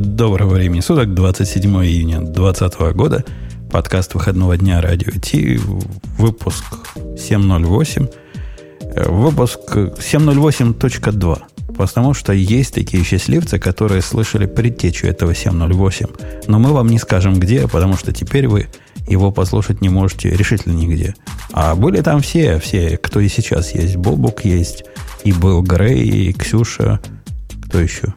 Доброго времени суток, 27 июня 2020 года. Подкаст выходного дня Радио Ти, выпуск 708. Э, выпуск 708.2. Потому что есть такие счастливцы, которые слышали предтечу этого 708. Но мы вам не скажем где, потому что теперь вы его послушать не можете решительно нигде. А были там все, все, кто и сейчас есть. Бобук есть, и был Грей, и Ксюша. Кто еще?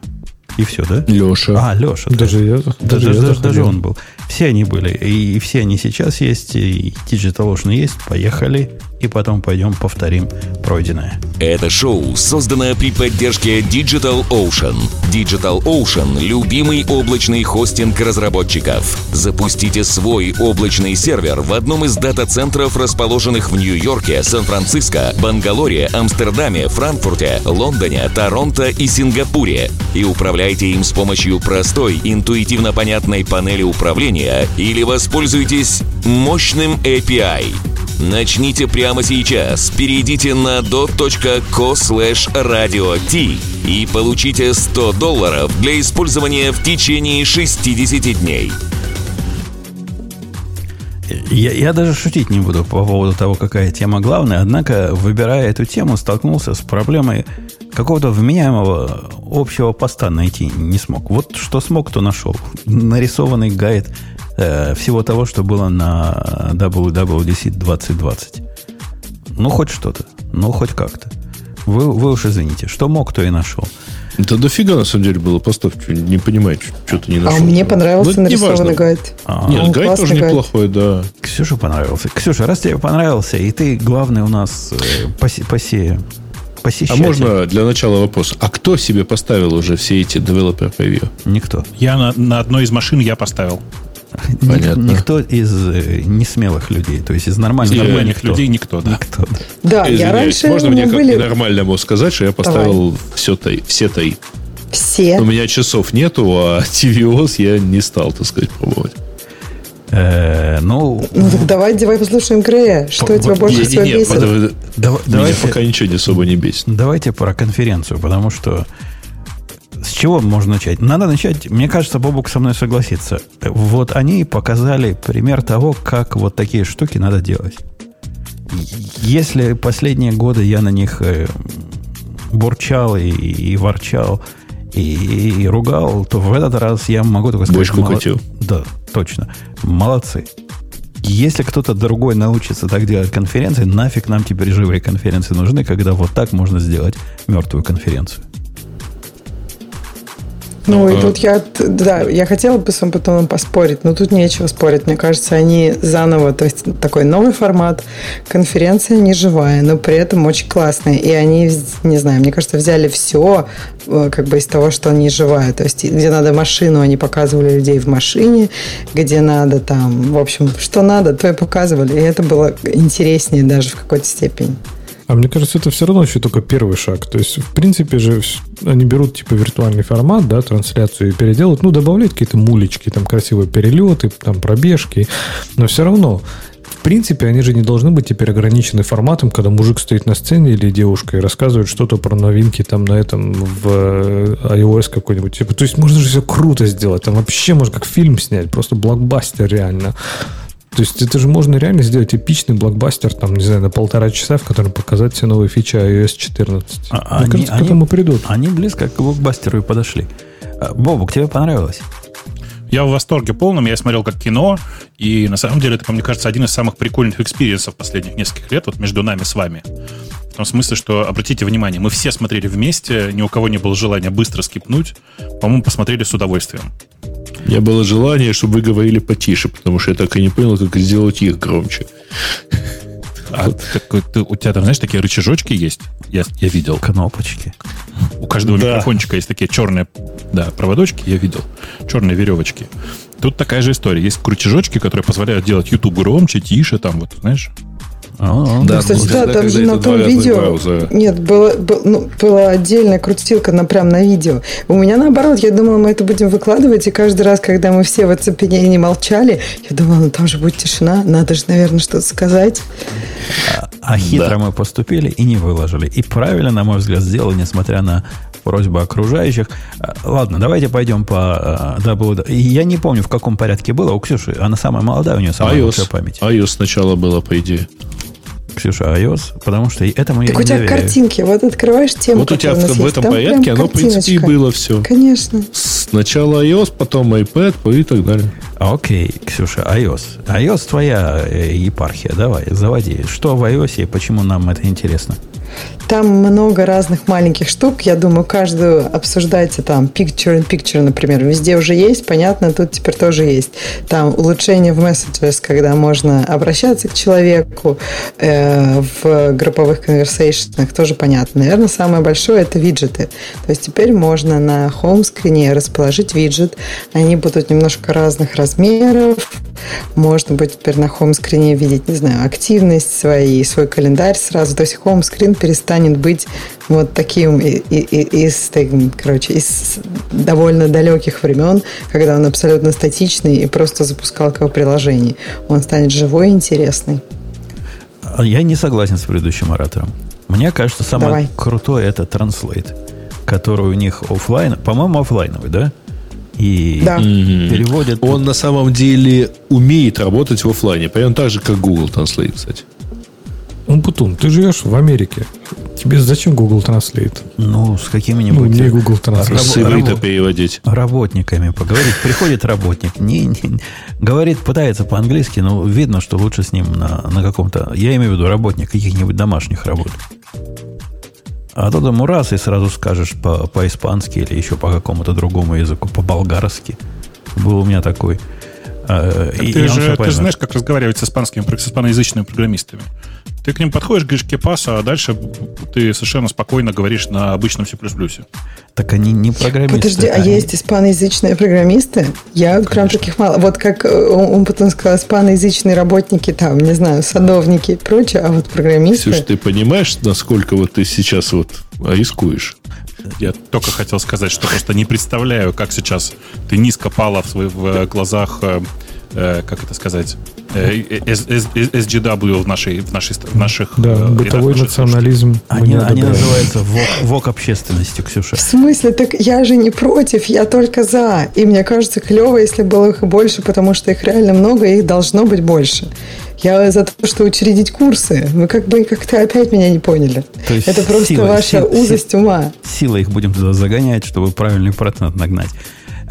И все, да? Леша. А, Леша. Даже да. я. Даже, даже, даже, даже он был. Все они были. И, и все они сейчас есть. И Digital Ocean есть. Поехали и потом пойдем повторим пройденное. Это шоу, созданное при поддержке Digital Ocean. Digital Ocean – любимый облачный хостинг разработчиков. Запустите свой облачный сервер в одном из дата-центров, расположенных в Нью-Йорке, Сан-Франциско, Бангалоре, Амстердаме, Франкфурте, Лондоне, Торонто и Сингапуре. И управляйте им с помощью простой, интуитивно понятной панели управления или воспользуйтесь мощным API – Начните прямо сейчас. Перейдите на dot.co slash radio и получите 100 долларов для использования в течение 60 дней. Я, я даже шутить не буду по поводу того, какая тема главная, однако, выбирая эту тему, столкнулся с проблемой какого-то вменяемого общего поста найти не смог. Вот что смог, то нашел. Нарисованный гайд э, всего того, что было на WWDC 2020. Ну, хоть что-то. Ну, хоть как-то. Вы, вы уж извините. Что мог, то и нашел. Да дофига, на самом деле, было постов. Не понимаете, что ты не нашел. А мне понравился ну, нарисованный гайд. А, Нет, гайд тоже гайд. неплохой, да. Ксюша понравился. Ксюша, раз тебе понравился, и ты главный у нас э, посе, посе, посещатель. А можно для начала вопрос. А кто себе поставил уже все эти developer preview? Никто. Я на, на одной из машин я поставил. Понятно. Никто из э, несмелых людей, то есть из нормальных, из нормальных никто. людей никто, да. Никто, да. Да, я раньше Можно мне как были... нормальному сказать, что я поставил все, три, все три? Все. У меня часов нету, а TVOS я не стал, так сказать, пробовать. Э, ну, ну так давай, давай послушаем Грея. Что по, тебя больше всего бесит? Давай, пока ничего не особо не бесит. Давайте про конференцию, потому что чего можно начать? Надо начать, мне кажется, Бобук со мной согласится. Вот они показали пример того, как вот такие штуки надо делать. Если последние годы я на них э, бурчал и, и ворчал, и, и ругал, то в этот раз я могу только сказать... Бочку мол... кутил. Да, точно. Молодцы. Если кто-то другой научится так делать конференции, нафиг нам теперь живые конференции нужны, когда вот так можно сделать мертвую конференцию. Ну, и тут я, да, я хотела бы с потом поспорить, но тут нечего спорить. Мне кажется, они заново, то есть такой новый формат, конференция не живая, но при этом очень классная. И они, не знаю, мне кажется, взяли все э, как бы из того, что они живая. То есть, где надо машину, они показывали людей в машине, где надо там, в общем, что надо, то и показывали. И это было интереснее даже в какой-то степени. А мне кажется, это все равно еще только первый шаг. То есть, в принципе же, они берут типа виртуальный формат, да, трансляцию и переделают, ну, добавляют какие-то мулечки, там красивые перелеты, там пробежки, но все равно в принципе, они же не должны быть теперь ограничены форматом, когда мужик стоит на сцене или девушка и рассказывает что-то про новинки там на этом в э, iOS какой-нибудь. Типа, то есть можно же все круто сделать. Там вообще можно как фильм снять. Просто блокбастер реально. То есть это же можно реально сделать эпичный блокбастер, там, не знаю, на полтора часа, в котором показать все новые фичи iOS 14. А, Мне они, кажется, к они, этому придут. Они близко к блокбастеру и подошли. А, Бобук, тебе понравилось? Я в восторге полном, я смотрел как кино, и на самом деле это, мне кажется, один из самых прикольных экспириенсов последних нескольких лет вот между нами с вами. В том смысле, что, обратите внимание, мы все смотрели вместе, ни у кого не было желания быстро скипнуть, по-моему, посмотрели с удовольствием. У меня было желание, чтобы вы говорили потише, потому что я так и не понял, как сделать их громче. А так, ты, у тебя там, знаешь, такие рычажочки есть? Я, я видел. Кнопочки. У каждого да. микрофончика есть такие черные да, проводочки, я видел. Черные веревочки. Тут такая же история. Есть крутежочки, которые позволяют делать YouTube громче, тише, там вот, знаешь. А-а-а. Да, кстати, да, там же на том видео... Браузера. Нет, было, было, ну, была отдельная крутилка на, прям на видео. У меня наоборот, я думала, мы это будем выкладывать, и каждый раз, когда мы все в оцепенении молчали, я думала, ну там же будет тишина, надо же, наверное, что-то сказать. А, а хитро да. мы поступили и не выложили. И правильно, на мой взгляд, сделали, несмотря на просьба окружающих. А, ладно, давайте пойдем по WWDC. Я не помню, в каком порядке было. У Ксюши, она самая молодая, у нее самая iOS. лучшая память. iOS сначала было, по идее. Ксюша, iOS, потому что этому Так я у не тебя доверяю. картинки, вот открываешь тему, Вот у тебя которая у нас в есть, этом порядке оно, в принципе, и картиночка. было все. Конечно. Сначала iOS, потом iPad и так далее. А, Окей, Ксюша, iOS. iOS твоя э, епархия. Давай, заводи. Что в iOS и почему нам это интересно? Там много разных маленьких штук. Я думаю, каждую обсуждайте там picture in picture, например. Везде уже есть, понятно, тут теперь тоже есть. Там улучшение в Messages, когда можно обращаться к человеку э, в групповых конверсейшнах, тоже понятно. Наверное, самое большое это виджеты. То есть теперь можно на хоум-скрине расположить виджет. Они будут немножко разных размеров. Можно будет теперь на хоум-скрине видеть, не знаю, активность своей, свой календарь сразу. То есть хоум-скрин перестанет быть вот таким и- и- и- из, короче, из довольно далеких времен, когда он абсолютно статичный и просто запускалка приложений. Он станет живой и интересный. Я не согласен с предыдущим оратором. Мне кажется, самое Давай. крутое это Translate, который у них офлайн, по-моему, офлайновый, да? И Да. переводят. Он на самом деле умеет работать в офлайне, прям так же, как Google Translate, кстати. Умпутун, ты живешь в Америке. Тебе зачем Google Translate? Ну, с Ну, какими-нибудь не Google Translate. Иврита рабо- переводить. работниками поговорить. Приходит работник, не, не- говорит, пытается по-английски, но видно, что лучше с ним на, на каком-то, я имею в виду работник каких-нибудь домашних работ. А тут ему раз и сразу скажешь по- по-испански или еще по какому-то другому языку, по-болгарски. Был у меня такой. А, и- ты и же, ты же знаешь, как разговаривать с испанскими, с испаноязычными программистами. Ты к ним подходишь, говоришь кепаса, а дальше ты совершенно спокойно говоришь на обычном C++. Так они не программисты. Подожди, а они- есть испаноязычные программисты? Я прям таких мало. Вот как э, он он потом сказал, испаноязычные работники, там, не знаю, садовники и прочее, а вот программисты... Ксюш, ты понимаешь, насколько вот ты сейчас вот рискуешь? Я только хотел сказать, что просто не представляю, как сейчас ты низко пала в, в глазах, э, э, как это сказать, э, S- S- SGW в, нашей, в, нашей, в наших... Да, э, бытовой рядах наших национализм Они, они называются ВОК, ВОК общественностью, Ксюша. В смысле? Так я же не против, я только за. И мне кажется, клево, если было их больше, потому что их реально много, и их должно быть больше. Я за то, что учредить курсы. Вы как бы как-то опять меня не поняли. То есть Это просто силой, ваша сил- узость ума. силой их будем туда загонять, чтобы правильный процент нагнать.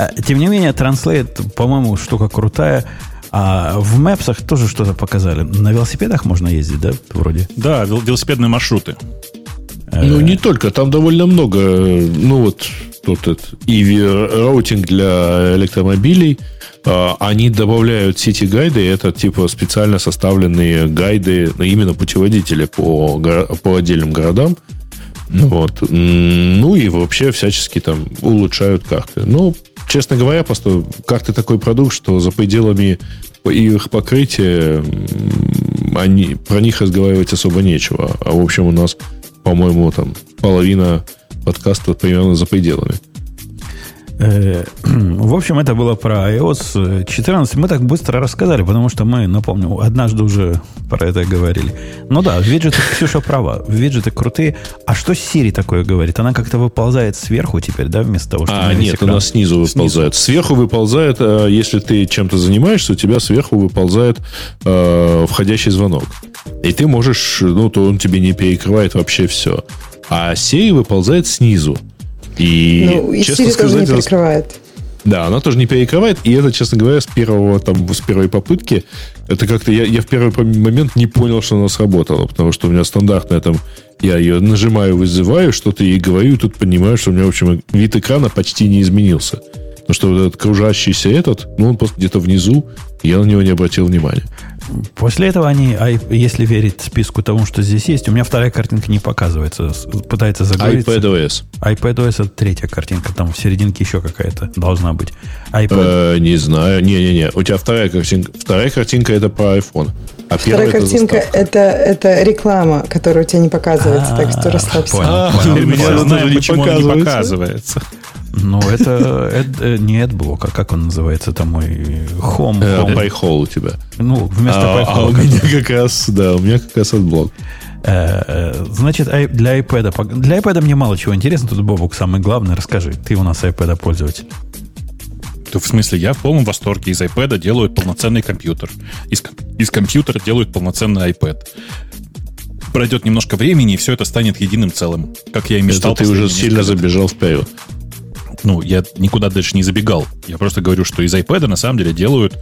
А, Тем не менее, Translate, по-моему, штука крутая. А в Мэпсах тоже что-то показали. На велосипедах можно ездить, да, вроде? Да, вел- велосипедные маршруты. Ну, не только. Там довольно много, э, ну вот, тут это, и роутинг для электромобилей. А, Они добавляют city guides, это типа специально составленные гайды, именно путеводители по, по отдельным городам. Вот. М, Ну и вообще всячески там улучшают карты. Ну, честно говоря, просто карты такой продукт, что за пределами их покрытия они, про них разговаривать особо нечего. А в общем у нас, по-моему, там половина подкаста примерно за пределами. Э, В общем, это было про iOS 14. Мы так быстро рассказали, потому что мы, напомню, однажды уже про это говорили. Ну да, виджеты, Ксюша права, виджеты крутые. А что Siri такое говорит? Она как-то выползает сверху теперь, да, вместо того, чтобы А, нет, экран? она снизу выползает. Сверху выползает, э, если ты чем-то занимаешься, у тебя сверху выползает э, входящий звонок. И ты можешь, ну, то он тебе не перекрывает вообще все. А Siri выползает снизу. И, Ну, и честно Siri тоже не сказать, перекрывает. Да, она тоже не перекрывает, и это, честно говоря, с первого там, с первой попытки, это как-то я, я в первый момент не понял, что она сработала, потому что у меня стандартная там, я ее нажимаю, вызываю, что-то ей говорю, и тут понимаю, что у меня, в общем, вид экрана почти не изменился. Потому что вот этот кружащийся этот, ну, он просто где-то внизу, я на него не обратил внимания. После этого они, а если верить списку тому, что здесь есть, у меня вторая картинка не показывается. Пытается загрузиться. iPadOS. iPadOS это третья картинка, там в серединке еще какая-то должна быть. iPad, Э, не знаю, не-не-не, у тебя вторая картинка, вторая картинка это про iPhone, а первая Вторая это картинка заставка. это, это реклама, которая у тебя не показывается, так что А, расслабься. понял, А, понял, Теперь мы понял. все Тоже знаем, не почему он не показывается. Ну, это, это э, не AdBlock, а как он называется, там my home. Э, home. Pi-hole у тебя. Ну, вместо А, а Pi-hole, у меня как раз, да, у меня как раз AdBlock. Э, значит, для iPad... Для iPad мне мало чего интересно. Тут, Бобук, самое главное, расскажи. Ты у нас iPad пользователь. В смысле, я в полном восторге. Из iPad делают полноценный компьютер. Из, из компьютера делают полноценный iPad. Пройдет немножко времени, и все это станет единым целым. Как я и мечтал. Это ты уже сильно забежал вперед. Ну, я никуда дальше не забегал. Я просто говорю, что из iPad на самом деле делают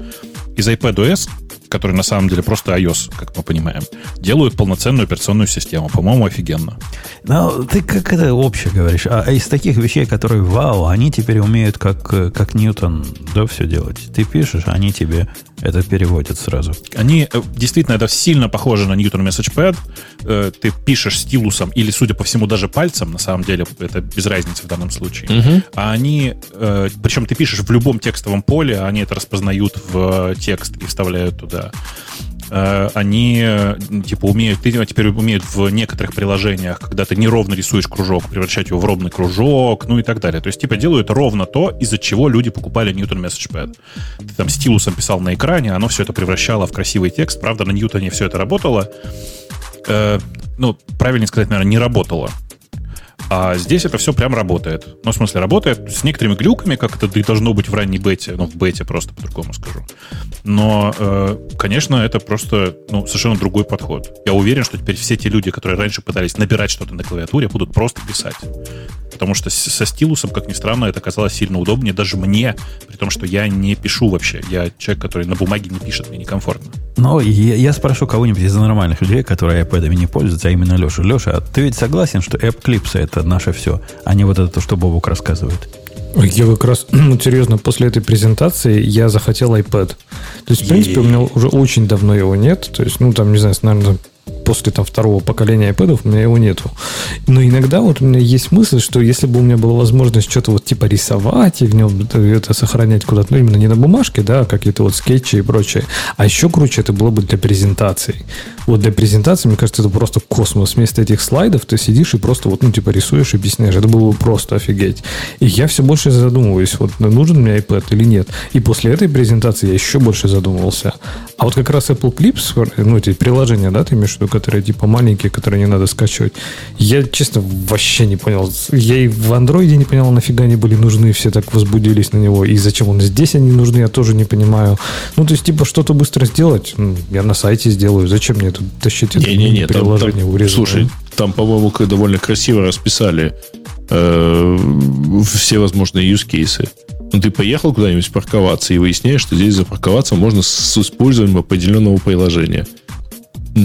из iPadOS который на самом деле просто iOS, как мы понимаем, делают полноценную операционную систему. По-моему, офигенно. Ну, ты как это общее говоришь. А из таких вещей, которые вау, они теперь умеют как, как Ньютон, да, все делать. Ты пишешь, они тебе это переводят сразу. Они, э, действительно, это сильно похоже на Newton MessagePad. Э, ты пишешь стилусом или, судя по всему, даже пальцем, на самом деле, это без разницы в данном случае. Угу. А они, э, причем ты пишешь в любом текстовом поле, они это распознают в текст и вставляют туда. Э, они типа умеют, теперь умеют в некоторых приложениях, когда ты неровно рисуешь кружок, превращать его в ровный кружок, ну и так далее. То есть, типа, делают ровно то, из-за чего люди покупали Newton MessagePad. Ты там стилусом писал на экране, оно все это превращало в красивый текст. Правда, на Ньютоне все это работало. Э, ну, правильнее сказать, наверное, не работало. А здесь это все прям работает. Ну, в смысле, работает с некоторыми глюками, как это и должно быть в ранней бете, ну, в бете просто по-другому скажу. Но, э, конечно, это просто ну, совершенно другой подход. Я уверен, что теперь все те люди, которые раньше пытались набирать что-то на клавиатуре, будут просто писать. Потому что со стилусом, как ни странно, это казалось сильно удобнее даже мне, при том, что я не пишу вообще. Я человек, который на бумаге не пишет, мне некомфортно. Ну, я, я спрошу кого-нибудь из нормальных людей, которые iPad не пользуются, а именно Леша. Леша, ты ведь согласен, что App Clips это наше все, а не вот это, что Бобук рассказывает? Я как раз, ну, серьезно, после этой презентации я захотел iPad. То есть, в принципе, у меня уже очень давно его нет. То есть, ну, там, не знаю, наверное, после там, второго поколения iPad у меня его нету. Но иногда вот у меня есть мысль, что если бы у меня была возможность что-то вот типа рисовать и в нем это сохранять куда-то, ну, именно не на бумажке, да, а какие-то вот скетчи и прочее. А еще круче это было бы для презентации. Вот для презентации, мне кажется, это просто космос. Вместо этих слайдов ты сидишь и просто вот, ну, типа рисуешь объясняешь. Это было бы просто офигеть. И я все больше задумываюсь, вот нужен мне iPad или нет. И после этой презентации я еще больше задумывался. А вот как раз Apple Clips, ну, эти приложения, да, ты имеешь в виду, которые типа маленькие, которые не надо скачивать. Я, честно, вообще не понял. Я и в андроиде не понял, нафига они были нужны, все так возбудились на него. И зачем он здесь они нужны, я тоже не понимаю. Ну, то есть, типа, что-то быстро сделать, я на сайте сделаю. Зачем мне тут тащить это не, не, не, приложение там, там, Слушай, там, по-моему, довольно красиво расписали э, все возможные use cases. Ну, ты поехал куда-нибудь парковаться и выясняешь, что здесь запарковаться можно с использованием определенного приложения.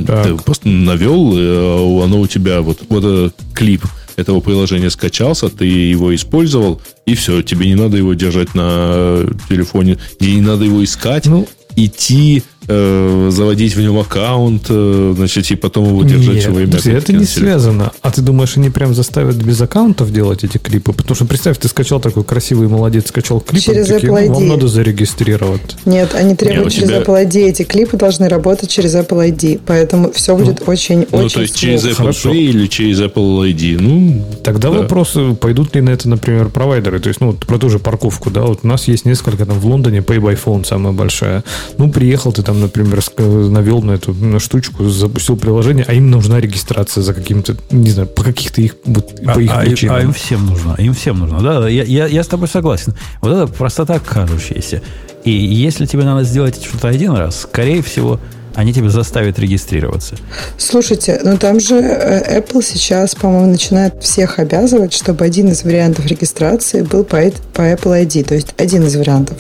Так. Ты просто навел, э, оно у тебя вот, вот этот клип этого приложения скачался, ты его использовал, и все, тебе не надо его держать на телефоне, не надо его искать, ну, идти э, заводить в нем аккаунт, э, значит, и потом его держать Нет, все время. Нет, это не связано. А ты думаешь, они прям заставят без аккаунтов делать эти клипы? Потому что представь, ты скачал такой красивый молодец, скачал клип, через такие, Apple ID. вам надо зарегистрировать. Нет, они требуют Нет, через тебя... Apple ID. Эти клипы должны работать через Apple ID. Поэтому все будет ну, очень, ну, очень то есть через Apple Хорошо. Pay или через Apple ID. Ну, Тогда да. вопрос, пойдут ли на это, например, провайдеры. То есть, ну, про ту же парковку, да, вот у нас есть несколько там в Лондоне, Pay by Phone самая большая. Ну, приехал ты там там, например, навел на эту на штучку, запустил приложение, а им нужна регистрация за каким-то, не знаю, по каких-то их, вот, а, по их а, причинам. А им всем нужно, им всем нужно. Да, я, я, я с тобой согласен. Вот это простота кажущаяся. И если тебе надо сделать что-то один раз, скорее всего, они тебя заставят регистрироваться. Слушайте, ну там же э, Apple сейчас, по-моему, начинает всех обязывать, чтобы один из вариантов регистрации был по, по Apple ID, то есть один из вариантов.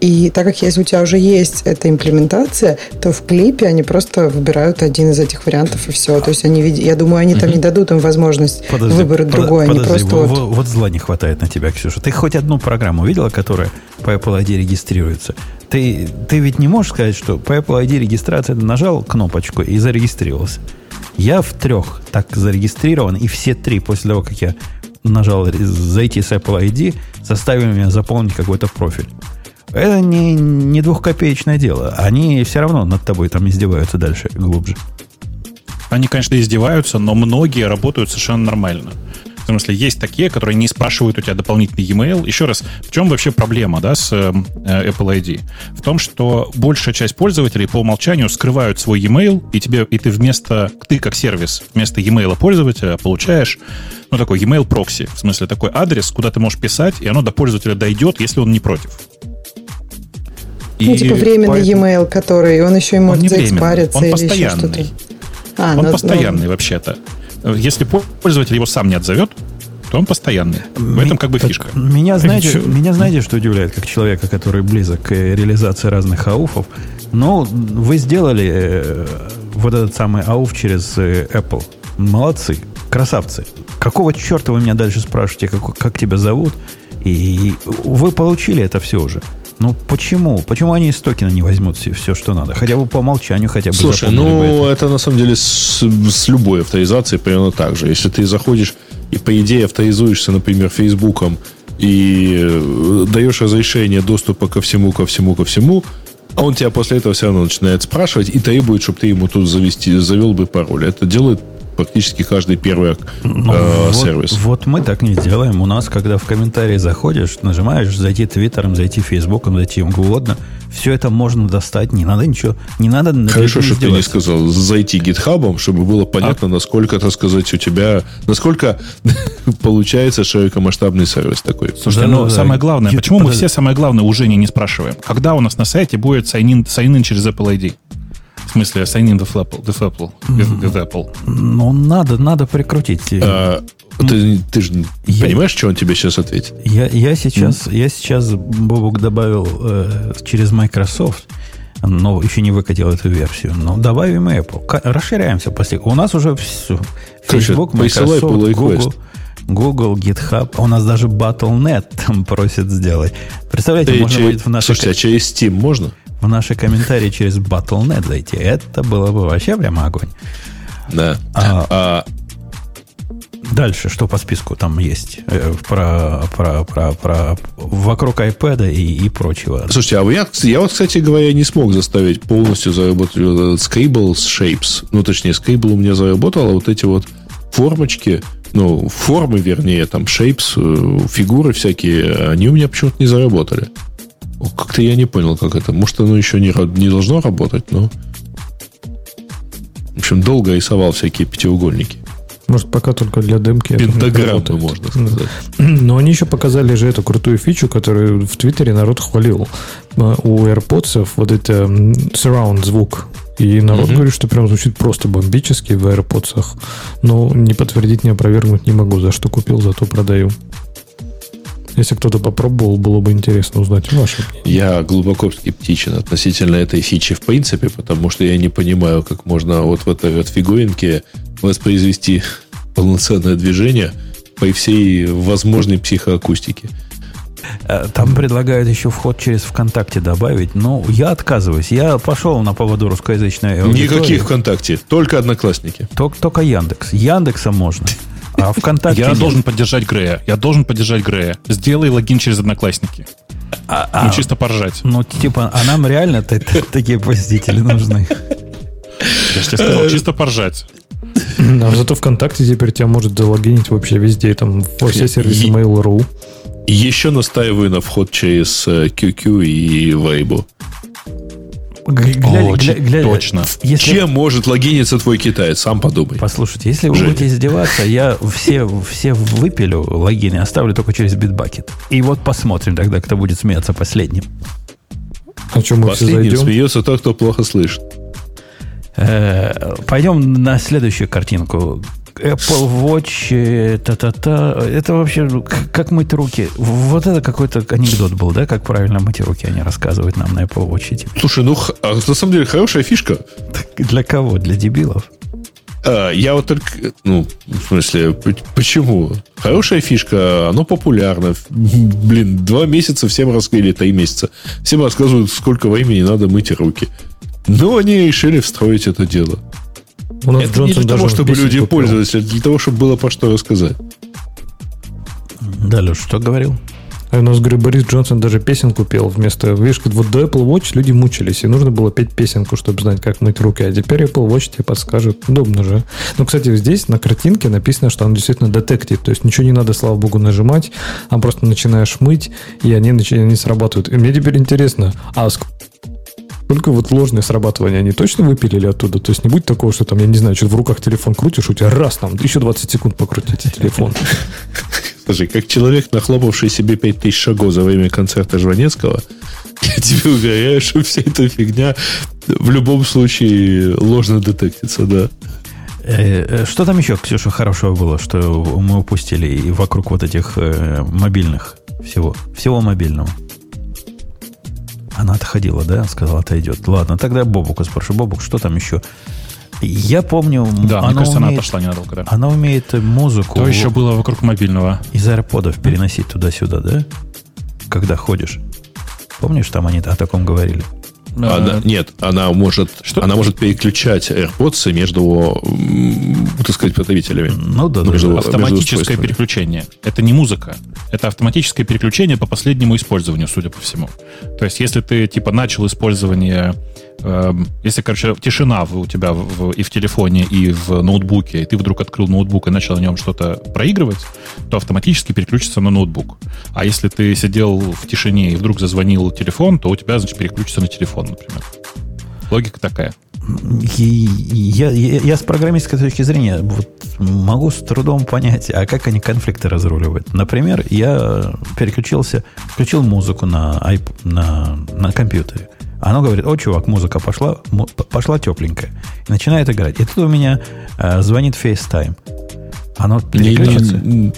И так как если у тебя уже есть эта имплементация, то в клипе они просто выбирают один из этих вариантов и все. То есть они, я думаю, они там не дадут им возможность подожди, выбрать под, другой. Подожди, они просто вот... вот зла не хватает на тебя, Ксюша. Ты хоть одну программу видела, которая по Apple ID регистрируется? Ты, ты ведь не можешь сказать, что по Apple ID регистрация нажал кнопочку и зарегистрировался. Я в трех так зарегистрирован, и все три после того, как я нажал зайти с Apple ID, заставили меня заполнить какой-то профиль. Это не, не двухкопеечное дело. Они все равно над тобой там издеваются дальше, глубже. Они, конечно, издеваются, но многие работают совершенно нормально. В смысле, есть такие, которые не спрашивают у тебя дополнительный e-mail. Еще раз, в чем вообще проблема да, с э, Apple ID? В том, что большая часть пользователей по умолчанию скрывают свой e-mail, и тебе, и ты вместо, ты как сервис, вместо e-mail пользователя получаешь ну, такой e-mail прокси, в смысле такой адрес, куда ты можешь писать, и оно до пользователя дойдет, если он не против. И ну, типа временный поэтому... e-mail, который он еще и может заэкспариться он или постоянный. еще что-то. А, он но, постоянный но... вообще-то. Если пользователь его сам не отзовет, то он постоянный. В этом как бы фишка. Меня знаете, меня знаете, что удивляет, как человека, который близок к реализации разных ауфов? Ну, вы сделали э, вот этот самый ауф через э, Apple. Молодцы, красавцы. Какого черта вы меня дальше спрашиваете, как, как тебя зовут? И вы получили это все уже. Ну почему? Почему они из токена не возьмут все, все, что надо? Хотя бы по умолчанию хотя бы. Слушай, ну это. это на самом деле с, с любой авторизацией примерно так же. Если ты заходишь и по идее авторизуешься, например, Фейсбуком и э, даешь разрешение доступа ко всему, ко всему, ко всему, а он тебя после этого все равно начинает спрашивать и требует, чтобы ты ему тут завести, завел бы пароль. Это делает практически каждый первый ну, э, вот, сервис. Вот мы так не делаем. У нас, когда в комментарии заходишь, нажимаешь зайти Твиттером, зайти Фейсбуком, зайти им угодно, все это можно достать, не надо ничего, не надо... Хорошо, чтобы ты не сказал, зайти гитхабом, чтобы было понятно, а? насколько, так сказать, у тебя, насколько получается широкомасштабный сервис такой. Слушай, да, ну, да, самое главное, почему мы все самое главное уже не, не спрашиваем? Когда у нас на сайте будет sign-in, sign через Apple ID? В смысле, sign in with Apple. With Apple. With, with Apple. Ну, надо, надо прикрутить. А, ты, ты же я, понимаешь, что он тебе сейчас ответит? Я, я сейчас, mm. я сейчас Бобук добавил э, через Microsoft, но еще не выкатил эту версию. Но добавим Apple. Расширяемся после. У нас уже все. Facebook, Microsoft, Google. Google, GitHub, у нас даже Battle.net там просит сделать. Представляете, можно через, будет в нашей... Слушайте, а через Steam можно? В наши комментарии через Battle.net зайти. Это было бы вообще прямо огонь. Да. А, а... Дальше, что по списку там есть? Э, про, про, про, про вокруг iPad и, и прочего. Слушайте, а я, я вот, кстати говоря, не смог заставить полностью заработать Scribble с Shapes. Ну, точнее, Scribble у меня заработал, а вот эти вот формочки, ну, формы, вернее, там, Shapes, э, фигуры всякие, они у меня почему-то не заработали. Как-то я не понял, как это. Может, оно еще не, не должно работать, но... В общем, долго рисовал всякие пятиугольники. Может, пока только для демки. Пентаграммы, можно сказать. Но они еще показали же эту крутую фичу, которую в Твиттере народ хвалил. А, у AirPods вот это surround звук. И народ угу. говорит, что прям звучит просто бомбически в AirPods. Но не подтвердить, не опровергнуть не могу. За что купил, зато продаю. Если кто-то попробовал, было бы интересно узнать ваше Я глубоко скептичен относительно этой фичи в принципе, потому что я не понимаю, как можно вот в этой вот фигуринке воспроизвести полноценное движение по всей возможной психоакустике. Э, там предлагают еще вход через ВКонтакте добавить. Но я отказываюсь. Я пошел на поводу русскоязычной аудитории. Никаких ВКонтакте. Только Одноклассники. Только, только Яндекс. Яндекса можно. А ВКонтакте... Я должен поддержать Грея. Я должен поддержать Грея. Сделай логин через Одноклассники. А, а, ну, чисто поржать. Ну, типа, а нам реально такие посетители нужны. Я же тебе сказал, чисто поржать. А зато ВКонтакте теперь тебя может залогинить вообще везде, там, во все сервисы Mail.ru. Еще настаиваю на вход через QQ э, и Weibo. Очень глядя, точно. Если... Чем может логиниться твой китаец? Сам подумай. Послушайте, если вы Женя. будете издеваться, я все, все выпилю логины, оставлю только через битбакет. И вот посмотрим тогда, кто будет смеяться последним. А что мы Последним смеется тот, кто плохо слышит. Э, пойдем на следующую картинку. Apple Watch, э, та-та-та. Это вообще ну, как мыть руки. Вот это какой-то анекдот был, да, как правильно мыть руки они рассказывают нам на Apple Watch. Типа. Слушай, ну а на самом деле хорошая фишка. Для кого? Для дебилов? А, я вот только, ну, в смысле, почему? Хорошая фишка, оно популярно. Блин, два месяца всем рассказывали, или три месяца. Всем рассказывают, сколько времени надо мыть руки. Но они решили встроить это дело. У нас это Джонсон не для того, чтобы люди купил. пользовались, а для того, чтобы было по что рассказать. Да, Леш, что говорил? А у нас, говорю, Борис Джонсон даже песенку пел вместо... Видишь, вот до Apple Watch люди мучились, и нужно было петь песенку, чтобы знать, как мыть руки. А теперь Apple Watch тебе подскажет. Удобно же. Ну, кстати, здесь на картинке написано, что он действительно детектив. То есть ничего не надо, слава богу, нажимать, а просто начинаешь мыть, и они, они срабатывают. И мне теперь интересно, а только вот ложное срабатывание они точно выпилили оттуда? То есть не будет такого, что там, я не знаю, что в руках телефон крутишь, у тебя раз там, еще 20 секунд покрутите телефон. Слушай, как человек, нахлопавший себе 5000 шагов за время концерта Жванецкого, я тебе уверяю, что вся эта фигня в любом случае ложно детектится, да. Э, э, что там еще, Ксюша, хорошего было, что мы упустили и вокруг вот этих э, мобильных всего, всего мобильного? Она отходила, да? Сказала, отойдет. Ладно, тогда Бобука спрошу. Бобук, что там еще? Я помню... Да, мне кажется, умеет, она отошла ненадолго, да. Она умеет музыку... Что еще было вокруг мобильного? Из аэроподов переносить туда-сюда, да? Когда ходишь. Помнишь, там они о таком говорили? Она, нет, она может, что? она может переключать AirPods между, так сказать, потребителями. Ну да, между, да. Автоматическое между переключение. Это не музыка. Это автоматическое переключение по последнему использованию, судя по всему. То есть, если ты типа начал использование если, короче, тишина у тебя в, и в телефоне, и в ноутбуке, и ты вдруг открыл ноутбук и начал на нем что-то проигрывать, то автоматически переключится на ноутбук. А если ты сидел в тишине и вдруг зазвонил телефон, то у тебя, значит, переключится на телефон, например. Логика такая. Я, я, я с программистской точки зрения вот могу с трудом понять, а как они конфликты разруливают. Например, я переключился, включил музыку на, на, на компьютере. Оно говорит, о, чувак, музыка пошла, пошла тепленькая. И начинает играть. И тут у меня э, звонит FaceTime. Оно переключится. Не,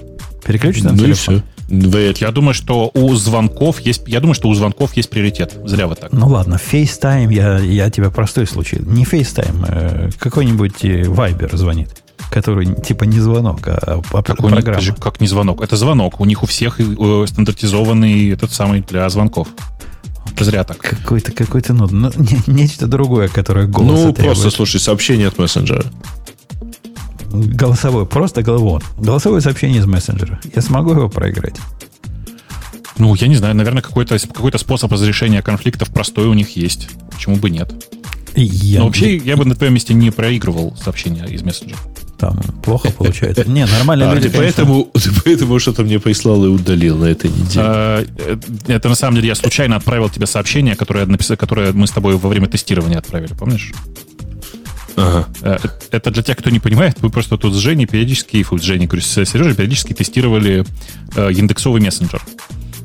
переключится на ну телефон. Вряд Я думаю, что у звонков есть. Я думаю, что у звонков есть приоритет. Зря вы так. Ну ладно, FaceTime, я, я тебя простой случай. Не FaceTime, э, какой-нибудь э, Viber звонит который типа не звонок, а, а как программа. Не, как не звонок? Это звонок. У них у всех э, стандартизованный этот самый для звонков. Зря так. Какой-то, какой-то, ну, ну не, нечто другое, которое голос Ну, требует. просто, слушай, сообщение от мессенджера. Голосовое, просто головон. Голосовое сообщение из мессенджера. Я смогу его проиграть? Ну, я не знаю, наверное, какой-то какой способ разрешения конфликтов простой у них есть. Почему бы нет? Я... Но вообще, я бы на твоем месте не проигрывал сообщения из мессенджера там плохо получается. Не, нормально а, люди, ты поэтому, ты поэтому что-то мне прислал и удалил на этой неделе. А, это на самом деле я случайно отправил тебе сообщение, которое, написал, которое мы с тобой во время тестирования отправили, помнишь? Ага. Э, это для тех, кто не понимает, мы просто тут с Женей периодически, с Женей, говорю, с Сережей периодически тестировали э, индексовый мессенджер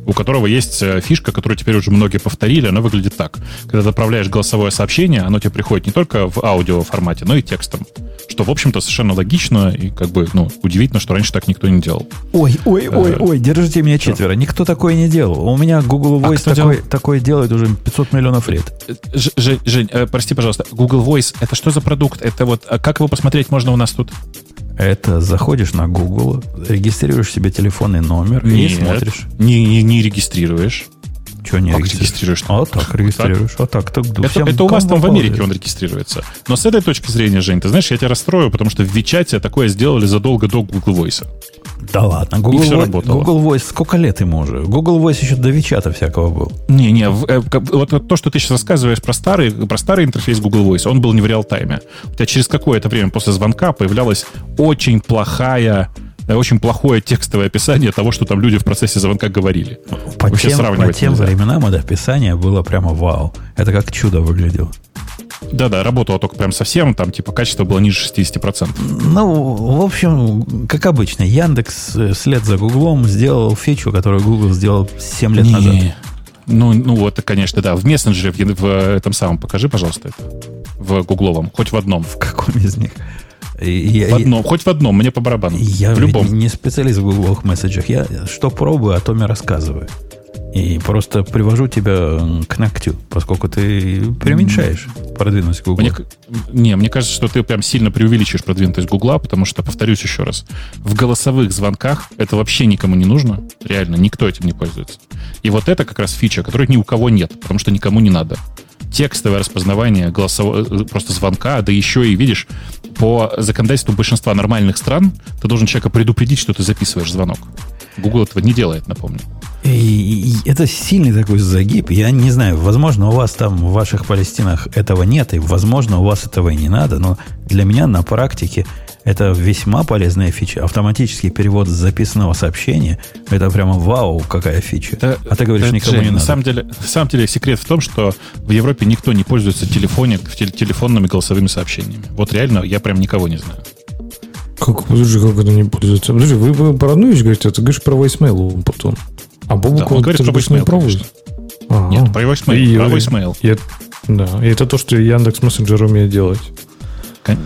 у которого есть э, фишка, которую теперь уже многие повторили. Она выглядит так. Когда ты отправляешь голосовое сообщение, оно тебе приходит не только в аудио формате, но и текстом. Что, в общем-то, совершенно логично и как бы, ну, удивительно, что раньше так никто не делал. Ой, ой, ой, э, ой, держите меня четверо. Никто такое не делал. У меня Google а Voice а такой, такой делает уже 500 миллионов лет. Э, Жень, Жень, прости, пожалуйста, Google Voice, это что за продукт? Это вот, а как его посмотреть можно у нас тут? Это заходишь на Google, регистрируешь себе телефонный номер Нет, и смотришь. Не, не, не регистрируешь. Что не как регистрируешь? А так регистрируешь. А так, так. Это, это у вас там в Америке он регистрируется. Но с этой точки зрения, Жень, ты знаешь, я тебя расстрою, потому что в Вичате такое сделали задолго до Google Voice. Да ладно, Google, все Voice, Google Voice, сколько лет ему уже? Google Voice еще до Вичата всякого был. Не-не, э, вот то, что ты сейчас рассказываешь про старый, про старый интерфейс Google Voice, он был не в реал-тайме. У тебя через какое-то время после звонка появлялась очень плохая очень плохое текстовое описание того, что там люди в процессе звонка говорили. По Вообще тем, по тем временам это описание было прямо вау. Это как чудо выглядело. Да-да, работало только прям совсем, там типа качество было ниже 60%. Ну, в общем, как обычно, Яндекс э, вслед за Гуглом сделал фичу, которую Google сделал 7 лет Не. назад. Ну, ну, это, конечно, да. В мессенджере, в, в этом самом, покажи, пожалуйста, это. В гугловом, хоть в одном. В каком из них? Я, в одном, я, хоть в одном, мне по барабану. Я в любом. не специалист в гугловых месседжах. Я что пробую, о том и рассказываю. И просто привожу тебя к ногтю, поскольку ты преуменьшаешь продвинутость Google. Мне, не, мне кажется, что ты прям сильно преувеличиваешь продвинутость Гугла, потому что, повторюсь еще раз, в голосовых звонках это вообще никому не нужно. Реально, никто этим не пользуется. И вот это как раз фича, которой ни у кого нет, потому что никому не надо. Текстовое распознавание голосового, э, просто звонка, да еще и, видишь, по законодательству большинства нормальных стран ты должен человека предупредить, что ты записываешь звонок. Google этого не делает, напомню. И, это сильный такой загиб. Я не знаю, возможно, у вас там в ваших Палестинах этого нет, и, возможно, у вас этого и не надо, но для меня на практике это весьма полезная фича. Автоматический перевод записанного сообщения – это прямо вау, какая фича. Да, а ты говоришь, никому Жень, не надо. На самом, деле, на самом деле секрет в том, что в Европе никто не пользуется телефоне, телефонными голосовыми сообщениями. Вот реально я прям никого не знаю. Как, подожди, как это не пользуется? Подожди, вы, вы про одну вещь говорите, а ты говоришь про voicemail потом. А Бобук, да, он, говорит про voicemail, пробует? А, Нет, про voicemail. И, про voicemail. И, да, и это то, что Яндекс Мессенджер умеет делать.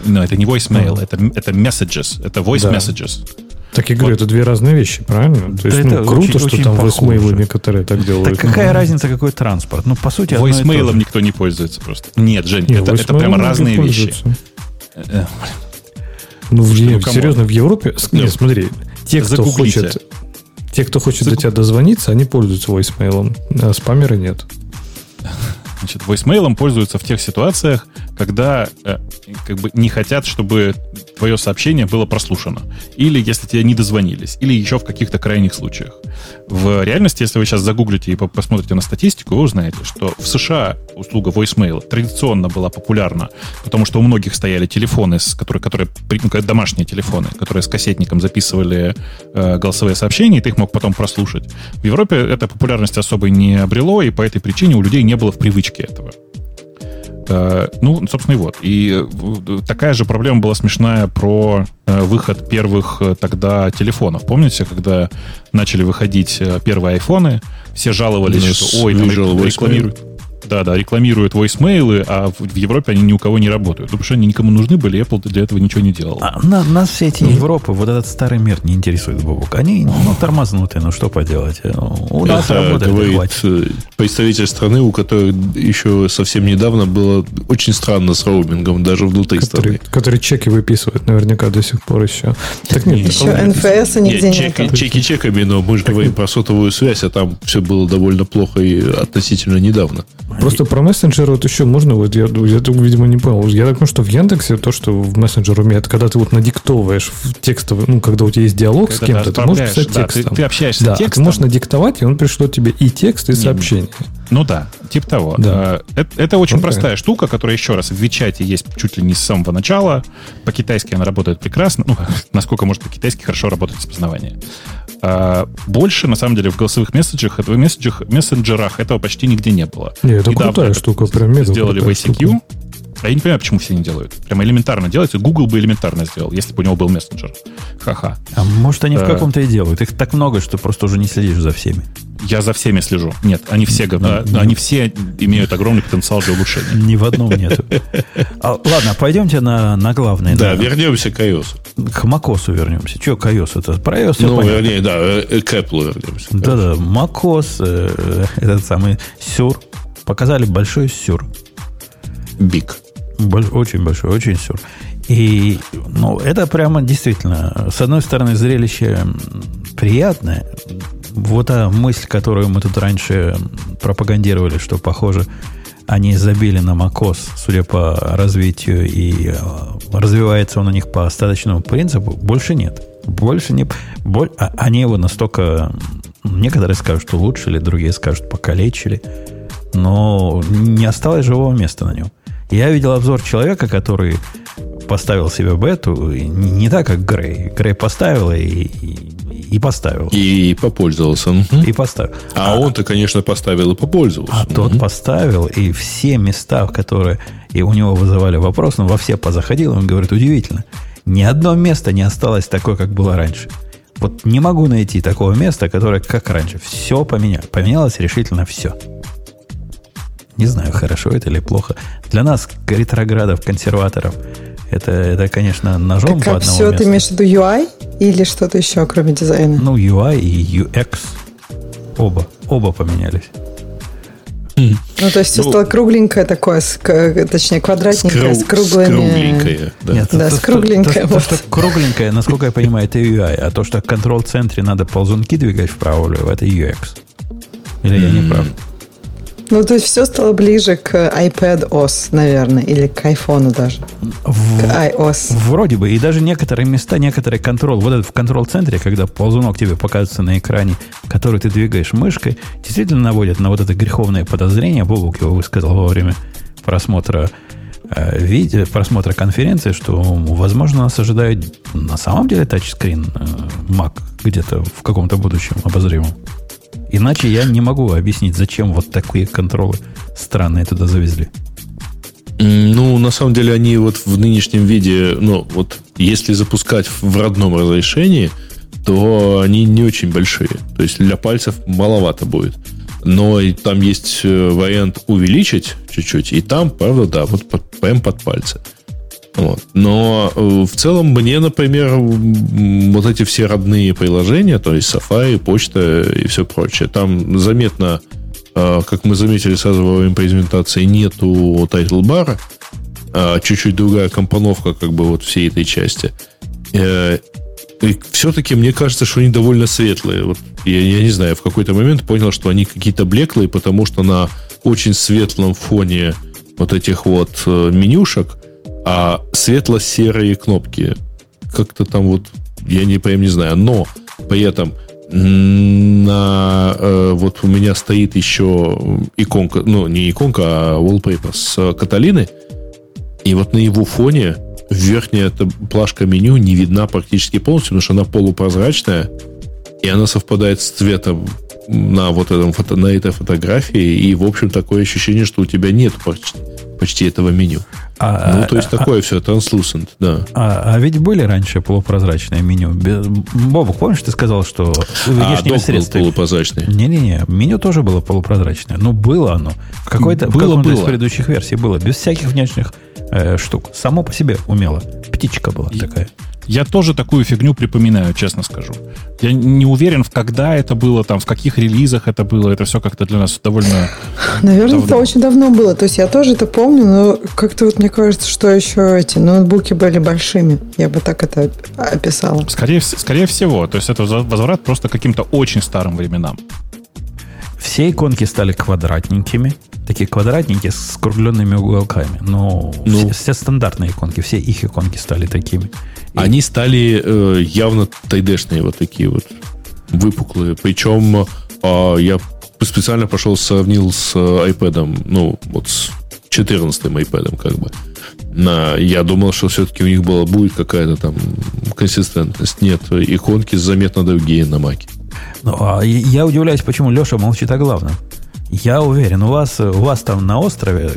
Но это не voicemail, а. это, это messages, это voice да. messages. Так я говорю, вот. это две разные вещи, правильно? То есть, да ну, круто, очень, что очень там voicemail некоторые так делают. Так какая ну, разница, какой транспорт? Ну, по сути, Voicemail никто не пользуется просто. Нет, Жень, Нет, это, это прямо разные вещи. Э, ну, серьезно, в Европе... Нет, смотри, те, кто хочет... Те, кто хочет Загуб... до тебя дозвониться, они пользуются voicemail, а спамеры нет. Значит, voicemail пользуются в тех ситуациях, когда э, как бы не хотят, чтобы твое сообщение было прослушано. Или если тебе не дозвонились. Или еще в каких-то крайних случаях. В реальности, если вы сейчас загуглите и посмотрите на статистику, вы узнаете, что в США услуга voicemail традиционно была популярна, потому что у многих стояли телефоны, которые, которые ну, домашние телефоны, которые с кассетником записывали э, голосовые сообщения, и ты их мог потом прослушать. В Европе эта популярность особо не обрело, и по этой причине у людей не было в привычке этого. Э, ну, собственно, и вот. И э, такая же проблема была смешная про э, выход первых тогда телефонов. Помните, когда начали выходить первые айфоны, все жаловались, ну, что ой, там рекламируют да, да, рекламируют voicemail, а в Европе они ни у кого не работают. Ну, потому что они никому нужны были, Apple для этого ничего не делал. А на, нас все эти Европы, вот этот старый мир не интересует, Бобок. Они ну, тормознутые, ну что поделать. У нас Это работает, говорит э, представитель страны, у которой еще совсем недавно было очень странно с роумингом, даже внутри который, страны. Который чеки выписывает наверняка до сих пор еще. Так нет, еще НФС нигде нет. Чеки, чеки чеками, но мы же говорим про сотовую связь, а там все было довольно плохо и относительно недавно. Просто про мессенджер вот еще можно, вот я, я видимо, не понял. Я так понимаю, что в Яндексе то, что в мессенджер умеет, когда ты вот надиктовываешь в текстовый, ну, когда у тебя есть диалог когда с кем-то, ты можешь писать да, текстом. Ты, ты общаешься да, текстом. Ты можешь надиктовать, и он пришлет тебе и текст, и сообщение. Ну да, типа того. Да. Э, это, это очень okay. простая штука, которая, еще раз, в Вичате есть чуть ли не с самого начала. По-китайски она работает прекрасно. Ну, насколько может по-китайски хорошо работать распознавание. А больше, на самом деле, в голосовых месседжах, в месседжах, мессенджерах этого почти нигде не было. Не, это Недавно крутая штука, прям Сделали в ICQ. А я не понимаю, почему все не делают. Прямо элементарно делается. Google бы элементарно сделал, если бы у него был мессенджер. Ха-ха. А может, они а, в э. каком-то и делают. Их так много, что просто уже не следишь за всеми. Я за всеми слежу. Нет, они все, mm они все имеют огромный потенциал для улучшения. Ни в одном нету. А, ладно, пойдемте на, на главное. Да, вернемся к iOS. К macOS вернемся. Что к iOS? Это про iOS Ну, вернее, да, э, к Apple вернемся. Да-да, macOS, э, этот самый сюр. Показали большой сюр. Больш, очень большой, очень сюр. И ну, это прямо действительно, с одной стороны, зрелище приятное. Вот та мысль, которую мы тут раньше пропагандировали, что, похоже, они забили на macOS, судя по развитию, и э, развивается он у них по остаточному принципу, больше нет. Больше не... Боль, а, они его настолько... Некоторые скажут, что улучшили, другие скажут, покалечили. Но не осталось живого места на нем. Я видел обзор человека, который поставил себе бету, не так, как Грей. Грей поставил и, и, и поставил. И попользовался. И поставил. А, а он-то, конечно, поставил и попользовался. А тот поставил, и все места, которые и у него вызывали вопрос, он во все позаходил, он говорит, удивительно, ни одно место не осталось такое, как было раньше. Вот не могу найти такого места, которое как раньше. Все поменялось. Поменялось решительно все. Не знаю, хорошо это или плохо. Для нас, ретроградов, консерваторов, это, это конечно, ножом так, по одному все, месту. ты имеешь в виду UI или что-то еще, кроме дизайна? Ну, UI и UX. Оба. Оба поменялись. Ну, то есть все ну, стало кругленькое такое, с, точнее, квадратненькое, с, с круглыми... Скругленькое, да. Нет, да, то, с кругленькое. То, вот. то, что кругленькое, насколько я понимаю, это UI, а то, что в контрол-центре надо ползунки двигать вправо-влево, это UX. Или я не прав? Ну, то есть все стало ближе к iPad OS, наверное, или к iPhone даже. В- К iOS. Вроде бы. И даже некоторые места, некоторые контрол, вот этот в контрол-центре, когда ползунок тебе показывается на экране, который ты двигаешь мышкой, действительно наводят на вот это греховное подозрение, Бобук его высказал во время просмотра э, видео, просмотра конференции, что, возможно, нас ожидает на самом деле тачскрин э, Mac где-то в каком-то будущем обозримом. Иначе я не могу объяснить, зачем вот такие контролы странные туда завезли. Ну, на самом деле, они вот в нынешнем виде, ну, вот если запускать в родном разрешении, то они не очень большие. То есть для пальцев маловато будет. Но и там есть э, вариант увеличить чуть-чуть, и там, правда, да, вот под, прям под пальцы. Вот. Но э, в целом мне, например, вот эти все родные приложения, то есть Safari, почта и все прочее, там заметно, э, как мы заметили сразу во время презентации, нету тайтлбара, чуть-чуть другая компоновка как бы вот всей этой части. Э, И все-таки мне кажется, что они довольно светлые. Вот я, я не знаю, в какой-то момент понял, что они какие-то блеклые, потому что на очень светлом фоне вот этих вот менюшек, а светло-серые кнопки. Как-то там вот, я не прям не знаю, но при этом на, э, вот у меня стоит еще иконка, ну, не иконка, а wallpaper с Каталины, и вот на его фоне верхняя эта плашка меню не видна практически полностью, потому что она полупрозрачная, и она совпадает с цветом на вот этом фото, на этой фотографии, и, в общем, такое ощущение, что у тебя нет почти, почти этого меню. А, ну, то есть а- такое все, translucent, да. А, а ведь были раньше полупрозрачные меню. Бобок, помнишь, ты сказал, что А внешними был средствами... полупрозрачный. Не-не-не, меню тоже было полупрозрачное. Ну, было оно. В какой-то в Было, каком-то из было. предыдущих версий было. Без всяких внешних э, штук. Само по себе умело. Птичка была такая. Я тоже такую фигню припоминаю, честно скажу. Я не уверен, в когда это было, там, в каких релизах это было. Это все как-то для нас довольно... Наверное, Давно. это очень давно было. То есть я тоже это помню, но как-то вот мне кажется, что еще эти ноутбуки были большими. Я бы так это описала. Скорее, скорее всего. То есть это возврат просто к каким-то очень старым временам. Все иконки стали квадратненькими. Такие квадратненькие с скругленными уголками. Но Ну. все, все стандартные иконки, все их иконки стали такими. Они стали э, явно тайдешные, вот такие вот выпуклые. Причем э, я специально пошел сравнил с э, iPad, ну, вот с 14 iPad, как бы. На, я думал, что все-таки у них была, будет какая-то там консистентность. Нет, иконки заметно другие на Маке. Ну, а я- удивляюсь, почему Леша молчит о главном. Я уверен, у вас, у вас там на острове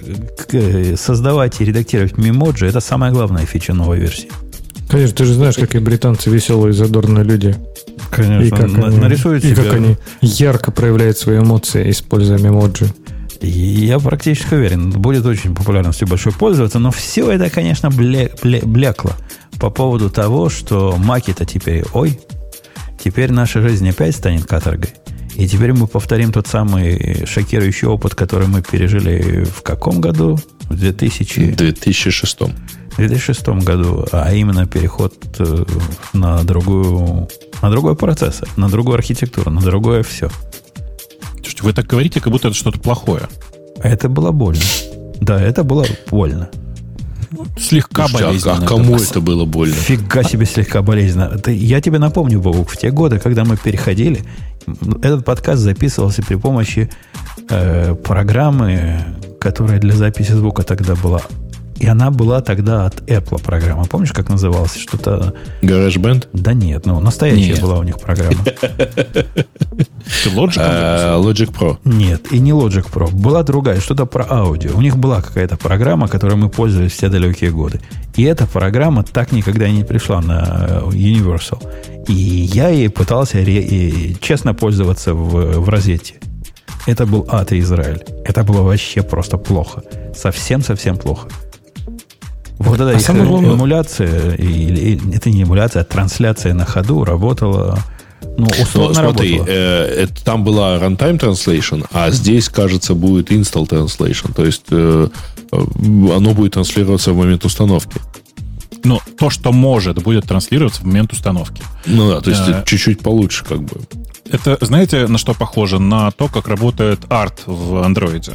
э, создавать и редактировать мемоджи это самая главная фича новой версии. Конечно, ты же знаешь, какие британцы веселые, задорные люди. Конечно, И как, на- они, нарисуют и себе- как они ярко проявляют свои эмоции, используя мемоджи. И Я практически уверен, будет очень популярностью большой пользоваться, но все это, конечно, бле- бле- блекло по поводу того, что маки-то теперь, ой, теперь наша жизнь опять станет каторгой. И теперь мы повторим тот самый шокирующий опыт, который мы пережили в каком году? В 2000... В 2006. В 2006 году, а именно переход э, на другую, на другой процессор, на другую архитектуру, на другое все. Слушайте, вы так говорите, как будто это что-то плохое. Это было больно. Да, это было больно. Слегка Слушайте, а- болезненно. а кому это было больно? Фига себе слегка болезненно. Я тебе напомню, Бобук, в те годы, когда мы переходили, этот подкаст записывался при помощи э, программы, которая для записи звука тогда была. И она была тогда от Apple программа. Помнишь, как называлась? Что-то... GarageBand? Да нет, ну, настоящая Нет. была у них программа. Logic А, Logic Pro. Нет, и не Logic Pro. Была другая, что-то про аудио. У них была какая-то программа, которой мы пользовались все далекие годы. И эта программа так никогда и не пришла на э, Universal. И я ей пытался ре- и честно пользоваться в, в розете. Это был ад и Израиль. Это было вообще просто плохо. Совсем-совсем плохо. Вот эта А их самое главное- эмуляция, или, или- это не эмуляция, а трансляция на ходу работала, ну, Ну, условно смотри, работала. э, это, там была runtime translation, а здесь, кажется, будет install translation. То есть э, э, оно будет транслироваться в момент установки. Но то, что может, будет транслироваться в момент установки. Ну да, то есть Да. чуть-чуть получше, как бы. Это, знаете, на что похоже? На то, как работает арт в андроиде.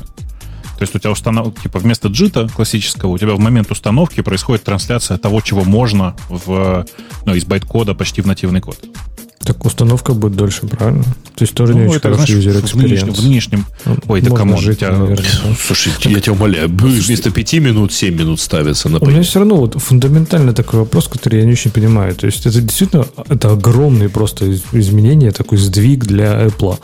То есть у тебя установ... типа вместо JIT а классического у тебя в момент установки происходит трансляция того, чего можно в, ну, из байт-кода почти в нативный код. Так установка будет дольше, правильно? То есть тоже ну, не очень это, хороший experience. В нынешнем, в нынешнем... Ой, да кому жить, тебя... Слушай, так... я тебя умоляю, вместо 5 минут 7 минут ставится на У меня все равно вот фундаментально такой вопрос, который я не очень понимаю. То есть это действительно это огромный просто изменение, такой сдвиг для Apple.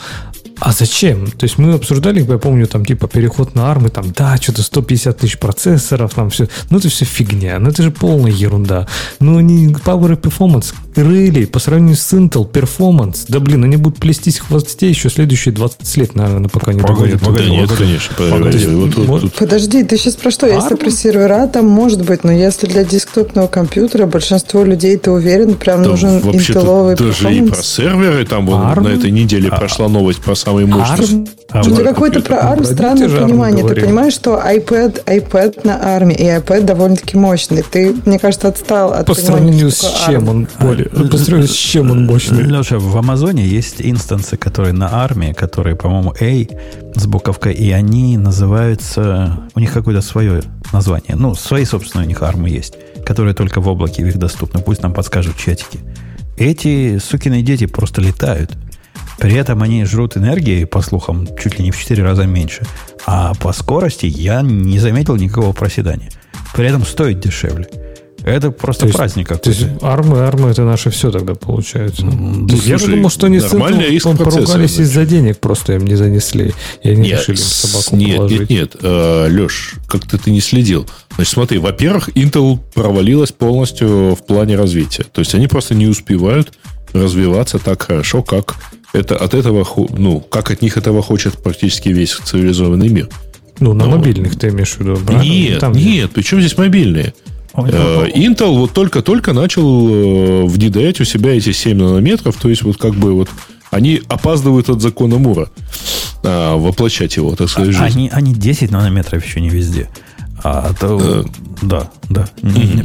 А зачем? То есть мы обсуждали, я помню, там типа переход на армы, там, да, что-то 150 тысяч процессоров, там все. Ну, это все фигня, ну, это же полная ерунда. Ну, не Power и Performance, really, по сравнению с Intel, Performance, да, блин, они будут плестись хвосте еще следующие 20 лет, наверное, пока не догонят. Погоди, нет, конечно. Погоди, вот, вот, вот. Подожди, ты сейчас про что? Если про сервера, там может быть, но если для десктопного компьютера большинство людей, ты уверен, прям там нужен интелловый даже performance? и про серверы, там вот на этой неделе а, прошла новость про самый мощный. А, Что-то какое-то про ARM странное понимание. Ты понимаешь, что iPad, iPad на ARM, и iPad довольно-таки мощный. Ты, мне кажется, отстал от По сравнению с чем он более... По сравнению с чем он мощный? Леша, в Амазоне есть инстансы, которые на ARM, которые, по-моему, A с буковкой, и они называются... У них какое-то свое название. Ну, свои собственные у них ARM есть, которые только в облаке в их доступны. Пусть нам подскажут чатики. Эти сукины дети просто летают. При этом они жрут энергии, по слухам, чуть ли не в 4 раза меньше. А по скорости я не заметил никакого проседания. При этом стоит дешевле. Это просто то есть, праздник какой-то. То есть армы, армы это наше все тогда получается. Ну, я слушай, думал, что они с этим поругались из-за денег, просто им не занесли. И они нет, решили собаку Нет, положить. нет, нет. Э, Леш, как-то ты не следил. Значит, смотри, во-первых, Intel провалилась полностью в плане развития. То есть они просто не успевают развиваться так хорошо, как это от этого, ну, как от них этого хочет практически весь цивилизованный мир. Ну, на Но... мобильных ты имеешь в виду, правильно? Нет, Там нет, причем здесь мобильные? Э, Intel вот только-только начал э, внедрять у себя эти 7 нанометров, то есть вот как бы вот они опаздывают от закона Мура а, воплощать его, так сказать, жизнь. Они, они 10 нанометров еще не везде. А то, э, да, да,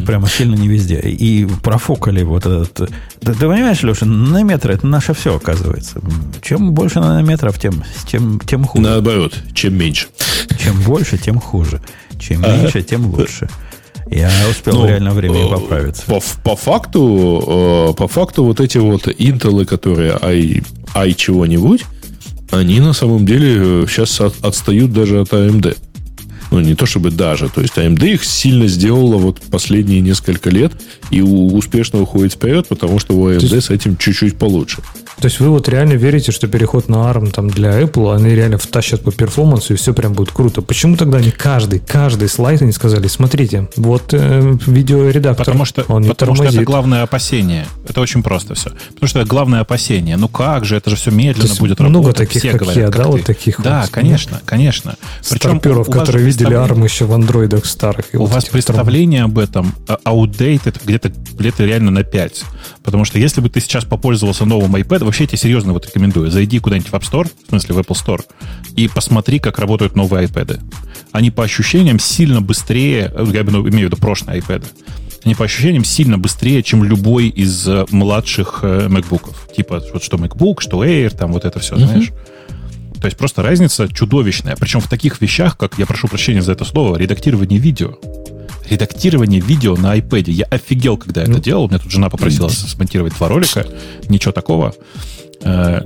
прямо сильно не везде. И профокали вот этот... Ты, ты понимаешь, Леша, нанометры это наше все, оказывается. Чем больше нанометров, тем, тем, тем хуже. Наоборот, чем меньше. Чем больше, тем хуже. Чем меньше, тем лучше. Я успел ну, в реальное время э, поправиться. По, по факту, э, по факту вот эти вот Intel, которые i, i чего-нибудь, они на самом деле сейчас от, отстают даже от AMD. Ну, не то чтобы даже. То есть AMD их сильно сделала вот последние несколько лет и успешно уходит вперед, потому что у AMD есть, с этим чуть-чуть получше. То есть вы вот реально верите, что переход на ARM там для Apple, они реально втащат по перформансу, и все прям будет круто. Почему тогда они каждый, каждый слайд они сказали, смотрите, вот э, видеоредактор, потому что, он не потому тормозит. что это главное опасение. Это очень просто все. Потому что это главное опасение. Ну как же, это же все медленно будет много работать. таких, все как говорят, я, как да, ты. вот таких Да, вот, конечно, конечно. Причем Старперов, которые видели ARM еще в андроидах старых. У вот вас представление об этом а, outdated где-то где реально на 5. Потому что если бы ты сейчас попользовался новым iPad, вообще тебе серьезно вот рекомендую. Зайди куда-нибудь в App Store, в смысле в Apple Store, и посмотри, как работают новые iPad. Они по ощущениям сильно быстрее, э, я имею в виду прошлые iPad, они по ощущениям сильно быстрее, чем любой из э, младших э, MacBook. Типа вот что MacBook, что Air, там вот это все, mm-hmm. знаешь. То есть просто разница чудовищная. Причем в таких вещах, как, я прошу прощения за это слово, редактирование видео редактирование видео на iPad. Я офигел, когда ну, это делал. У меня тут жена попросила смонтировать два ролика. Ничего такого, э,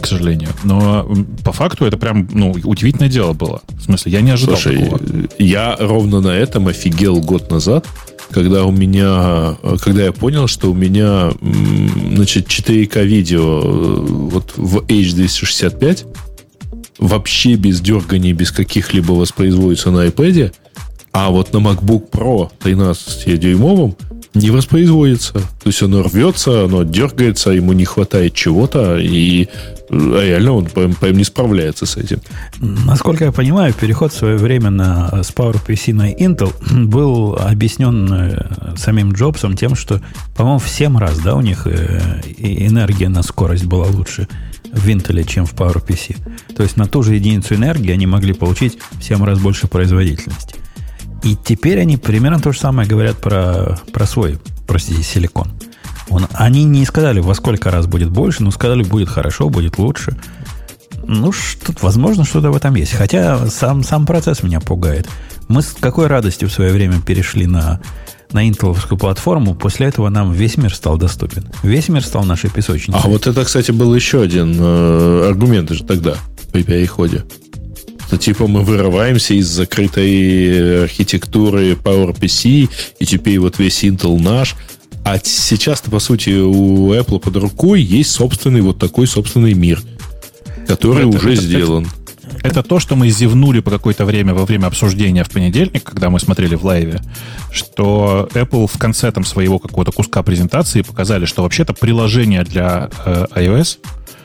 к сожалению. Но по факту это прям ну, удивительное дело было. В смысле, я не ожидал Слушай, такого. Я ровно на этом офигел год назад, когда у меня, когда я понял, что у меня, значит, 4К видео э, вот в H265 вообще без дерганий, без каких-либо воспроизводится на iPad, а вот на MacBook Pro 13-дюймовом не воспроизводится. То есть оно рвется, оно дергается, ему не хватает чего-то, и реально он прям, прям не справляется с этим. Насколько я понимаю, переход в свое время на, с PowerPC на Intel был объяснен э, самим Джобсом тем, что, по-моему, в 7 раз да, у них э, энергия на скорость была лучше в Intel, чем в PowerPC. То есть на ту же единицу энергии они могли получить в 7 раз больше производительности. И теперь они примерно то же самое говорят про, про свой, простите, силикон. Он, они не сказали, во сколько раз будет больше, но сказали, будет хорошо, будет лучше. Ну, что, возможно, что-то в этом есть. Хотя сам, сам процесс меня пугает. Мы с какой радостью в свое время перешли на, на интеловскую платформу, после этого нам весь мир стал доступен. Весь мир стал нашей песочницей. А вот это, кстати, был еще один э, аргумент же тогда при переходе. Что типа мы вырываемся из закрытой архитектуры PowerPC, и теперь вот весь Intel наш. А сейчас-то, по сути, у Apple под рукой есть собственный вот такой собственный мир – который это, уже это, сделан. Это, это то, что мы зевнули по какое-то время во время обсуждения в понедельник, когда мы смотрели в лайве, что Apple в конце там своего какого-то куска презентации показали, что вообще-то приложения для э, iOS,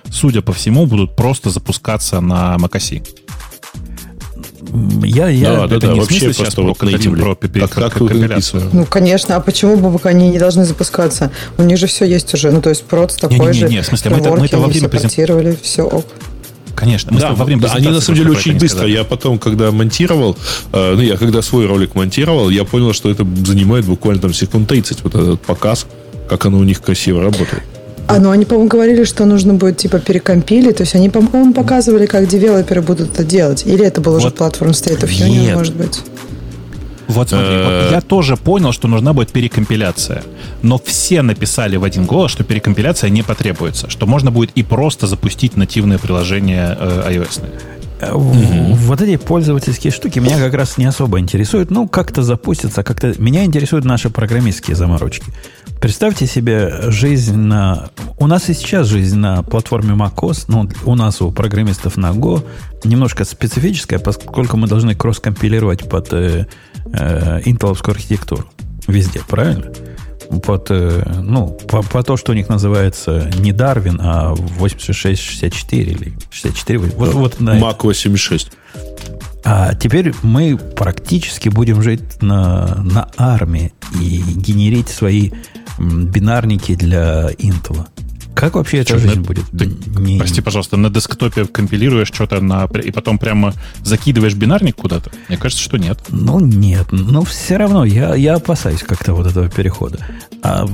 судя по всему, будут просто запускаться на macOS. Я, я да, это да, не да, вообще сейчас про, про, про, про, как, компиляцию. Ну, конечно, а почему бы они не должны запускаться? У них же все есть уже. Ну, то есть, проц такой не, не, не, не, же. в смысле, мы это, мы это во время презентации... все ок. Конечно. Мы да, во время да, они на самом деле очень быстро. Сказали. Я потом, когда монтировал, э, ну, я когда свой ролик монтировал, я понял, что это занимает буквально там секунд 30, вот этот показ, как оно у них красиво работает. А, ну они, по-моему, говорили, что нужно будет типа перекомпилить. То есть они, по-моему, показывали, как девелоперы будут это делать. Или это был вот. уже платформ State of Union, может быть? Вот смотри, вот я тоже понял, что нужна будет перекомпиляция. Но все написали в один голос, что перекомпиляция не потребуется, что можно будет и просто запустить нативное приложение э, iOS. Mm-hmm. Вот эти пользовательские штуки меня как раз не особо интересуют. Ну, как-то запустятся, как-то... Меня интересуют наши программистские заморочки. Представьте себе жизнь на... У нас и сейчас жизнь на платформе macOS, ну, у нас у программистов на Go немножко специфическая, поскольку мы должны кросс-компилировать под э, э, интеловскую архитектуру везде, правильно? Под, э, ну, по, по то, что у них называется не Дарвин, а 8664 или 64. Вот, вот на Mac 86. А теперь мы практически будем жить на, на армии и генерить свои бинарники для Intel. Как вообще эта жизнь на, будет? Ты, не... Прости, пожалуйста, на десктопе компилируешь что-то на, и потом прямо закидываешь бинарник куда-то? Мне кажется, что нет. Ну, нет. Но все равно я, я опасаюсь как-то вот этого перехода. А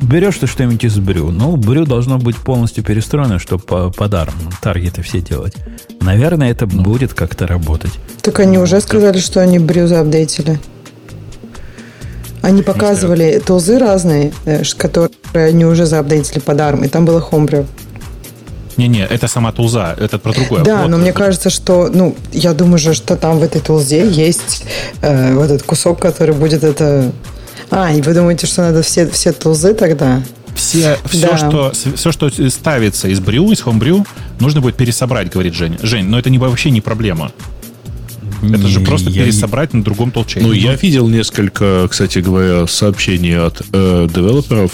берешь ты что-нибудь из брю. Ну, брю должно быть полностью перестроено, чтобы по, по дарам таргеты все делать. Наверное, это ну. будет как-то работать. Так они уже сказали, что они брю заапдейтили. Они показывали тулзы разные, э, которые они уже заапдейтили под ARM, и там было Homebrew. Не-не, это сама тулза, это про другое. Да, вот, но мне кажется, что, ну, я думаю же, что там в этой тулзе есть э, вот этот кусок, который будет это... А, и вы думаете, что надо все, все тулзы тогда? Все, все, да. что, все, что ставится из брю, из homebrew, нужно будет пересобрать, говорит Женя. Жень, но это не, вообще не проблема. Это же просто пересобрать не... на другом толчке. Ну, я видел несколько, кстати говоря, сообщений от э, девелоперов,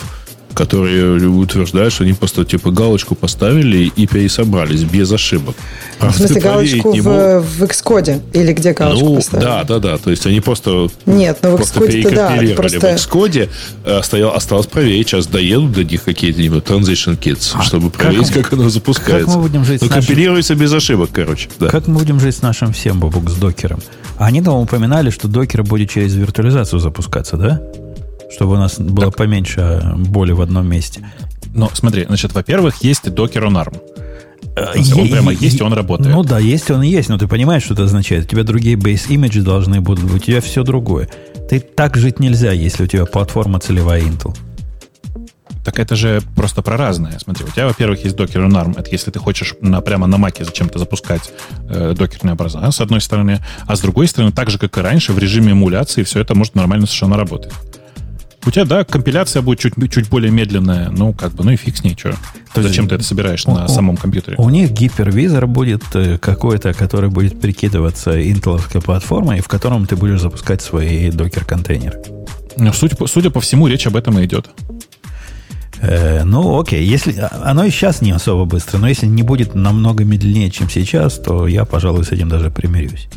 которые утверждают, что они просто типа галочку поставили и пересобрались без ошибок. А в смысле, галочку в, в Xcode? Или где галочку ну, поставили? Да, да, да. То есть они просто, Нет, ну, в просто перекомпилировали да, просто... в Xcode. Э, стоял, осталось проверить. Сейчас доедут до них какие-то transition kits, а чтобы проверить, как, как оно запускается. Как мы будем жить ну, нашим... компилируется без ошибок, короче. Да. Как мы будем жить с нашим всем, Бабук, с докером? Они там упоминали, что докер будет через виртуализацию запускаться, да? Чтобы у нас было так. поменьше боли в одном месте. Но смотри, значит, во-первых, есть Docker on ARM. Есть, он прямо есть, и он работает. Ну да, есть он и есть, но ты понимаешь, что это означает. У тебя другие base image должны будут быть, у тебя все другое. Ты так жить нельзя, если у тебя платформа целевая Intel. Так это же просто про разное. Смотри, у тебя, во-первых, есть Docker on ARM. Это если ты хочешь на, прямо на маке зачем-то запускать э, докерные образа, с одной стороны. А с другой стороны, так же, как и раньше, в режиме эмуляции все это может нормально совершенно работать. У тебя, да, компиляция будет чуть, чуть более медленная, ну, как бы, ну и фиг с ней, что. Зачем ты это собираешь у, на самом компьютере? У них гипервизор будет э, какой-то, который будет прикидываться интеловской платформой, в котором ты будешь запускать свои докер-контейнеры. Ну, судя, судя по всему, речь об этом и идет. Э, ну, окей, если а, оно и сейчас не особо быстро, но если не будет намного медленнее, чем сейчас, то я, пожалуй, с этим даже примирюсь.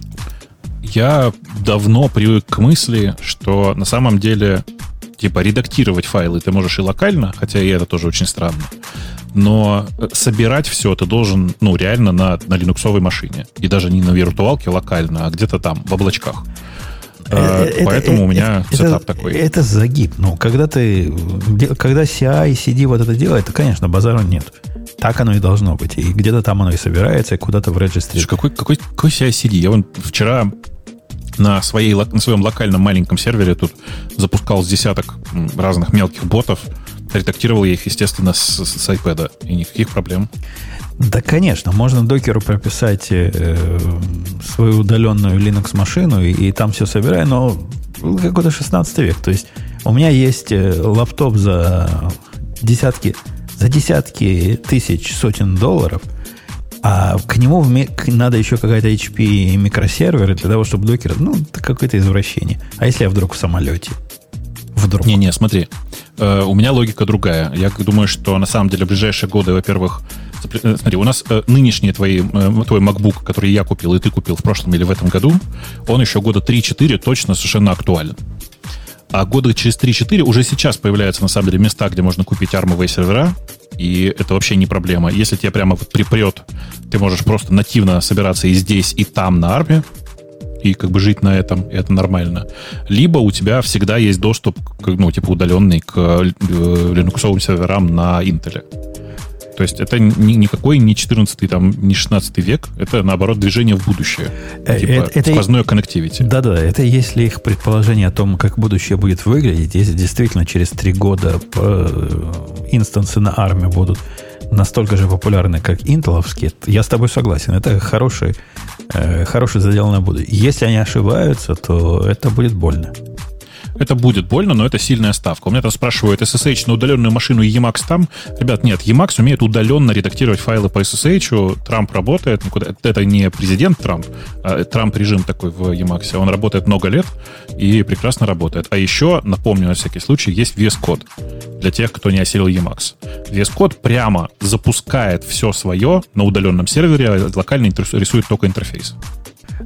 Я давно привык к мысли, что на самом деле типа редактировать файлы ты можешь и локально, хотя и это тоже очень странно. Но э, собирать все ты должен, ну, реально на, на линуксовой машине. И даже не на виртуалке локально, а где-то там, в облачках. Э, это, Поэтому это, у меня это, сетап такой. Это загиб. Ну, когда ты, когда CI и CD вот это делает, то, конечно, базара нет. Так оно и должно быть. И где-то там оно и собирается, и куда-то в регистре. Какой, какой, какой CI-CD? Я вон вчера на, своей, на своем локальном маленьком сервере тут запускал с десяток разных мелких ботов, редактировал я их, естественно, с, с iPad, и никаких проблем. Да, конечно, можно докеру прописать э, свою удаленную Linux-машину и, и там все собирай, но какой-то 16 век. То есть у меня есть э, лаптоп за десятки, за десятки тысяч, сотен долларов, а к нему надо еще какая-то HP микросервер для того, чтобы докер... Ну, это какое-то извращение. А если я вдруг в самолете? Вдруг. Не-не, смотри. Э, у меня логика другая. Я думаю, что на самом деле в ближайшие годы, во-первых, Э, смотри, у нас э, нынешний твои, э, твой MacBook, который я купил, и ты купил в прошлом или в этом году, он еще года 3-4 точно совершенно актуален. А года через 3-4 уже сейчас появляются, на самом деле, места, где можно купить армовые сервера, и это вообще не проблема. Если тебе прямо вот припрет, ты можешь просто нативно собираться и здесь, и там на арме, и как бы жить на этом, и это нормально. Либо у тебя всегда есть доступ, ну, типа удаленный к линуксовым серверам на Intel. То есть это ни, никакой не 14 там, не 16 век, это, наоборот, движение в будущее. Э, типа это, это сквозное connectivity. Да-да, это если их предположение о том, как будущее будет выглядеть, если действительно через три года э, инстансы на армии будут настолько же популярны, как интеловские, я с тобой согласен. Это хороший, э, хороший задел на будущее. Если они ошибаются, то это будет больно. Это будет больно, но это сильная ставка. У меня там спрашивают SSH на удаленную машину и Emacs там. Ребят, нет, Emacs умеет удаленно редактировать файлы по SSH. Трамп работает. Никуда. Это не президент Трамп, а Трамп режим такой в Emacs. Он работает много лет и прекрасно работает. А еще, напомню на всякий случай, есть VS Code для тех, кто не осилил Emacs. VS Code прямо запускает все свое на удаленном сервере, а локально рисует только интерфейс.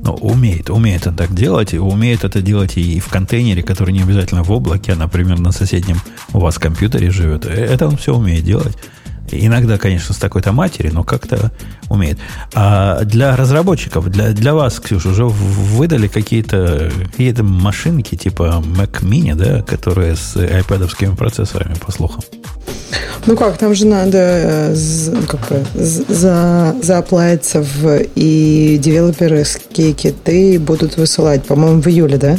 Ну, умеет, умеет он так делать, и умеет это делать и в контейнере, который не обязательно в облаке, а, например, на соседнем у вас компьютере живет. Э, это он все умеет делать. Иногда, конечно, с такой-то матери, но как-то умеет. А для разработчиков, для, для вас, Ксюша, уже выдали какие-то какие машинки типа Mac Mini, да, которые с iPad процессорами, по слухам? Ну как, там же надо э, как бы, за, зааплавиться в и девелоперские киты будут высылать, по-моему, в июле, да?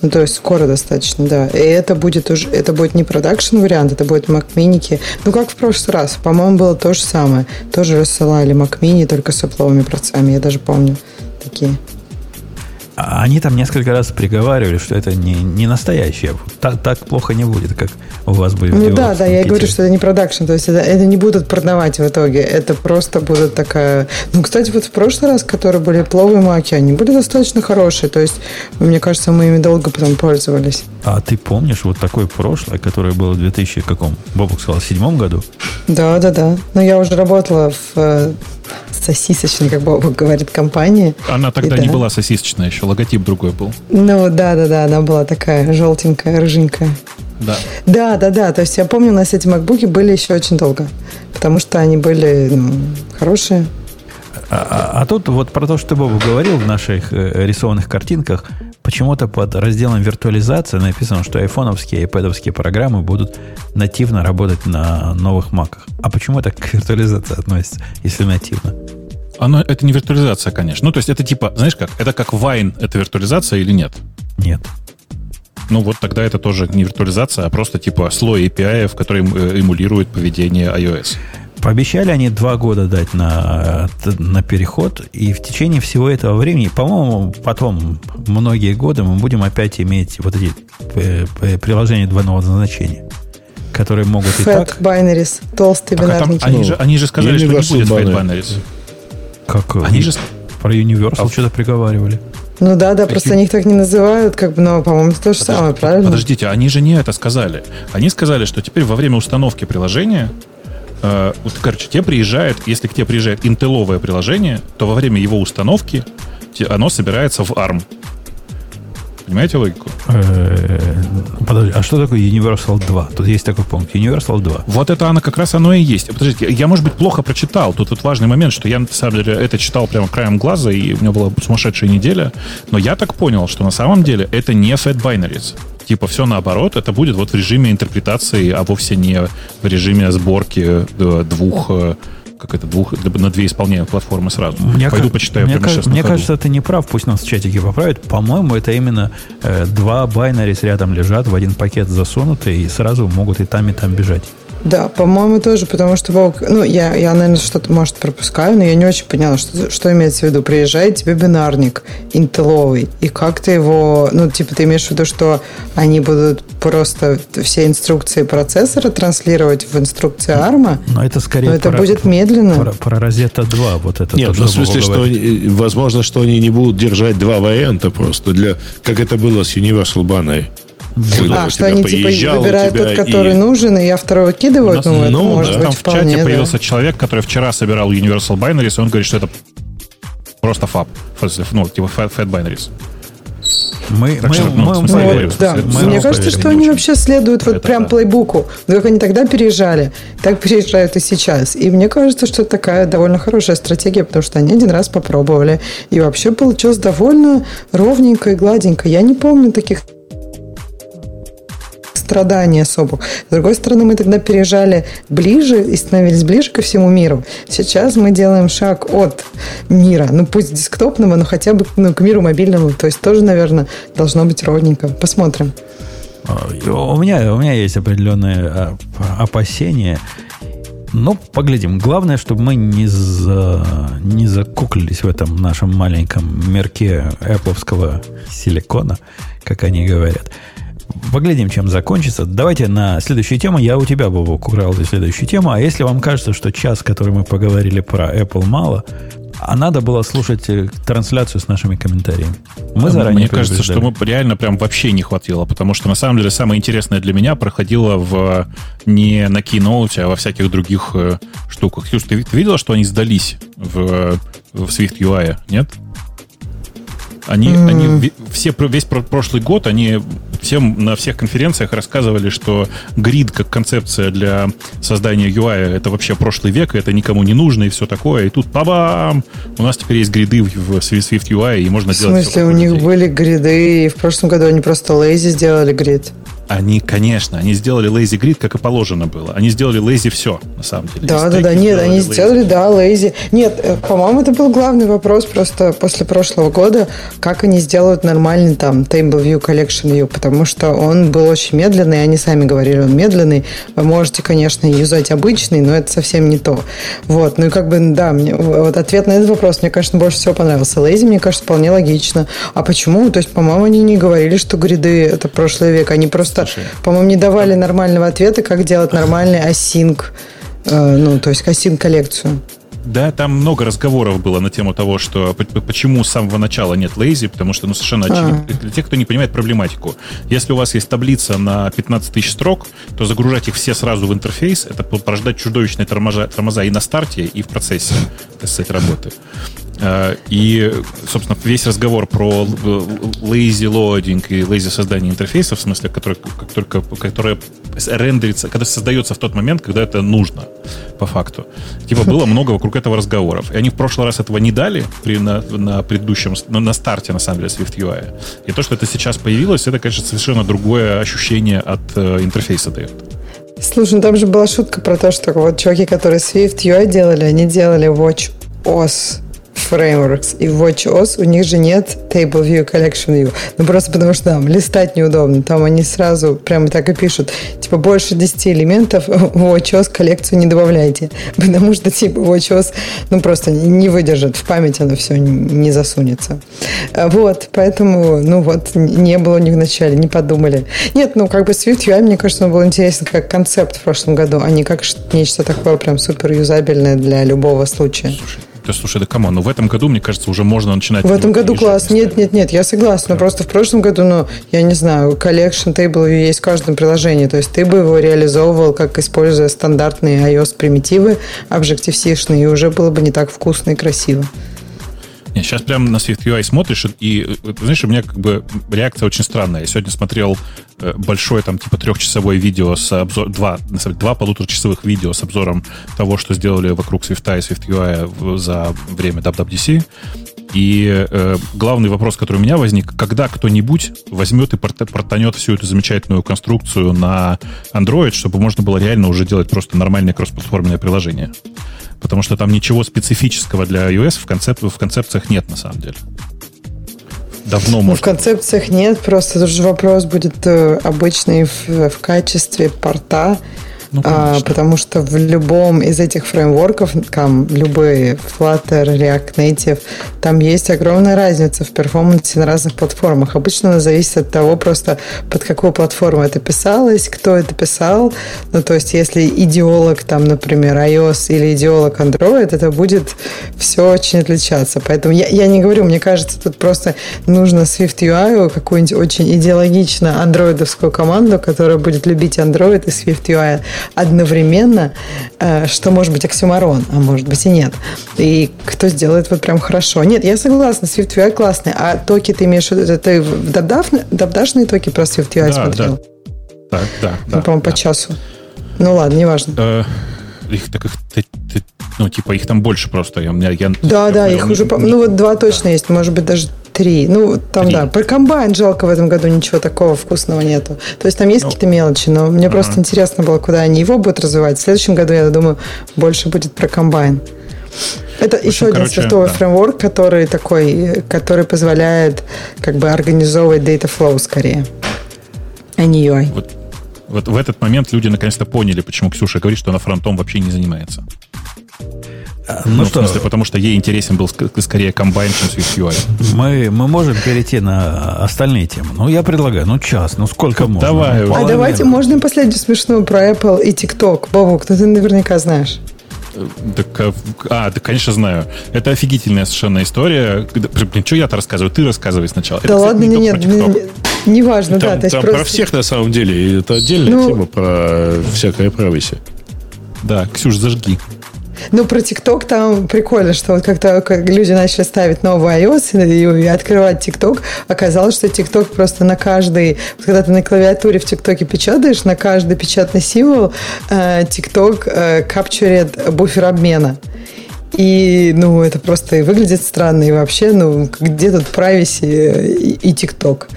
Ну, то есть скоро достаточно, да. И это будет уже, это будет не продакшн вариант, это будет Mac Mini. Ну, как в прошлый раз. По-моему, было то же самое. Тоже рассылали Mac Mini, только с опловыми процессами. Я даже помню такие. Они там несколько раз приговаривали, что это не, не настоящее. Так, так плохо не будет, как у вас будет. Ну да, да, я и говорю, что это не продакшн. То есть это, это не будут продавать в итоге. Это просто будет такая... Ну, кстати, вот в прошлый раз, которые были пловые маки, они были достаточно хорошие. То есть, мне кажется, мы ими долго потом пользовались. А ты помнишь вот такое прошлое, которое было в 2000 каком? Бобок сказал, в седьмом году? Да, да, да. Но я уже работала в сосисочной, как Бобок говорит, компании. Она тогда и, не да. была сосисочная, еще логотип другой был. Ну, да, да, да, она была такая желтенькая, рыженькая. Да. Да, да, да. То есть я помню, у нас эти макбуки были еще очень долго. Потому что они были ну, хорошие. А, а, а тут вот про то, что ты, Бобу, говорил в наших э, рисованных картинках, почему-то под разделом виртуализация написано, что айфоновские и iPad программы будут нативно работать на новых маках. А почему это к виртуализации относится, если нативно? Оно, это не виртуализация, конечно. Ну, то есть это типа, знаешь как, это как Wine, это виртуализация или нет? Нет. Ну вот тогда это тоже не виртуализация, а просто типа слой API, который э, эмулирует поведение iOS. Пообещали они два года дать на, на переход, и в течение всего этого времени, по-моему, потом многие годы мы будем опять иметь вот эти э, приложения двойного назначения, которые могут Fat и так... binaries, толстые так, бинарники. А там, они, же, они же сказали, что не будет Fat binaries. Как? Они же... Про Universal а... что-то приговаривали. Ну да, да, просто они их так не называют, как бы, но, по-моему, это то же Подожди, самое, правильно? Подождите, они же не это сказали. Они сказали, что теперь во время установки приложения э, вот, короче, тебе приезжает, если к тебе приезжает интеловое приложение, то во время его установки оно собирается в ARM. Понимаете логику? Подожди, а что такое Universal 2? Тут есть такой пункт. Universal 2. Вот это она как раз оно и есть. Подождите, я, может быть, плохо прочитал. Тут вот важный момент, что я, на самом деле, это читал прямо краем глаза, и у меня была сумасшедшая неделя. Но я так понял, что на самом деле это не Fat Binaries. Типа все наоборот, это будет вот в режиме интерпретации, а вовсе не в режиме сборки двух как это, двух, на две исполняемые платформы сразу. Мне Пойду почитаю мне, прямо Мне кажется, ты не прав, пусть нас в чатике поправят. По-моему, это именно э, два байнерис рядом лежат, в один пакет засунуты, и сразу могут и там, и там бежать. Да, по-моему, тоже, потому что, ну, я, я, наверное, что-то, может, пропускаю, но я не очень поняла, что, что имеется в виду. Приезжает тебе бинарник интеловый, и как ты его, ну, типа, ты имеешь в виду, что они будут просто все инструкции процессора транслировать в инструкции ARM? Но это скорее но это про, будет медленно. Про, про Rosetta 2, вот это. Нет, ну, в смысле, что они, возможно, что они не будут держать два варианта просто, для, как это было с Universal Banner. А, что они типа выбирают тот, который и... нужен, и я второй выкидываю? Ну, ну, может да. быть, Там вполне, в чате да. появился человек, который вчера собирал Universal Binaries, и он говорит, что это просто фаб. Ну, типа Fat, Binaries. Мы, так мы, что, ну, мы, мы, мы, да. мы Мне кажется, что они вообще следуют вот прям да. плейбуку. Как они тогда переезжали, так переезжают и сейчас. И мне кажется, что это такая довольно хорошая стратегия, потому что они один раз попробовали. И вообще получилось довольно ровненько и гладенько. Я не помню таких страданий особых. С другой стороны, мы тогда переезжали ближе и становились ближе ко всему миру. Сейчас мы делаем шаг от мира, ну пусть десктопного, но хотя бы ну, к миру мобильному. То есть тоже, наверное, должно быть ровненько. Посмотрим. А, у меня, у меня есть определенные а, опасения. Ну, поглядим. Главное, чтобы мы не, за, не закуклились в этом нашем маленьком мерке Apple силикона, как они говорят. Поглядим, чем закончится. Давайте на следующую тему. Я у тебя, Бобок, украл за следующую тему. А если вам кажется, что час, который мы поговорили про Apple, мало, а надо было слушать э, трансляцию с нашими комментариями. Мы заранее Мне кажется, что мы реально прям вообще не хватило, потому что на самом деле самое интересное для меня проходило в не на Keynote, а во всяких других э, штуках. Ксюш, ты, ты видела, что они сдались в, в Swift UI, нет? Они, mm. они все, весь прошлый год, они всем на всех конференциях рассказывали, что грид как концепция для создания UI это вообще прошлый век, и это никому не нужно, и все такое. И тут па-бам! У нас теперь есть гриды в Swift UI, и можно делать... В смысле, у них были гриды, и в прошлом году они просто lazy сделали грид? Они, конечно, они сделали Lazy Grid, как и положено было. Они сделали Lazy все, на самом деле. Да, да, да. Нет, они lazy. сделали, да, Lazy. Нет, э, по-моему, это был главный вопрос просто после прошлого года, как они сделают нормальный там Table View, Collection View, потому что он был очень медленный, они сами говорили, он медленный. Вы можете, конечно, юзать обычный, но это совсем не то. Вот, ну и как бы, да, мне, вот ответ на этот вопрос мне, конечно, больше всего понравился. Lazy, мне кажется, вполне логично. А почему? То есть, по-моему, они не говорили, что гриды это прошлый век, они просто просто, по-моему, не давали нормального ответа, как делать нормальный async, э, ну, то есть async коллекцию. Да, там много разговоров было на тему того, что почему с самого начала нет лейзи, потому что, ну, совершенно а. очевидно, для тех, кто не понимает проблематику. Если у вас есть таблица на 15 тысяч строк, то загружать их все сразу в интерфейс, это порождать чудовищные тормоза, тормоза и на старте, и в процессе, так сказать, работы. Э, и, собственно, весь разговор про lazy loading и lazy создание интерфейса, в смысле, который, как только, которое рендерится, когда создается в тот момент, когда это нужно, по факту. Типа было много вокруг этого разговоров. И они в прошлый раз этого не дали при, на, на предыдущем, ну, на старте, на самом деле, Swift UI. И то, что это сейчас появилось, это, конечно, совершенно другое ощущение от э, интерфейса дает. Слушай, ну там же была шутка про то, что вот чуваки, которые Swift UI делали, они делали Watch OS Frameworks и WatchOS, у них же нет Table View, Collection View. Ну, просто потому что там листать неудобно. Там они сразу прямо так и пишут. Типа, больше 10 элементов в WatchOS коллекцию не добавляйте. Потому что, типа, WatchOS, ну, просто не выдержит. В память оно все не засунется. Вот, поэтому, ну, вот, не было у них вначале, не подумали. Нет, ну, как бы Swift UI, мне кажется, он был интересен как концепт в прошлом году, а не как нечто такое прям супер юзабельное для любого случая. Слушай, да слушай, да кому? Ну в этом году, мне кажется, уже можно начинать... В этом году класс. Нет, нет, нет, я согласна. Да. Просто в прошлом году, ну, я не знаю, collection table есть в каждом приложении. То есть ты бы его реализовывал, как используя стандартные iOS примитивы, Objective-C, и уже было бы не так вкусно и красиво. Не, сейчас прям на SwiftUI смотришь, и, знаешь, у меня как бы реакция очень странная. Я сегодня смотрел э, большое, там, типа, трехчасовое видео с обзором, два, на самом деле, два полуторачасовых видео с обзором того, что сделали вокруг Swift и SwiftUI за время WWDC. И э, главный вопрос, который у меня возник, когда кто-нибудь возьмет и портанет всю эту замечательную конструкцию на Android, чтобы можно было реально уже делать просто нормальное кроссплатформенное приложение. Потому что там ничего специфического для iOS в, концеп- в концепциях нет на самом деле. Давно ну, В концепциях нет, просто тут же вопрос будет э, обычный в, в качестве порта ну, а, потому что в любом из этих фреймворков, там любые Flutter, React Native, там есть огромная разница в перформансе на разных платформах. Обычно она зависит от того просто, под какую платформу это писалось, кто это писал. Ну, то есть, если идеолог, там, например, iOS или идеолог Android, это будет все очень отличаться. Поэтому я, я не говорю, мне кажется, тут просто нужно Swift UI какую-нибудь очень идеологично андроидовскую команду, которая будет любить Android и Swift UI одновременно, э, что может быть оксюмарон, а может быть и нет. И кто сделает вот прям хорошо. Нет, я согласна, SwiftUI классный. А токи ты имеешь в виду, ты дабдашные токи про SwiftUI да, смотрел? Да. Так, да, да. Ну, по-моему, да. по часу. Ну ладно, неважно. Э, их так их, ты, ты, ну, типа, их там больше просто. Я, я, да, я, да, я, их уже, ну, вот два точно да. есть, может быть, даже три. Ну, там, три. да, про комбайн жалко в этом году ничего такого вкусного нету. То есть там есть ну, какие-то мелочи, но мне uh-huh. просто интересно было, куда они его будут развивать. В следующем году, я думаю, больше будет про комбайн. Это общем, еще один короче, святой да. фреймворк, который такой, который позволяет как бы организовывать data flow скорее, а не UI. Вот вот в этот момент люди наконец-то поняли, почему Ксюша говорит, что она фронтом вообще не занимается. А, ну, ну что? В смысле, потому что ей интересен был скорее комбайн, чем SwiftUI. Мы, мы можем перейти на остальные темы. Ну, я предлагаю, ну, час, ну, сколько можно? Давай. Ну, а давайте, можно последнюю смешную про Apple и TikTok. Бобок, ну, ты наверняка знаешь. Так, а, а, да, конечно, знаю. Это офигительная совершенно история. Блин, что я-то рассказываю? Ты рассказывай сначала. Да это, ладно, кстати, не нет, нет, не, важно, там, да. То есть там просто... про всех на самом деле. Это отдельная ну, тема про всякое прависи. Да, Ксюш, зажги. Ну, про ТикТок там прикольно, что вот как-то как люди начали ставить новый iOS и, и открывать ТикТок, оказалось, что ТикТок просто на каждый... Вот когда ты на клавиатуре в ТикТоке печатаешь, на каждый печатный символ э, ТикТок э, капчурит буфер обмена. И, ну, это просто и выглядит странно, и вообще, ну, где тут privacy и ТикТок?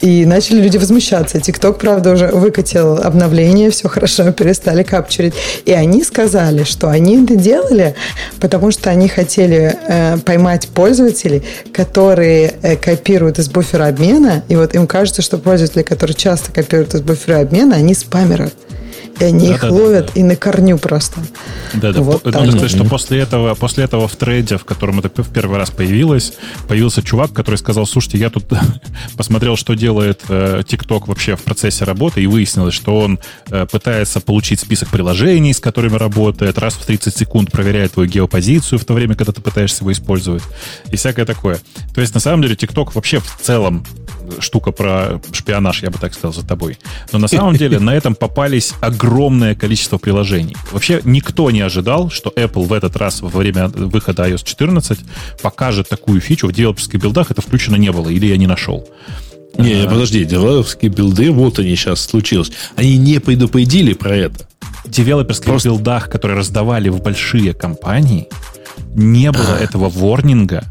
И начали люди возмущаться. ТикТок, правда, уже выкатил обновление, все хорошо, перестали капчурить. И они сказали, что они это делали, потому что они хотели э, поймать пользователей, которые э, копируют из буфера обмена, и вот им кажется, что пользователи, которые часто копируют из буфера обмена, они спамеры и они да, их да, ловят да, да. и на корню просто. Да, да. Вот Нужно сказать, что после этого, после этого в трейде, в котором это в первый раз появилось, появился чувак, который сказал, слушайте, я тут посмотрел, что делает э, TikTok вообще в процессе работы, и выяснилось, что он э, пытается получить список приложений, с которыми работает, раз в 30 секунд проверяет твою геопозицию в то время, когда ты пытаешься его использовать, и всякое такое. То есть, на самом деле, TikTok вообще в целом штука про шпионаж, я бы так сказал, за тобой. Но на самом деле на этом попались огромное количество приложений. Вообще никто не ожидал, что Apple в этот раз во время выхода iOS 14 покажет такую фичу. В девелоперских билдах это включено не было, или я не нашел. Не, а, подожди, девелоперские билды, вот они сейчас случилось. Они не предупредили про это. В девелоперских Просто... билдах, которые раздавали в большие компании, не было а. этого ворнинга,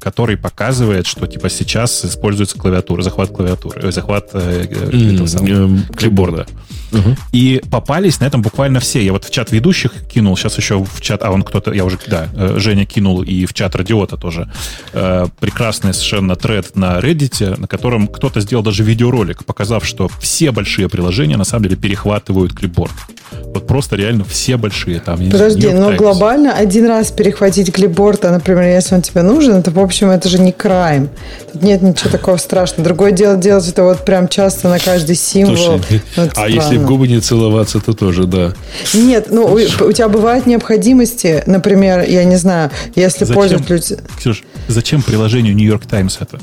который показывает, что типа сейчас используется клавиатура, захват клавиатуры, э, захват э, mm, самого, э, клипборда. Угу. И попались на этом буквально все. Я вот в чат ведущих кинул, сейчас еще в чат, а он кто-то, я уже, да, э, Женя кинул и в чат радиота тоже. Э, прекрасный совершенно тред на Reddit, на котором кто-то сделал даже видеоролик, показав, что все большие приложения на самом деле перехватывают клипборд. Вот просто реально все большие там. Подожди, но глобально один раз перехватить клипборд, а, например, если он тебе нужен, это, в общем, это же не крайм. Тут нет ничего такого страшного. Другое дело делать это вот прям часто на каждый символ. Слушай, ну, а странно. если в губы не целоваться, то тоже, да. Нет, ну, у, у тебя бывают необходимости, например, я не знаю, если зачем, пользуются... Ксюш, зачем приложению New York Times это?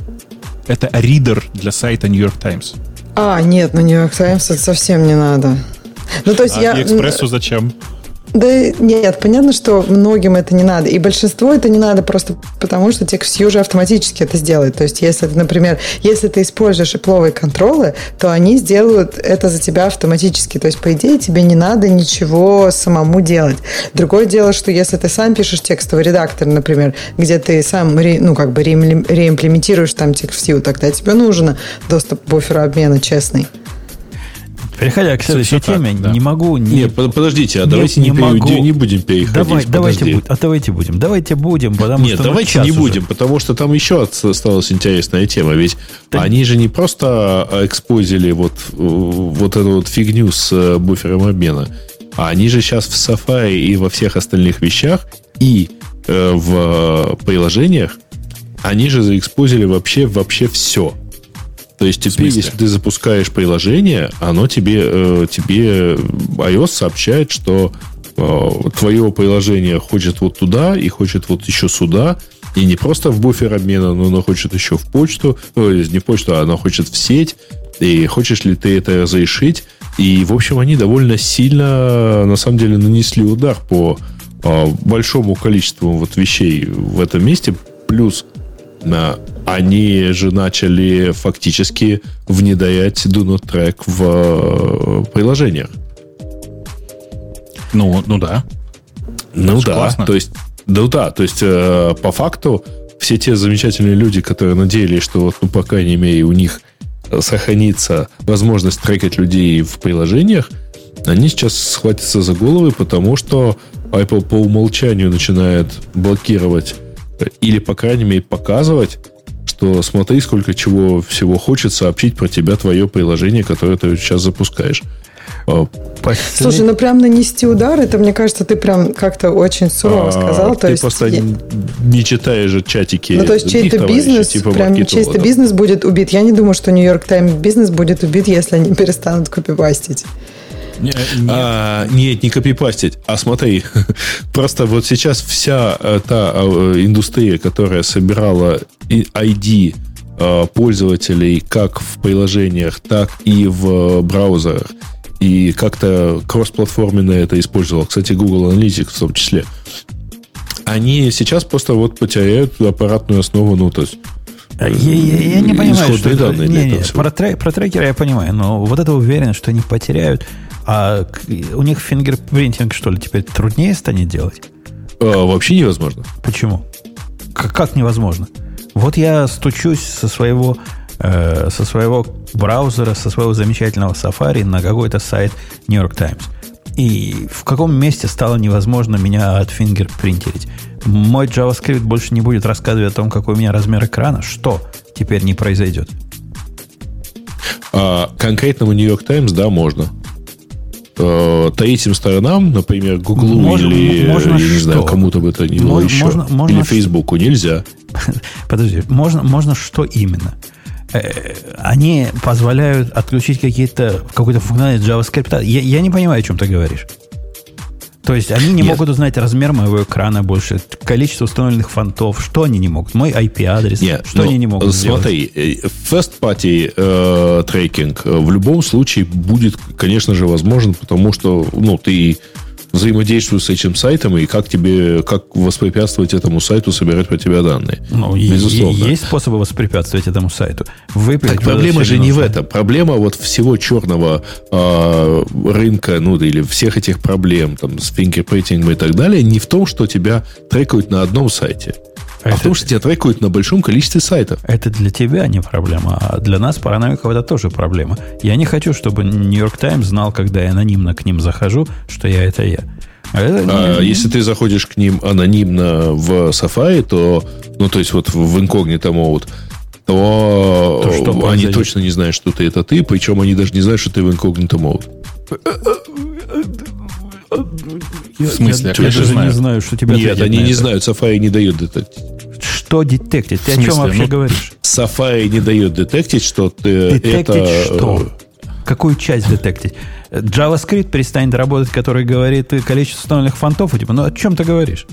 Это ридер для сайта New York Times. А, нет, на New York Times это совсем не надо. Ну, то есть а я... экспрессу зачем? Да нет, понятно, что многим это не надо. И большинству это не надо просто потому, что TextView уже автоматически это сделает. То есть, если например, если ты используешь ипловые контролы, то они сделают это за тебя автоматически. То есть, по идее, тебе не надо ничего самому делать. Другое дело, что если ты сам пишешь текстовый редактор, например, где ты сам, ну, как бы реимплементируешь там TextView, тогда тебе нужен доступ к буферу обмена честный. Переходя к следующей все, теме, так, да. не могу... Не, Нет, подождите, а не, давайте не, не, могу, не будем переходить. Давай, давайте, будь, а давайте будем. Давайте будем, потому Нет, что... Нет, давайте не уже. будем, потому что там еще осталась интересная тема. Ведь да. они же не просто экспозили вот, вот эту вот фигню с э, буфером обмена, а они же сейчас в Safari и во всех остальных вещах и э, в приложениях они же заэкспозили вообще, вообще все. То есть теперь, если ты запускаешь приложение, оно тебе, э, тебе iOS сообщает, что э, твое приложение хочет вот туда и хочет вот еще сюда, и не просто в буфер обмена, но оно хочет еще в почту, ну, не в почту, а оно хочет в сеть, и хочешь ли ты это разрешить. И, в общем, они довольно сильно, на самом деле, нанесли удар по э, большому количеству вот вещей в этом месте, плюс они же начали фактически внедрять Do Not Track в э, приложениях. Ну, ну да. Ну да, классно. то есть, да, да, то есть э, по факту все те замечательные люди, которые надеялись, что вот, ну, по крайней мере, у них сохранится возможность трекать людей в приложениях, они сейчас схватятся за головы, потому что Apple по умолчанию начинает блокировать или, по крайней мере, показывать, что смотри, сколько чего всего хочет сообщить про тебя твое приложение, которое ты сейчас запускаешь. А, Слушай, ну прям нанести удар, это, мне кажется, ты прям как-то очень сурово а, сказал. То ты есть, просто не читаешь же чатики. Ну, то есть чей-то бизнес, типа прям чей-то бизнес будет убит. Я не думаю, что Нью-Йорк Тайм бизнес будет убит, если они перестанут копипастить. Нет, а, нет, не копипастить. А смотри, просто вот сейчас вся э, та э, индустрия, которая собирала ID э, пользователей как в приложениях, так и в браузерах, и как-то кроссплатформенно это использовал, кстати, Google Analytics в том числе, они сейчас просто вот потеряют аппаратную основу, ну, то есть я, я, я не понимаю, что это, не, не, про, трек, про трекеры я понимаю, но вот это уверенность, что они потеряют а у них фингерпринтинг, что ли, теперь труднее станет делать? А, вообще невозможно. Почему? Как, как невозможно? Вот я стучусь со своего, э, со своего браузера, со своего замечательного Safari на какой-то сайт New York Times. И в каком месте стало невозможно меня отфингерпринтерить? Мой JavaScript больше не будет рассказывать о том, какой у меня размер экрана. Что теперь не произойдет? А, конкретному New York Times, да, можно э, третьим сторонам, например, можно, или, можно я не знаю, кому-то бы это не было еще, можно, можно или Фейсбуку, нельзя. Подожди, можно, можно что именно? Э, они позволяют отключить какие-то, какой-то функциональность JavaScript. Я, я не понимаю, о чем ты говоришь. То есть они не Нет. могут узнать размер моего экрана больше, количество установленных фонтов, что они не могут, мой IP-адрес, Нет, что они не могут смотри, сделать. Смотри, э, first party э, трекинг э, в любом случае будет, конечно же, возможен, потому что ну, ты взаимодействуешь с этим сайтом и как тебе, как воспрепятствовать этому сайту собирать про тебя данные. Ну, Безусловно. Есть способы воспрепятствовать этому сайту. Вы так проблема же не в этом. Проблема вот всего черного э, рынка, ну, или всех этих проблем там, с фингерпринтингом и так далее, не в том, что тебя трекают на одном сайте. А это, в том, что тебя трекают на большом количестве сайтов. Это для тебя не проблема, а для нас, параноиков, это тоже проблема. Я не хочу, чтобы Нью-Йорк Таймс знал, когда я анонимно к ним захожу, что я это я. А это а не... если ты заходишь к ним анонимно в Safari, то, ну, то есть вот в инкогнито mode, то, то что они произойдет? точно не знают, что ты это ты, причем они даже не знают, что ты в инкогнито mode. В смысле? Я, я, я даже не знаю, что тебя Нет, они не знают, Safari не дает детектить. Что детектить? Ты о чем вообще ну, говоришь? Safari не дает детектить, что ты детектить это... что? Какую часть детектить? JavaScript перестанет работать, который говорит количество установленных фонтов, типа, ну о чем ты говоришь?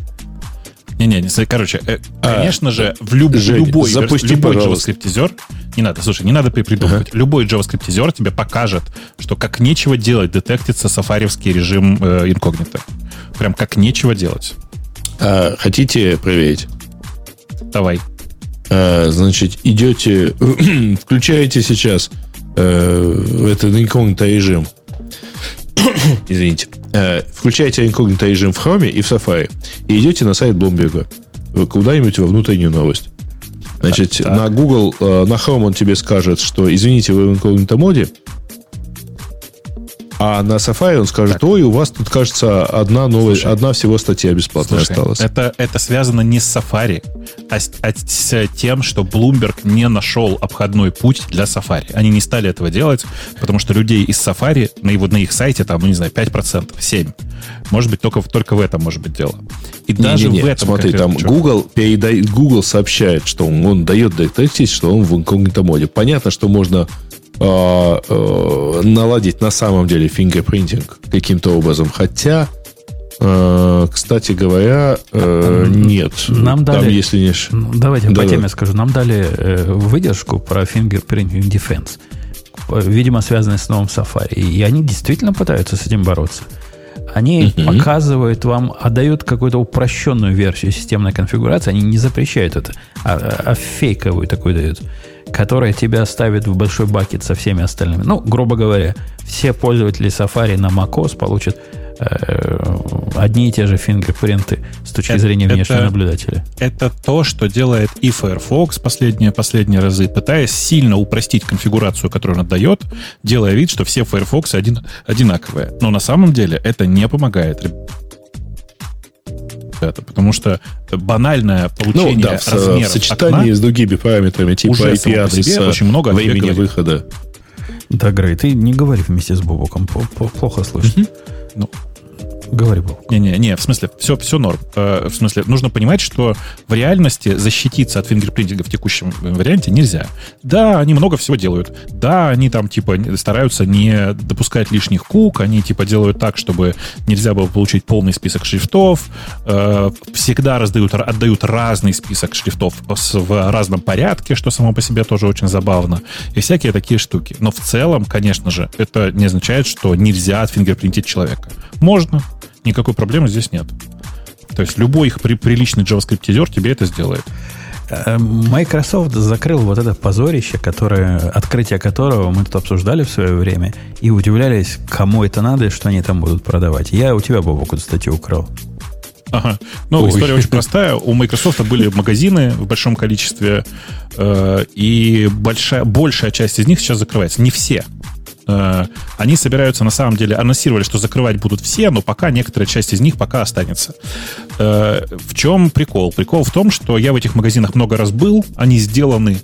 Не-не, не, короче, э, а, конечно же, в люб, Жень, любой, запусти, любой JavaScript-зер, не надо, слушай, не надо придумывать, ага. любой JavaScript-зер тебе покажет, что как нечего делать детектится сафариевский режим э, инкогнито. Прям как нечего делать. А, хотите проверить? Давай. А, значит, идете, включаете сейчас э, этот инкогнито режим. Извините. Э, включаете инкогнито режим в Chrome и в Safari. И идете на сайт Bloomberg. Куда-нибудь во внутреннюю новость. Значит, так. на Google, э, на Chrome он тебе скажет, что извините, вы в инкогнито моде. А на Safari он скажет, так. ой, у вас тут, кажется, одна новая, Слушай, одна всего статья бесплатная Слушай, осталась. Это, это связано не с Safari, а с, а с тем, что Bloomberg не нашел обходной путь для Safari. Они не стали этого делать, потому что людей из Safari на, его, на их сайте, там, ну, не знаю, 5%, 7%. Может быть, только, только в этом может быть дело. И не, даже не, не. в этом... Смотри, там Google, передает, Google сообщает, что он, он дает детектить, что он в инкогнито моде. Понятно, что можно э, э, наладить на самом деле фингерпринтинг каким-то образом. Хотя, э, кстати говоря, э, нет. Нам дали, Там, если не... Давайте да, по теме да. скажу. Нам дали э, выдержку про Fingerprinting Defense. Видимо, связанные с новым Safari. И они действительно пытаются с этим бороться. Они uh показывают вам, отдают какую-то упрощенную версию системной конфигурации. Они не запрещают это, а, а фейковую такую дают которая тебя ставит в большой бакет со всеми остальными. Ну, грубо говоря, все пользователи Safari на macOS получат э, одни и те же фингерпринты с точки это, зрения внешнего это, наблюдателя. Это то, что делает и Firefox последние, последние разы, пытаясь сильно упростить конфигурацию, которую он отдает, делая вид, что все Firefox один, одинаковые. Но на самом деле это не помогает это, потому что банальное получение ну, да, размеров в сочетании окна с другими параметрами, типа IP-адреса, очень много времени выхода. Да, Грей, ты не говори вместе с Бобоком, плохо слышно. Ну, Говори, Бог. Не-не-не, в смысле, все, все норм. Э, в смысле, нужно понимать, что в реальности защититься от фингерпринтинга в текущем варианте нельзя. Да, они много всего делают. Да, они там, типа, стараются не допускать лишних кук, они, типа, делают так, чтобы нельзя было получить полный список шрифтов, э, всегда раздают, отдают разный список шрифтов в разном порядке, что само по себе тоже очень забавно, и всякие такие штуки. Но в целом, конечно же, это не означает, что нельзя отфингерпринтить человека. Можно, никакой проблемы здесь нет. То есть любой их при, приличный JavaScript тебе это сделает. Э, Microsoft закрыл вот это позорище, которое, открытие которого мы тут обсуждали в свое время, и удивлялись, кому это надо и что они там будут продавать. Я у тебя, Бобок, эту статью украл. Ага. Ну, Ой. история очень простая. У Microsoft были магазины в большом количестве, э, и большая, большая часть из них сейчас закрывается. Не все. Э, они собираются, на самом деле, анонсировали, что закрывать будут все, но пока некоторая часть из них пока останется. Э, в чем прикол? Прикол в том, что я в этих магазинах много раз был, они сделаны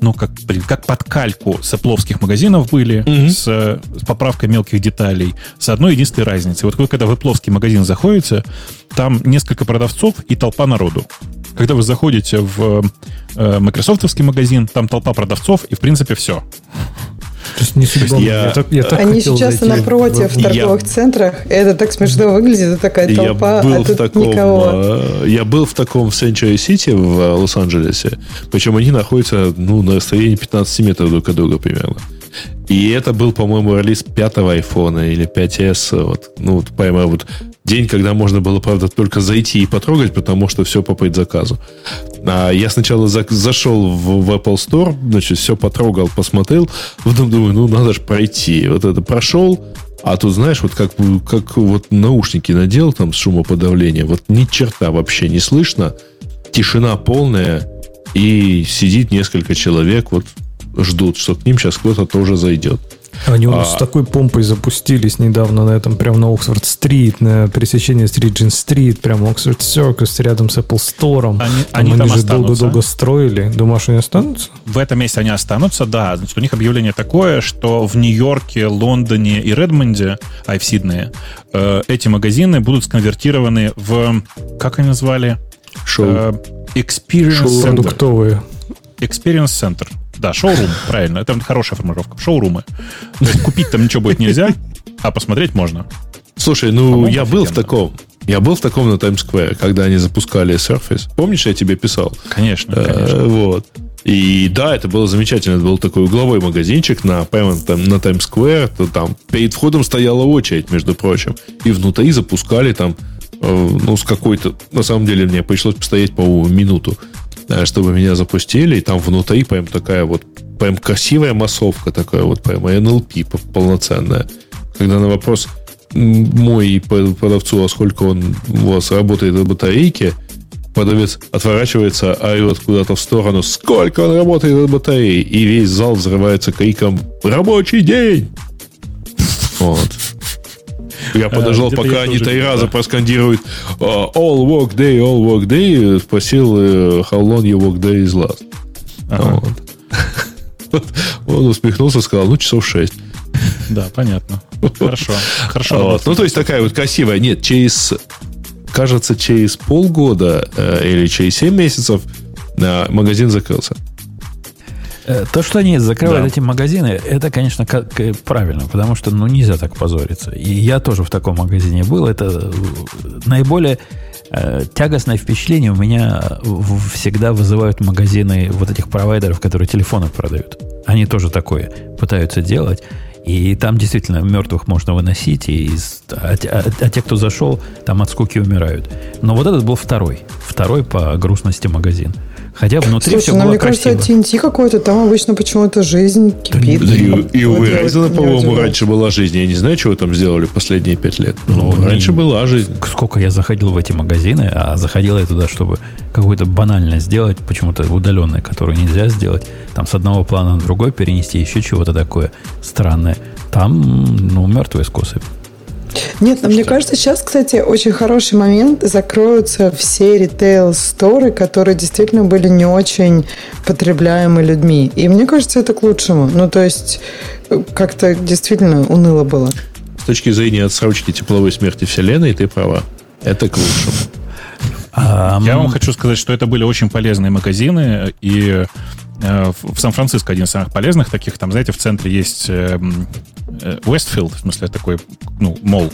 ну, как, блин, как под кальку с эпловских магазинов были, mm-hmm. с, с поправкой мелких деталей, с одной единственной разницей. Вот вы, когда в эпловский магазин заходите, там несколько продавцов и толпа народу. Когда вы заходите в э, майкрософтовский магазин, там толпа продавцов, и, в принципе, все. То есть не судьба. Я, я так, я так Они сейчас напротив в торговых я, центрах. Это так смешно выглядит, это такая толпа, я был а тут в таком, никого. А, я был в таком в Century City в а, Лос-Анджелесе. Причем они находятся ну, на расстоянии 15 метров друг от друга примерно. И это был, по-моему, релиз пятого айфона или 5s. Вот, ну, вот прямо вот день, когда можно было, правда, только зайти и потрогать, потому что все по предзаказу. А я сначала за, зашел в, в Apple Store, значит, все потрогал, посмотрел, потом думаю, ну, надо же пройти. Вот это прошел, а тут, знаешь, вот как, как вот наушники надел там с шумоподавлением, вот ни черта вообще не слышно, тишина полная, и сидит несколько человек, вот ждут, что к ним сейчас кто-то тоже зайдет. Они у нас а, с такой помпой запустились недавно на этом, прямо на Оксфорд-стрит, на пересечении с Риджин-стрит, прямо Оксфорд Circus, рядом с Apple Store. Они, там они, они там же долго-долго строили. Думаешь, они останутся? В этом месте они останутся, да. Значит, у них объявление такое, что в Нью-Йорке, Лондоне и Редмонде, а в Сиднее, э, эти магазины будут сконвертированы в, как они назвали? Шоу. Э, Experience Шоу Center. Продуктовые. Experience Center. Да, шоурум, правильно. Это хорошая формулировка. Шоурумы. То есть купить там ничего будет нельзя, а посмотреть можно. Слушай, ну я был в таком. Я был в таком на Times Square, когда они запускали Surface. Помнишь, я тебе писал? Конечно, э, конечно. Вот. И да, это было замечательно. Это был такой угловой магазинчик на, прямо там, на Таймс-сквер. Там перед входом стояла очередь, между прочим. И внутри запускали там, э, ну, с какой-то... На самом деле мне пришлось постоять, по-моему, минуту, чтобы меня запустили. И там внутри прям такая вот прям красивая массовка такая вот, прям NLP полноценная. Когда на вопрос мой продавцу, а сколько он у вас работает на батарейке, продавец отворачивается, орет куда-то в сторону, сколько он работает на батарее, и весь зал взрывается криком «Рабочий день!» Вот. Я а, подождал, пока они три раза проскандируют «All work day, all work day», спросил «How long your work day is last?» Он усмехнулся, сказал, ну, часов шесть. Да, понятно. Хорошо. Хорошо. Вот. Ну, то есть такая вот красивая. Нет, через, кажется, через полгода э, или через 7 месяцев э, магазин закрылся. Э, то, что они закрывают да. эти магазины, это, конечно, как, э, правильно, потому что ну, нельзя так позориться. И я тоже в таком магазине был. Это э, наиболее э, тягостное впечатление у меня всегда вызывают магазины вот этих провайдеров, которые телефоны продают. Они тоже такое пытаются делать. И там действительно мертвых можно выносить, и, а, а, а те, кто зашел, там от скуки умирают. Но вот этот был второй. Второй по грустности магазин. Хотя внутри Слушай, все ну, было мне красиво. кажется, TNT какой-то, там обычно почему-то жизнь кипит. Да, и, и у Verizon, по-моему, раньше была жизнь. Я не знаю, чего там сделали последние пять лет. Но ну, раньше была жизнь. Сколько я заходил в эти магазины, а заходил я туда, чтобы какую-то банальность сделать, почему-то удаленное, которую нельзя сделать, там с одного плана на другой перенести, еще чего-то такое странное. Там, ну, мертвые скосы нет, но мне кажется, сейчас, кстати, очень хороший момент. Закроются все ритейл-сторы, которые действительно были не очень потребляемы людьми. И мне кажется, это к лучшему. Ну, то есть, как-то действительно уныло было. С точки зрения отсрочки тепловой смерти Вселенной, ты права. Это к лучшему. Я вам хочу сказать, что это были очень полезные магазины, и в Сан-Франциско один из самых полезных таких. Там, знаете, в центре есть эм, Westfield, в смысле такой, ну, мол,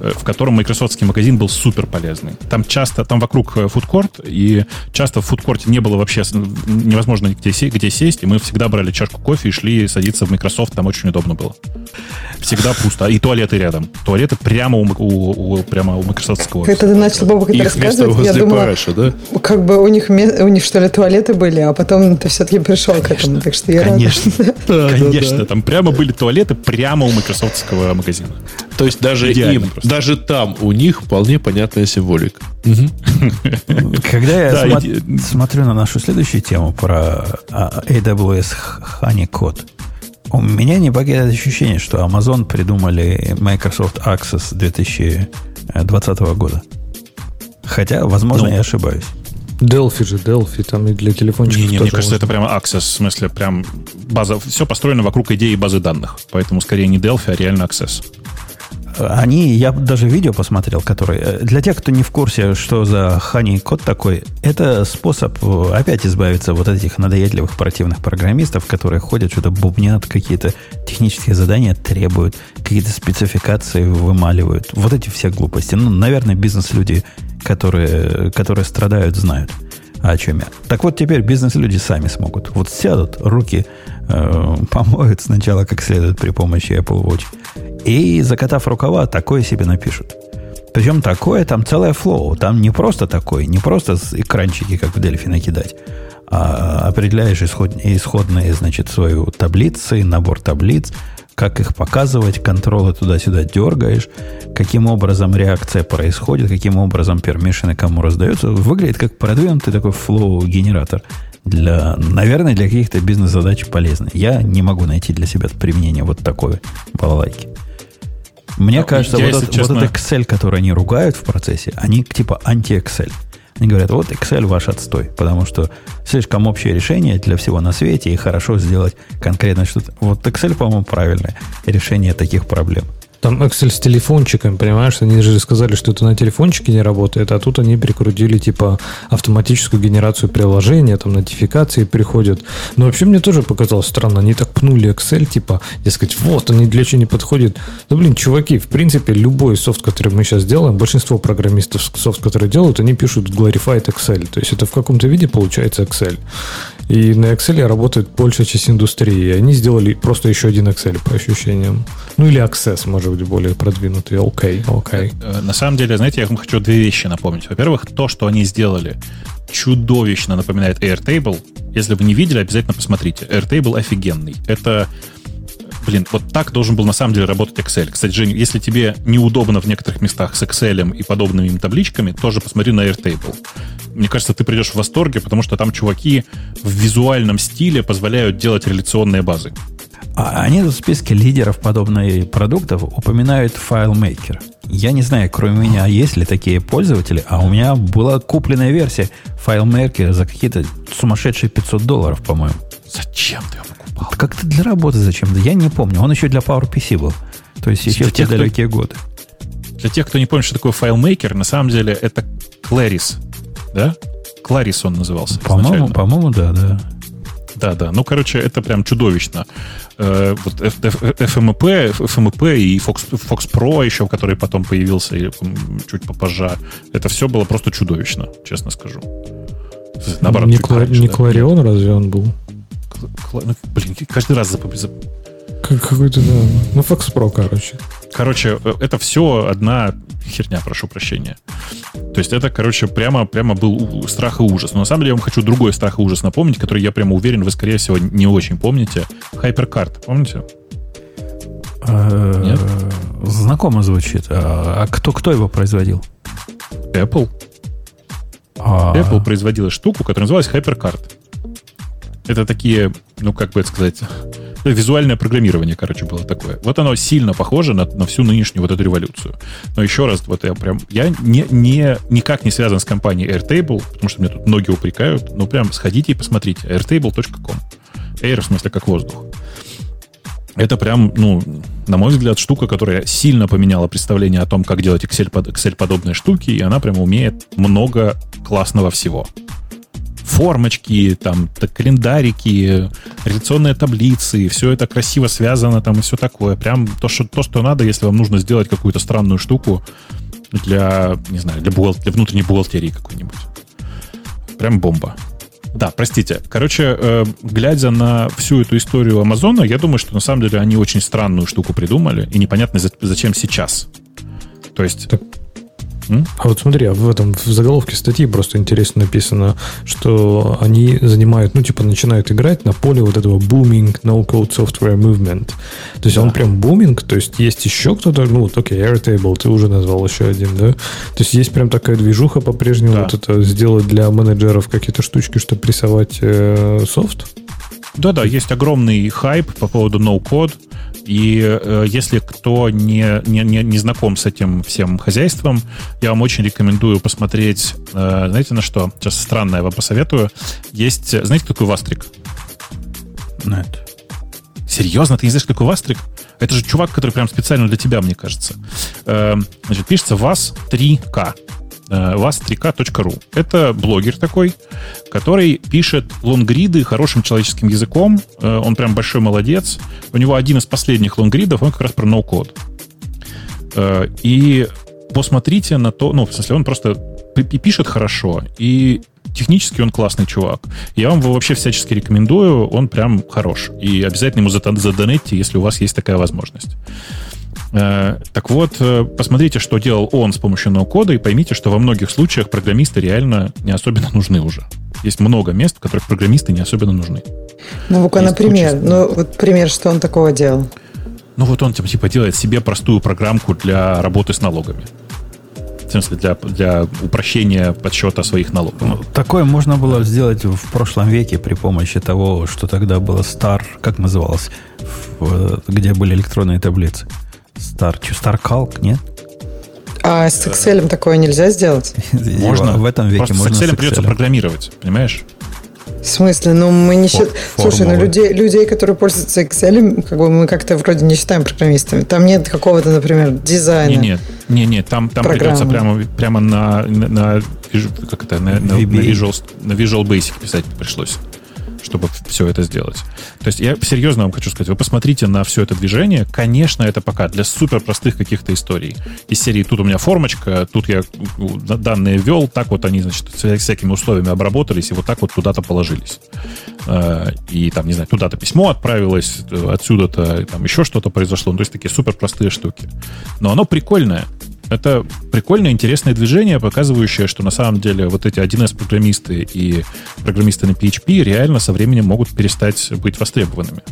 э, в котором майкрософтский магазин был супер полезный. Там часто, там вокруг э, фудкорт, и часто в фудкорте не было вообще невозможно где, где сесть, и мы всегда брали чашку кофе и шли садиться в Microsoft, там очень удобно было. Всегда пусто. И туалеты рядом. Туалеты прямо у, у, у, прямо у майкрософтского Когда ты начал, Бобок, это рассказывать, я думала, Параша, да? как бы у них, у них, что ли, туалеты были, а потом ты все-таки пришел конечно, к этому, так что я Конечно, конечно. Там прямо были туалеты, прямо у майкрософтского магазина. То есть даже Идеально им, просто. даже там у них вполне понятная символика. Когда я смотрю на нашу следующую тему про а, AWS Honeycode, у меня не покидает ощущение, что Amazon придумали Microsoft Access 2020 года. Хотя, возможно, ну, я ошибаюсь. Delphi же, Delphi, там и для телефончиков не, не, Мне кажется, можно. это прямо Access, в смысле, прям база, все построено вокруг идеи базы данных. Поэтому скорее не Delphi, а реально Access. Они, я даже видео посмотрел, который... Э, для тех, кто не в курсе, что за Honey код такой, это способ э, опять избавиться вот от этих надоедливых противных программистов, которые ходят, что-то бубнят, какие-то технические задания требуют, какие-то спецификации вымаливают. Вот эти все глупости. Ну, наверное, бизнес-люди которые, которые страдают, знают, о чем я. Так вот, теперь бизнес-люди сами смогут. Вот сядут, руки э, помоют сначала как следует при помощи Apple Watch. И, закатав рукава, такое себе напишут. Причем такое, там целое флоу. Там не просто такое, не просто экранчики, как в Дельфи накидать, а определяешь исход, исходные, значит, свою таблицы, набор таблиц, как их показывать, контролы туда-сюда дергаешь, каким образом реакция происходит, каким образом пермишины кому раздаются. Выглядит как продвинутый такой флоу-генератор. Для, наверное, для каких-то бизнес-задач полезный. Я не могу найти для себя применение вот такой балалайки. Мне ну, кажется, вот, этот, честно... вот этот Excel, который они ругают в процессе, они типа анти-Excel. Они говорят, вот Excel ваш отстой, потому что слишком общее решение для всего на свете, и хорошо сделать конкретно что-то. Вот Excel, по-моему, правильное решение таких проблем. Там Excel с телефончиками, понимаешь? Они же сказали, что это на телефончике не работает, а тут они прикрутили типа автоматическую генерацию приложения, там нотификации приходят. Но вообще мне тоже показалось странно. Они так пнули Excel, типа, дескать, вот, они для чего не подходят. Ну, блин, чуваки, в принципе, любой софт, который мы сейчас делаем, большинство программистов софт, которые делают, они пишут glorified Excel. То есть это в каком-то виде получается Excel. И на Excel работает большая часть индустрии. И они сделали просто еще один Excel по ощущениям. Ну или Access, может быть, более продвинутый. Окей, okay, окей. Okay. На самом деле, знаете, я вам хочу две вещи напомнить. Во-первых, то, что они сделали, чудовищно напоминает Airtable. Если вы не видели, обязательно посмотрите. Airtable офигенный. Это блин, вот так должен был на самом деле работать Excel. Кстати, Жень, если тебе неудобно в некоторых местах с Excel и подобными им табличками, тоже посмотри на Airtable. Мне кажется, ты придешь в восторге, потому что там чуваки в визуальном стиле позволяют делать реляционные базы. А они в списке лидеров подобных продуктов упоминают FileMaker. Я не знаю, кроме меня, есть ли такие пользователи, а у меня была купленная версия FileMaker за какие-то сумасшедшие 500 долларов, по-моему. Зачем ты? Как-то для работы зачем-то. Я не помню. Он еще для PowerPC был. То есть еще для в те далекие кто... годы. Для тех, кто не помнит, что такое FileMaker, на самом деле это Claris. Да? Claris он назывался. По-моему, по-моему, да, да. Да, да. Ну, короче, это прям чудовищно. Э, вот FMP, FMP и Fox, Fox Pro еще, который потом появился чуть попозже, это все было просто чудовищно, честно скажу. Наоборот, не, Кла- раньше, не да? Кларион разве он был? Ну, блин, каждый раз запомнил. Какой-то, да. Ну, Fox Pro, короче. Короче, э, это все одна херня, прошу прощения. То есть это, короче, прямо, прямо был страх и ужас. Но на самом деле я вам хочу другой страх и ужас напомнить, который я прямо уверен, вы, скорее всего, не очень помните. Hypercard, помните? Э, Нет? Знакомо звучит. А, а кто, кто его производил? Apple. А... Apple производила штуку, которая называлась HyperCard. Это такие, ну, как бы это сказать, визуальное программирование, короче, было такое. Вот оно сильно похоже на, на всю нынешнюю вот эту революцию. Но еще раз, вот я прям, я не, не, никак не связан с компанией Airtable, потому что мне тут многие упрекают, но прям сходите и посмотрите. airtable.com. Air в смысле как воздух. Это прям, ну, на мой взгляд, штука, которая сильно поменяла представление о том, как делать Excel, Excel штуки, и она прям умеет много классного всего формочки, там, календарики, реляционные таблицы, все это красиво связано там и все такое. Прям то, что, то, что надо, если вам нужно сделать какую-то странную штуку для, не знаю, для, бухгал... для внутренней бухгалтерии какой-нибудь. Прям бомба. Да, простите. Короче, э, глядя на всю эту историю Амазона, я думаю, что на самом деле они очень странную штуку придумали, и непонятно, зачем сейчас. То есть... а вот смотри, а в этом в заголовке статьи просто интересно написано, что они занимают, ну, типа, начинают играть на поле вот этого booming no-code software movement. То есть да. он прям booming, то есть есть еще кто-то, ну, вот, окей, Airtable, ты уже назвал еще один, да? То есть есть прям такая движуха по-прежнему, да. вот это сделать для менеджеров какие-то штучки, чтобы прессовать э, софт? Да-да, есть огромный хайп по поводу no-code. И э, если кто не, не, не, не знаком с этим всем хозяйством, я вам очень рекомендую посмотреть, э, знаете на что? Сейчас странное вам посоветую. Есть, знаете, такой Вастрик? Нет. Серьезно? Ты не знаешь, какой Вастрик? Это же чувак, который прям специально для тебя, мне кажется. Э, значит, пишется вас 3К вас3k.ru. Э, Это блогер такой, который пишет лонгриды хорошим человеческим языком. Э, он прям большой молодец. У него один из последних лонгридов, он как раз про ноу-код. Э, и посмотрите на то, ну, в смысле, он просто пишет хорошо, и технически он классный чувак. Я вам его вообще всячески рекомендую, он прям хорош. И обязательно ему задонетьте, если у вас есть такая возможность. Э, так вот, э, посмотрите, что делал он с помощью ноу-кода, и поймите, что во многих случаях программисты реально не особенно нужны уже. Есть много мест, в которых программисты не особенно нужны. Ну, вот, например, ну, вот пример, что он такого делал? Ну, вот он типа делает себе простую программку для работы с налогами. В смысле, для, для упрощения подсчета своих налогов. Ну, такое можно было сделать в прошлом веке при помощи того, что тогда было Star, как называлось, где были электронные таблицы. Star Calc, нет? А с Excel такое нельзя сделать? Можно. В этом веке Просто можно с Excel, с Excel придется программировать, понимаешь? В смысле? Ну, мы не считаем... Слушай, ну, людей, людей, которые пользуются Excel, как бы мы как-то вроде не считаем программистами. Там нет какого-то, например, дизайна. Не, нет, не, нет, там, там придется прямо, прямо на, на, на, как это, на, на, на, Visual, на Visual Basic писать пришлось. Чтобы все это сделать. То есть я серьезно вам хочу сказать, вы посмотрите на все это движение. Конечно, это пока для супер простых каких-то историй. Из серии тут у меня формочка, тут я данные ввел, так вот они, значит, с всякими условиями обработались и вот так вот туда-то положились. Э, и там, не знаю, туда-то письмо отправилось, отсюда-то там еще что-то произошло. Ну, то есть такие супер простые штуки. Но оно прикольное. Это прикольное, интересное движение, показывающее, что на самом деле вот эти 1С-программисты и программисты на PHP реально со временем могут перестать быть востребованными.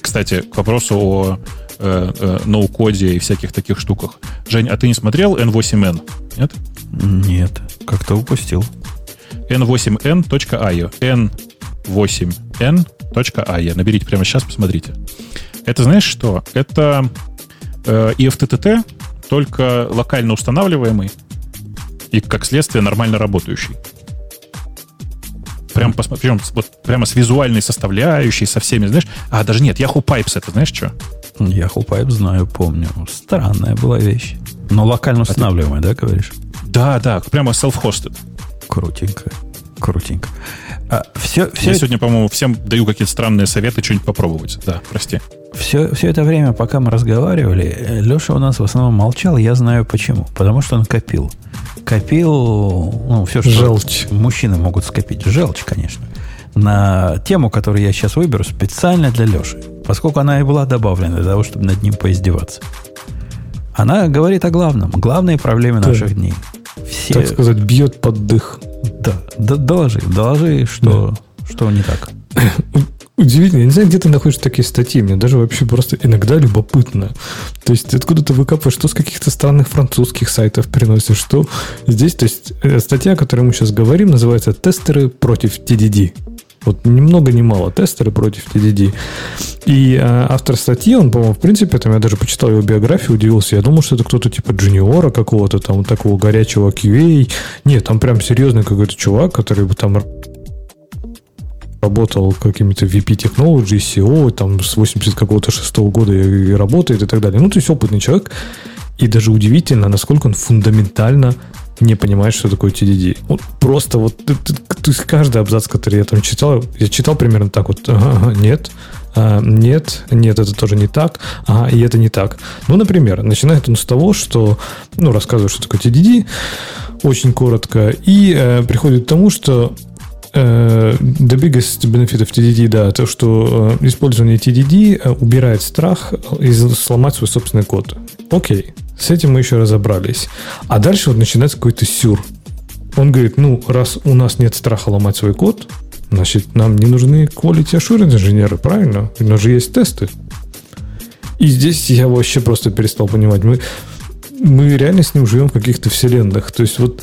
Кстати, к вопросу о э, э, ноу-коде и всяких таких штуках. Жень, а ты не смотрел N8N? Нет? Нет, как-то упустил. n8n.io. n8n.io. Наберите прямо сейчас, посмотрите. Это знаешь что? Это э, FTTT, только локально устанавливаемый и, как следствие, нормально работающий. Прям, прям, вот, прямо с визуальной составляющей, со всеми, знаешь. А, даже нет, Yahoo Pipes это знаешь что? Yahoo Pipes знаю, помню. Странная была вещь. Но локально устанавливаемая, а ты... да, говоришь? Да, да, прямо self-hosted. Крутенько. Крутенько. А, все, все... Я сегодня, по-моему, всем даю какие-то странные советы что-нибудь попробовать. Да, прости. Все, все это время, пока мы разговаривали, Леша у нас в основном молчал. Я знаю почему. Потому что он копил. Копил, ну, все, что Желчь. мужчины могут скопить. Желчь, конечно. На тему, которую я сейчас выберу, специально для Леши. Поскольку она и была добавлена для того, чтобы над ним поиздеваться. Она говорит о главном. Главной проблеме да. наших дней. Все... Так сказать, бьет под дых. Да, да доложи, доложи, что, да. что не так. Удивительно, я не знаю, где ты находишь такие статьи, мне даже вообще просто иногда любопытно. То есть откуда ты выкапываешь, что с каких-то странных французских сайтов приносишь, что здесь, то есть э, статья, о которой мы сейчас говорим, называется «Тестеры против TDD». Вот ни много ни мало тестеры против TDD. И э, автор статьи, он, по-моему, в принципе, там я даже почитал его биографию, удивился. Я думал, что это кто-то типа джуниора какого-то, там такого горячего QA. Нет, там прям серьезный какой-то чувак, который бы там работал какими-то VP Technology, SEO, там с 80 какого-то шестого года и работает и так далее. Ну, то есть опытный человек. И даже удивительно, насколько он фундаментально не понимает, что такое TDD. Вот просто вот, то есть каждый абзац, который я там читал, я читал примерно так вот, ага, нет, а, нет, нет, это тоже не так, ага, и это не так. Ну, например, начинает он с того, что, ну, рассказывает, что такое TDD, очень коротко, и э, приходит к тому, что the biggest benefit of TDD, да, то, что uh, использование TDD uh, убирает страх и сломать свой собственный код. Окей, с этим мы еще разобрались. А дальше вот начинается какой-то сюр. Он говорит, ну, раз у нас нет страха ломать свой код, значит, нам не нужны quality assurance инженеры, правильно? У нас же есть тесты. И здесь я вообще просто перестал понимать. Мы, мы реально с ним живем в каких-то вселенных. То есть вот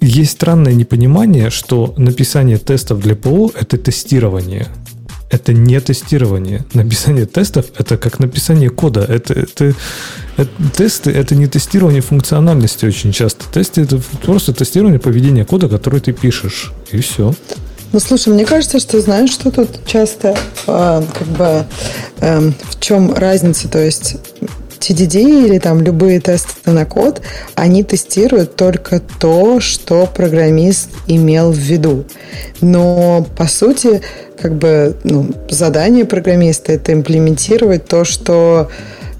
есть странное непонимание, что написание тестов для ПО – это тестирование. Это не тестирование. Написание тестов – это как написание кода. Это, это, это, тесты – это не тестирование функциональности очень часто. Тесты – это просто тестирование поведения кода, который ты пишешь. И все. Ну, слушай, мне кажется, что знаешь, что тут часто э, как бы э, в чем разница? То есть TDD или там любые тесты на код, они тестируют только то, что программист имел в виду. Но, по сути, как бы ну, задание программиста это имплементировать то, что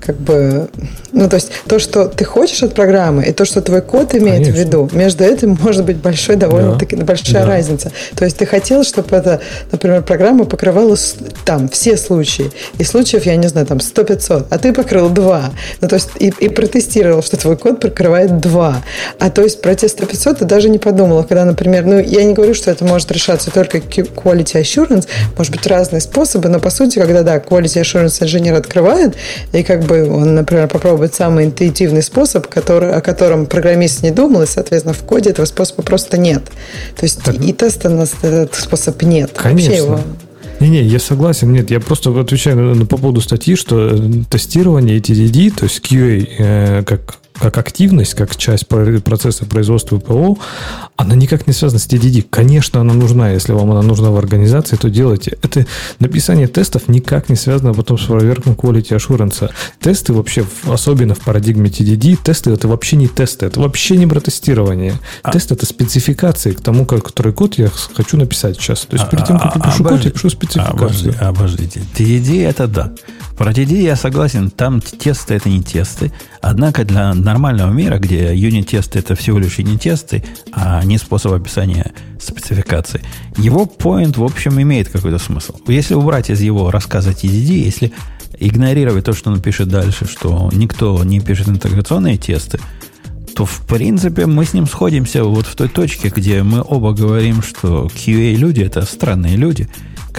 как бы, ну, то есть то, что ты хочешь от программы, и то, что твой код имеет Конечно. в виду, между этим может быть большой, довольно-таки да. большая да. разница. То есть ты хотел, чтобы эта, например, программа покрывала там все случаи. И случаев, я не знаю, там 100-500, а ты покрыл 2. Ну, то есть и, и протестировал, что твой код покрывает 2. А то есть про те 100-500 ты даже не подумала, когда, например, ну, я не говорю, что это может решаться только quality assurance, может быть, разные способы, но по сути, когда, да, quality assurance инженер открывает, и как бы он, например, попробует самый интуитивный способ, который, о котором программист не думал, и, соответственно, в коде этого способа просто нет. То есть так, и теста на этот способ нет. Конечно. его не-не, я согласен. Нет, я просто отвечаю по поводу статьи, что тестирование и TDD, то есть QA, э, как как активность, как часть процесса производства ПО, она никак не связана с TDD. Конечно, она нужна. Если вам она нужна в организации, то делайте. Это написание тестов никак не связано потом с проверкой quality assurance. Тесты вообще, особенно в парадигме TDD, тесты это вообще не тесты, это вообще не протестирование. А... Тест это спецификации к тому, который код я хочу написать сейчас. То есть а, перед тем, как я пишу код, я пишу спецификацию. Обождите, обождите. TDD это да. Про TDD я согласен, там тесты это не тесты. Однако для нормального мира, где юнит-тесты это всего лишь юнит-тесты, а не способ описания спецификации, его point, в общем, имеет какой-то смысл. Если убрать из его рассказа TDD, если игнорировать то, что он пишет дальше, что никто не пишет интеграционные тесты, то, в принципе, мы с ним сходимся вот в той точке, где мы оба говорим, что QA-люди – это странные люди,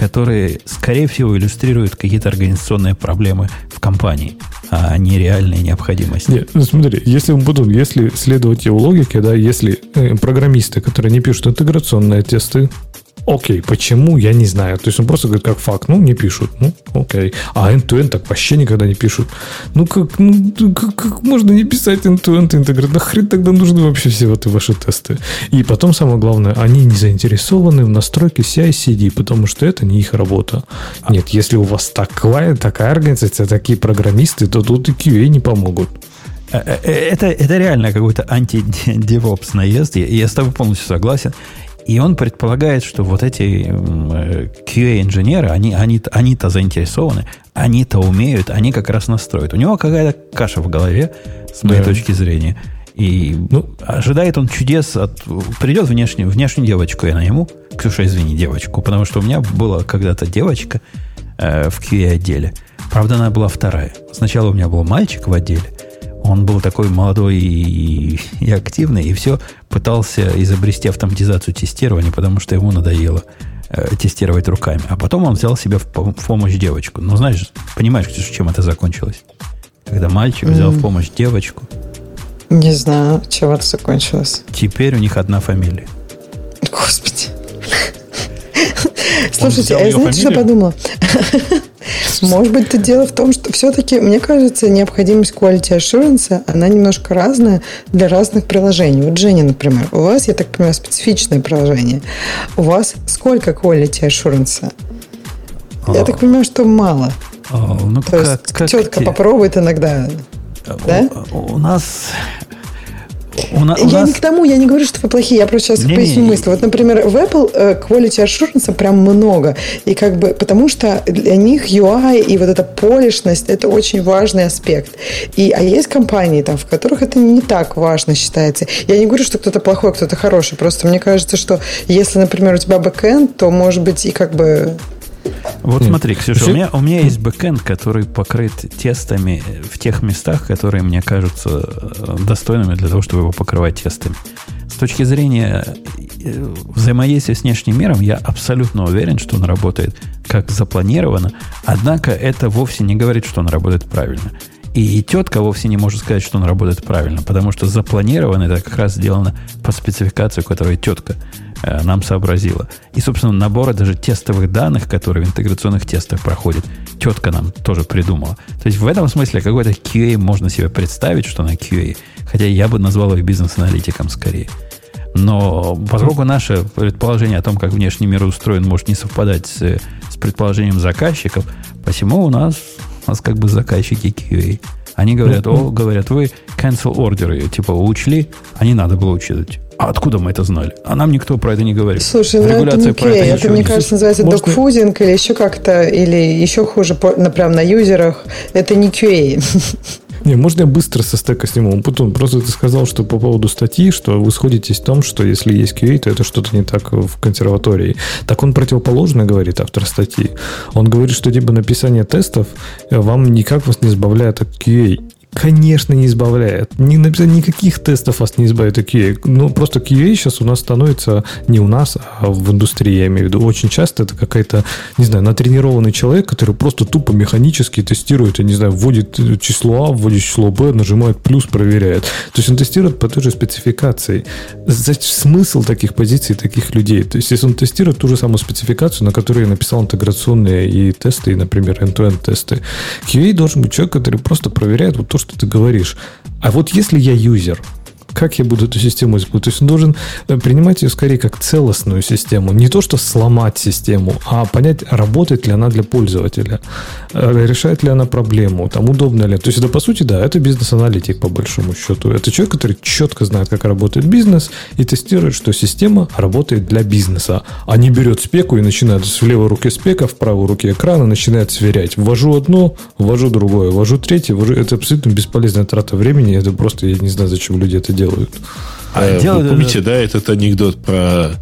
которые, скорее всего, иллюстрируют какие-то организационные проблемы в компании, а не реальные необходимости. Нет, ну смотри, если мы будем, если следовать его логике, да, если э, программисты, которые не пишут интеграционные тесты, Окей, почему, я не знаю. То есть он просто говорит как факт, ну, не пишут. Ну, окей. А end-to-end так вообще никогда не пишут. Ну, как, ну, как, как можно не писать end-to-end интеграт? Нахрен тогда нужны вообще все вот ваши тесты? И потом, самое главное, они не заинтересованы в настройке CI-CD, потому что это не их работа. Нет, если у вас такая, такая организация, такие программисты, то тут и QA не помогут. Э, э, э, это, это реально какой-то анти-девопс наезд. Я, я с тобой полностью согласен. И он предполагает, что вот эти QA-инженеры, они, они, они-то заинтересованы, они-то умеют, они как раз настроят. У него какая-то каша в голове, с моей да. точки зрения. И ну, ожидает он чудес от... Придет внешнюю, внешнюю девочку я найму. Ксюша, извини, девочку. Потому что у меня была когда-то девочка э, в QA-отделе. Правда, она была вторая. Сначала у меня был мальчик в отделе – он был такой молодой и, и активный, и все пытался изобрести автоматизацию тестирования, потому что ему надоело э, тестировать руками. А потом он взял себе в, в помощь девочку. Ну, знаешь, понимаешь, чем это закончилось? Когда мальчик взял mm. в помощь девочку. Не знаю, чего это закончилось. Теперь у них одна фамилия. Господи. Слушайте, а я знаете, что подумала? Может быть, это дело в том, что все-таки, мне кажется, необходимость quality assurance, она немножко разная для разных приложений. Вот Женя, например, у вас, я так понимаю, специфичное приложение. У вас сколько quality assurance? Я так понимаю, что мало. ну, То как, есть как тетка те... попробует иногда. Да? У, у нас у на, у я нас... не к тому, я не говорю, что вы плохие, я просто сейчас не, поясню не, мысль. Вот, например, в Apple э, quality assurance прям много. И как бы, потому что для них UI и вот эта полишность, это очень важный аспект. И, а есть компании, там, в которых это не так важно считается. Я не говорю, что кто-то плохой, кто-то хороший. Просто мне кажется, что если, например, у тебя бэкэнд, то, может быть, и как бы вот смотри, Ксюша, у меня, у меня есть бэкэнд, который покрыт тестами в тех местах, которые мне кажутся э, достойными для того, чтобы его покрывать тестами. С точки зрения э, взаимодействия с внешним миром, я абсолютно уверен, что он работает как запланировано. Однако это вовсе не говорит, что он работает правильно. И тетка вовсе не может сказать, что он работает правильно, потому что запланировано это как раз сделано по спецификации, которую тетка Э, нам сообразила. И, собственно, набора даже тестовых данных, которые в интеграционных тестах проходят, тетка нам тоже придумала. То есть в этом смысле какой-то QA можно себе представить, что на QA, хотя я бы назвал его бизнес-аналитиком скорее. Но поскольку наше предположение о том, как внешний мир устроен, может не совпадать с, с предположением заказчиков, посему у нас, у нас как бы заказчики QA. Они говорят, о, говорят, вы cancel ордеры, типа, учли, а не надо было учитывать. А откуда мы это знали? А нам никто про это не говорит. Слушай, ну это не про это, это мне кажется, называется Может, докфудинг или еще как-то, или еще хуже, прям на юзерах. Это не QA. Не, можно я быстро со стека сниму? Потом просто ты сказал, что по поводу статьи, что вы сходитесь в том, что если есть QA, то это что-то не так в консерватории. Так он противоположно говорит, автор статьи. Он говорит, что типа написание тестов вам никак вас не избавляет от QA. Конечно, не избавляет. Ни, никаких тестов вас не избавит QA. Ну, просто QA сейчас у нас становится не у нас, а в индустрии, я имею в виду. Очень часто это какая-то, не знаю, натренированный человек, который просто тупо механически тестирует, я не знаю, вводит число А, вводит число Б, нажимает плюс, проверяет. То есть он тестирует по той же спецификации. Смысл таких позиций, таких людей? То есть если он тестирует ту же самую спецификацию, на которой я написал интеграционные и тесты, и, например, end-to-end тесты, QA должен быть человек, который просто проверяет вот то, что ты говоришь. А вот если я юзер, как я буду эту систему использовать? То есть он должен э, принимать ее скорее как целостную систему. Не то, что сломать систему, а понять, работает ли она для пользователя, э, решает ли она проблему, там удобно ли. То есть это, по сути, да, это бизнес-аналитик, по большому счету. Это человек, который четко знает, как работает бизнес и тестирует, что система работает для бизнеса, а не берет спеку и начинает с левой руки спека, в правой руке экрана, начинает сверять. Ввожу одно, ввожу другое, ввожу третье, ввожу... Это абсолютно бесполезная трата времени. Это просто, я не знаю, зачем люди это делают делают. А э, делают... Вы помните, да, этот анекдот про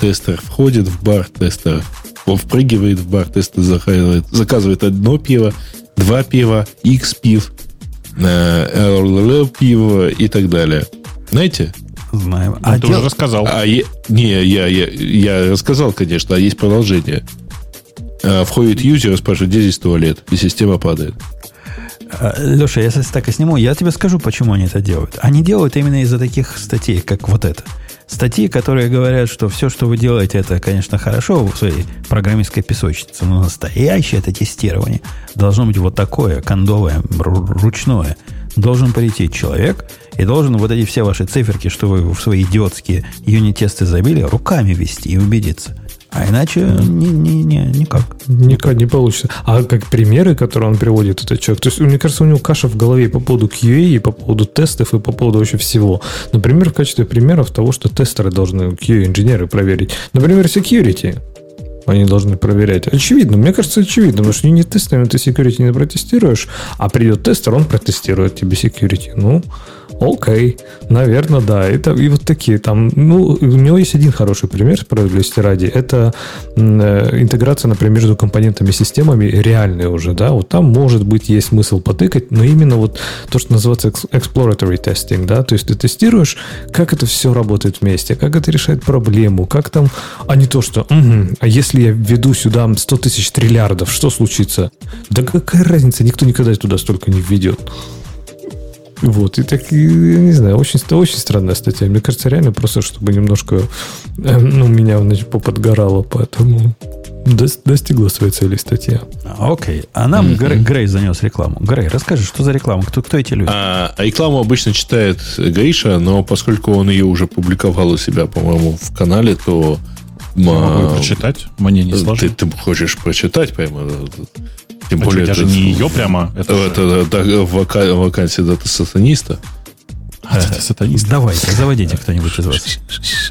тестер входит в бар, тестер он впрыгивает в бар, тестер заказывает, заказывает одно пиво, два пива, X пив, э, пиво и так далее. Знаете? Знаем. А ты дел... уже рассказал. А я, не, я, я, я рассказал, конечно, а есть продолжение. Э, входит юзер, спрашивает, где здесь туалет, и система падает. Э, Леша, я так и сниму, я тебе скажу, почему они это делают. Они делают именно из-за таких статей, как вот это. Статьи, которые говорят, что все, что вы делаете, это, конечно, хорошо в своей программистской песочнице, но настоящее это тестирование должно быть вот такое, кондовое, ручное. Должен прийти человек и должен вот эти все ваши циферки, что вы в свои идиотские юнит-тесты забили, руками вести и убедиться – а иначе не, не, не, никак. Никак не получится. А как примеры, которые он приводит, этот человек, то есть, мне кажется, у него каша в голове по поводу QA, и по поводу тестов, и по поводу вообще всего. Например, в качестве примеров того, что тестеры должны, QA-инженеры проверить. Например, security они должны проверять. Очевидно, мне кажется, очевидно, потому что не тестами ты security не протестируешь, а придет тестер, он протестирует тебе security. Ну, Окей, наверное, да. Это, и вот такие там, ну, у него есть один хороший пример, справедливости ради. Это э, интеграция, например, между компонентами системами реальная уже, да. Вот там, может быть, есть смысл потыкать, но именно вот то, что называется exploratory testing, да, то есть ты тестируешь, как это все работает вместе, как это решает проблему, как там, а не то, что, угу, а если я введу сюда 100 тысяч триллиардов, что случится? Да какая разница, никто никогда туда столько не введет. Вот, и так, я не знаю, очень, очень странная статья. Мне кажется, реально просто, чтобы немножко, э, ну, меня значит, поподгорало, поэтому достигла своей цели статья. Окей. А нам mm-hmm. Грей, Грей занес рекламу. Грей, расскажи, что за реклама? Кто, кто эти люди? А, рекламу обычно читает Гриша, но поскольку он ее уже публиковал у себя, по-моему, в канале, то... Я могу прочитать? Мне не сложно. Ты, ты хочешь прочитать, прямо тем а более, что, это же не ее прямо. Это, это, это, это вака, вакансия дата-сатаниста. А, сатанист. Давайте, заводите кто-нибудь из вас.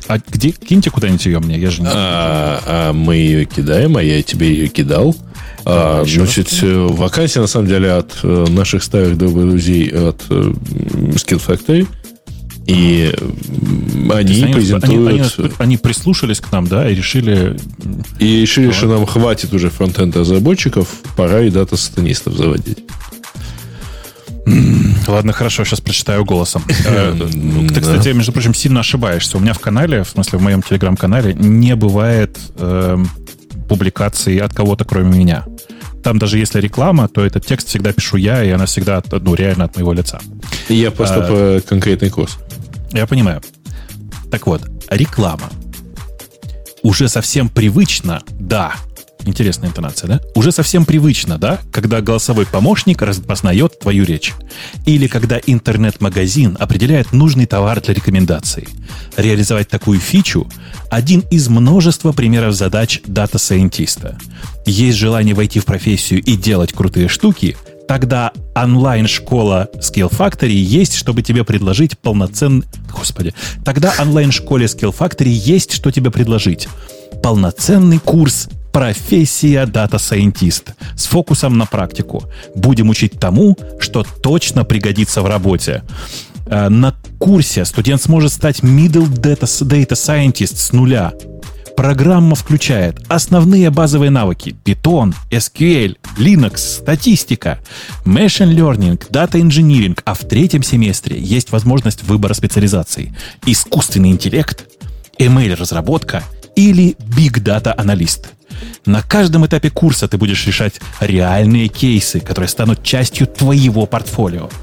А где? Киньте куда-нибудь ее мне, я же не... А, а мы ее кидаем, а я тебе ее кидал. А, значит, э, вакансия, на самом деле, от э, наших старых друзей от э, Skill Factory. И они они, презентуют... Они, они, они прислушались к нам, да, и решили... И решили, что нам хватит уже фронтенд разработчиков, пора и дата-сатанистов заводить. Ладно, хорошо, сейчас прочитаю голосом. Э, ты, кстати, между прочим, сильно ошибаешься. У меня в канале, в смысле, в моем телеграм-канале, не бывает эм, публикаций от кого-то, кроме меня. Там даже если реклама, то этот текст всегда пишу я, и она всегда, ну, реально от моего лица. Я просто а, по конкретный курс. Я понимаю. Так вот, реклама. Уже совсем привычно, да. Интересная интонация, да? Уже совсем привычно, да, когда голосовой помощник распознает твою речь. Или когда интернет-магазин определяет нужный товар для рекомендаций. Реализовать такую фичу – один из множества примеров задач дата-сайентиста. Есть желание войти в профессию и делать крутые штуки – тогда онлайн-школа Skill Factory есть, чтобы тебе предложить полноценный... Господи. Тогда онлайн-школе Skill Factory есть, что тебе предложить. Полноценный курс профессия дата-сайентист с фокусом на практику. Будем учить тому, что точно пригодится в работе. Э, на курсе студент сможет стать middle data, data scientist с нуля. Программа включает основные базовые навыки Python, SQL, Linux, статистика, Machine Learning, Data Engineering, а в третьем семестре есть возможность выбора специализаций. Искусственный интеллект, ML-разработка или Big Data аналист. На каждом этапе курса ты будешь решать реальные кейсы, которые станут частью твоего портфолио –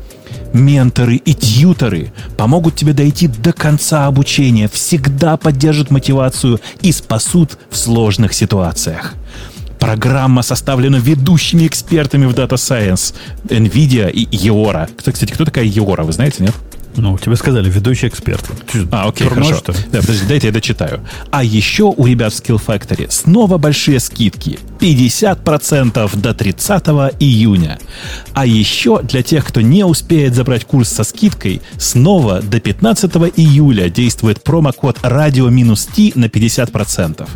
менторы и тьюторы помогут тебе дойти до конца обучения, всегда поддержат мотивацию и спасут в сложных ситуациях. Программа составлена ведущими экспертами в Data Science, NVIDIA и Eora. Кстати, кто такая Eora, вы знаете, нет? Ну, тебе сказали, ведущий эксперт. А, окей, Турной, хорошо. Что Да, подожди, дайте я дочитаю. А еще у ребят в Skill Factory снова большие скидки. 50% до 30 июня. А еще для тех, кто не успеет забрать курс со скидкой, снова до 15 июля действует промокод радио-т на 50%.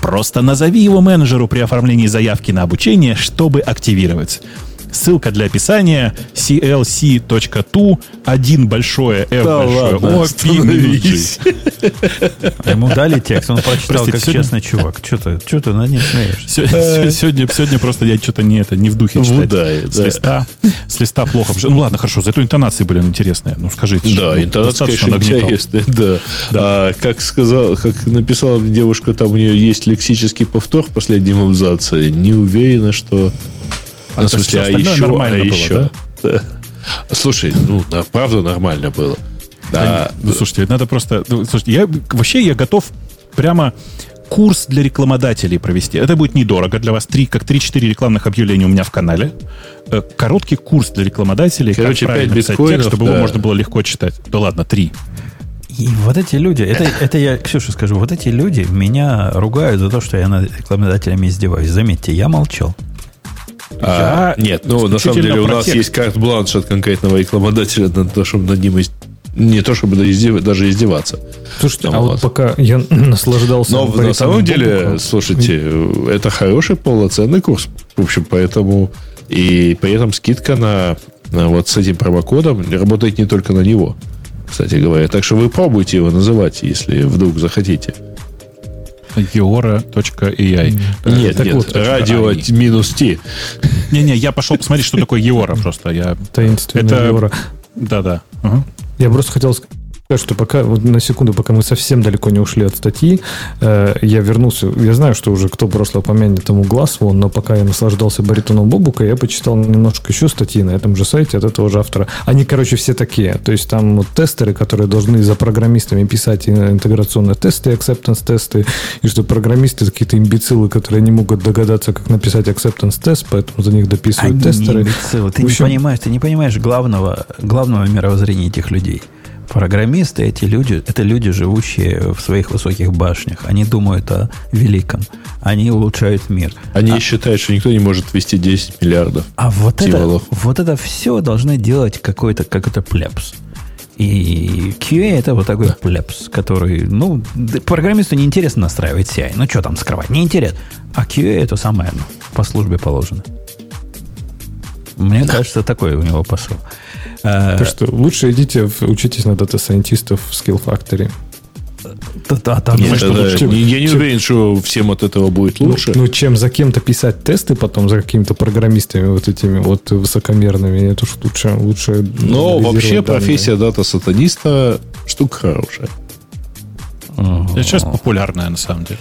Просто назови его менеджеру при оформлении заявки на обучение, чтобы активировать. Ссылка для описания clc.tu, один большое F да большое ладно, О, а Ему дали текст, он прочитал Простите, как сегодня... честный чувак. Что ты, что ты над ним смеешься? Сегодня, сегодня, сегодня просто я что-то не, это, не в духе читать. Вудает, с, да. листа, с листа плохо. Ну ладно, хорошо, зато интонации были интересные. Ну скажите. Да, ну, интонация, конечно, интересная. Да. да. А, как сказал, как написала девушка, там у нее есть лексический повтор в последнем абзаце. Не уверена, что а ну, в смысле, а еще, нормально а было, еще. Да? Слушай, ну, да, правда нормально было. Да. ну, слушайте, надо просто... Ну, слушайте, я, вообще я готов прямо курс для рекламодателей провести. Это будет недорого для вас. Три, как 3-4 рекламных объявления у меня в канале. Э, короткий курс для рекламодателей. Короче, как правильно писать текст, чтобы да. его можно было легко читать. Да ладно, три. И вот эти люди, это, это я, Ксюша, скажу, вот эти люди меня ругают за то, что я над рекламодателями издеваюсь. Заметьте, я молчал. А, нет, ну, на самом деле у нас есть карт-бланш от конкретного рекламодателя на то, чтобы над ним не то чтобы даже издеваться. Слушайте, а вот пока я наслаждался... Но на самом деле, бобука, слушайте, это хороший полноценный курс. В общем, поэтому... И при этом скидка на, на вот с этим промокодом работает не только на него, кстати говоря. Так что вы пробуйте его называть, если вдруг захотите eora.ai. Нет, так нет, вот, радио минус T. Не-не, я пошел посмотреть, что такое Eora просто. Я... Таинственная Это... Eora. Да-да. Я просто хотел сказать что пока, вот на секунду, пока мы совсем далеко не ушли от статьи, э, я вернулся, я знаю, что уже кто просто помянет тому глаз вон, но пока я наслаждался баритоном Бобука, я почитал немножко еще статьи на этом же сайте от этого же автора. Они, короче, все такие. То есть там вот тестеры, которые должны за программистами писать интеграционные тесты, acceptance тесты, и что программисты какие-то имбецилы, которые не могут догадаться, как написать acceptance тест, поэтому за них дописывают Они тестеры. Имбецилы. Ты общем... не понимаешь, ты не понимаешь главного, главного мировоззрения этих людей – Программисты, эти люди, это люди, живущие в своих высоких башнях. Они думают о великом. Они улучшают мир. Они а, считают, что никто не может ввести 10 миллиардов. А вот это, вот это все должны делать какой-то какой-то плепс. И QA это вот такой плепс, который, ну, программисту неинтересно настраивать CI. Ну, что там скрывать? Неинтересно. А QA это самое ну, по службе положено. Мне кажется, такой у него посыл. Так что лучше идите, учитесь на дата-сайентистов в Skill Factory. Да, там Нет, да, да. Чем, я не чем, уверен, что всем от этого будет ну, лучше. Ну, ну, чем за кем-то писать тесты потом, за какими-то программистами вот этими вот высокомерными, это уж лучше... лучше Но вообще данные. профессия дата-сатаниста штука хорошая. Это сейчас популярная на самом деле.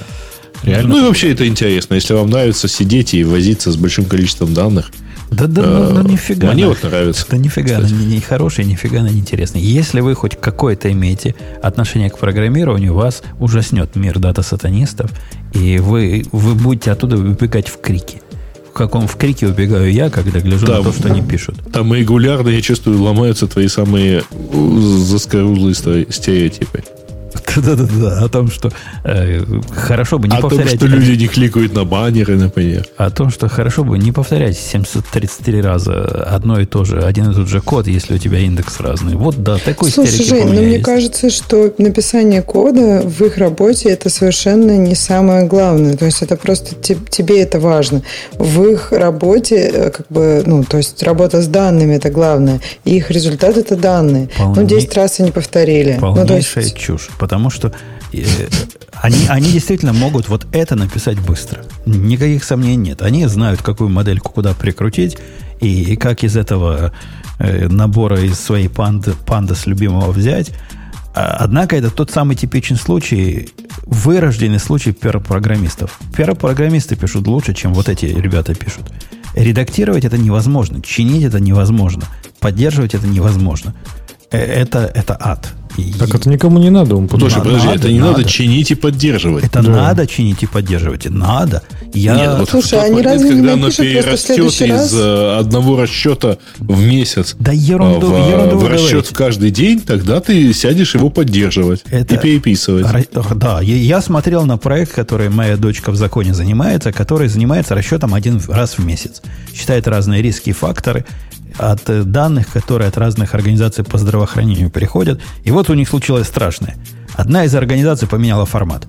Реально. Ну и вообще это интересно. Если вам нравится сидеть и возиться с большим количеством данных, да, да, ну, ну нифига. Мне вот нравится. Да нифига, она не, не хорошая, нифига она не интересная. Если вы хоть какое-то имеете отношение к программированию, вас ужаснет мир дата-сатанистов, и вы, вы будете оттуда выбегать в крики. В каком в крике убегаю я, когда гляжу да, на то, что они пишут. Там регулярно, я чувствую, ломаются твои самые заскорузлые стереотипы. Да-да-да, о том, что э, хорошо бы не о повторять... О том, что люди не кликают на баннеры, например. О том, что хорошо бы не повторять 733 раза одно и то же, один и тот же код, если у тебя индекс разный. Вот, да, такой Слушай, Жень, но мне есть. кажется, что написание кода в их работе это совершенно не самое главное. То есть это просто тебе это важно. В их работе, э, как бы, ну, то есть работа с данными это главное. И их результат это данные. Полне... Ну, 10 раз они повторили. Полнейшая ну, есть... чушь. Потому потому что э, они, они действительно могут вот это написать быстро. Никаких сомнений нет. Они знают, какую модельку куда прикрутить, и, и как из этого э, набора из своей панды, пандас любимого взять. А, однако это тот самый типичный случай, вырожденный случай перопрограммистов. Перопрограммисты пишут лучше, чем вот эти ребята пишут. Редактировать это невозможно, чинить это невозможно, поддерживать это невозможно. Э, это, это ад. Так это никому не надо. Он Слушай, подожди, это не надо. чинить и поддерживать. Это да. надо чинить и поддерживать. Надо. Я... Нет, вот Слушай, они момент, разве когда оно перерастет из раз? Э, одного расчета в месяц да ерунду, в, ерунду в расчет в каждый день, тогда ты сядешь его поддерживать это... и переписывать. Да, я смотрел на проект, который моя дочка в законе занимается, который занимается расчетом один раз в месяц. Считает разные риски и факторы от данных, которые от разных организаций по здравоохранению приходят. И вот у них случилось страшное. Одна из организаций поменяла формат.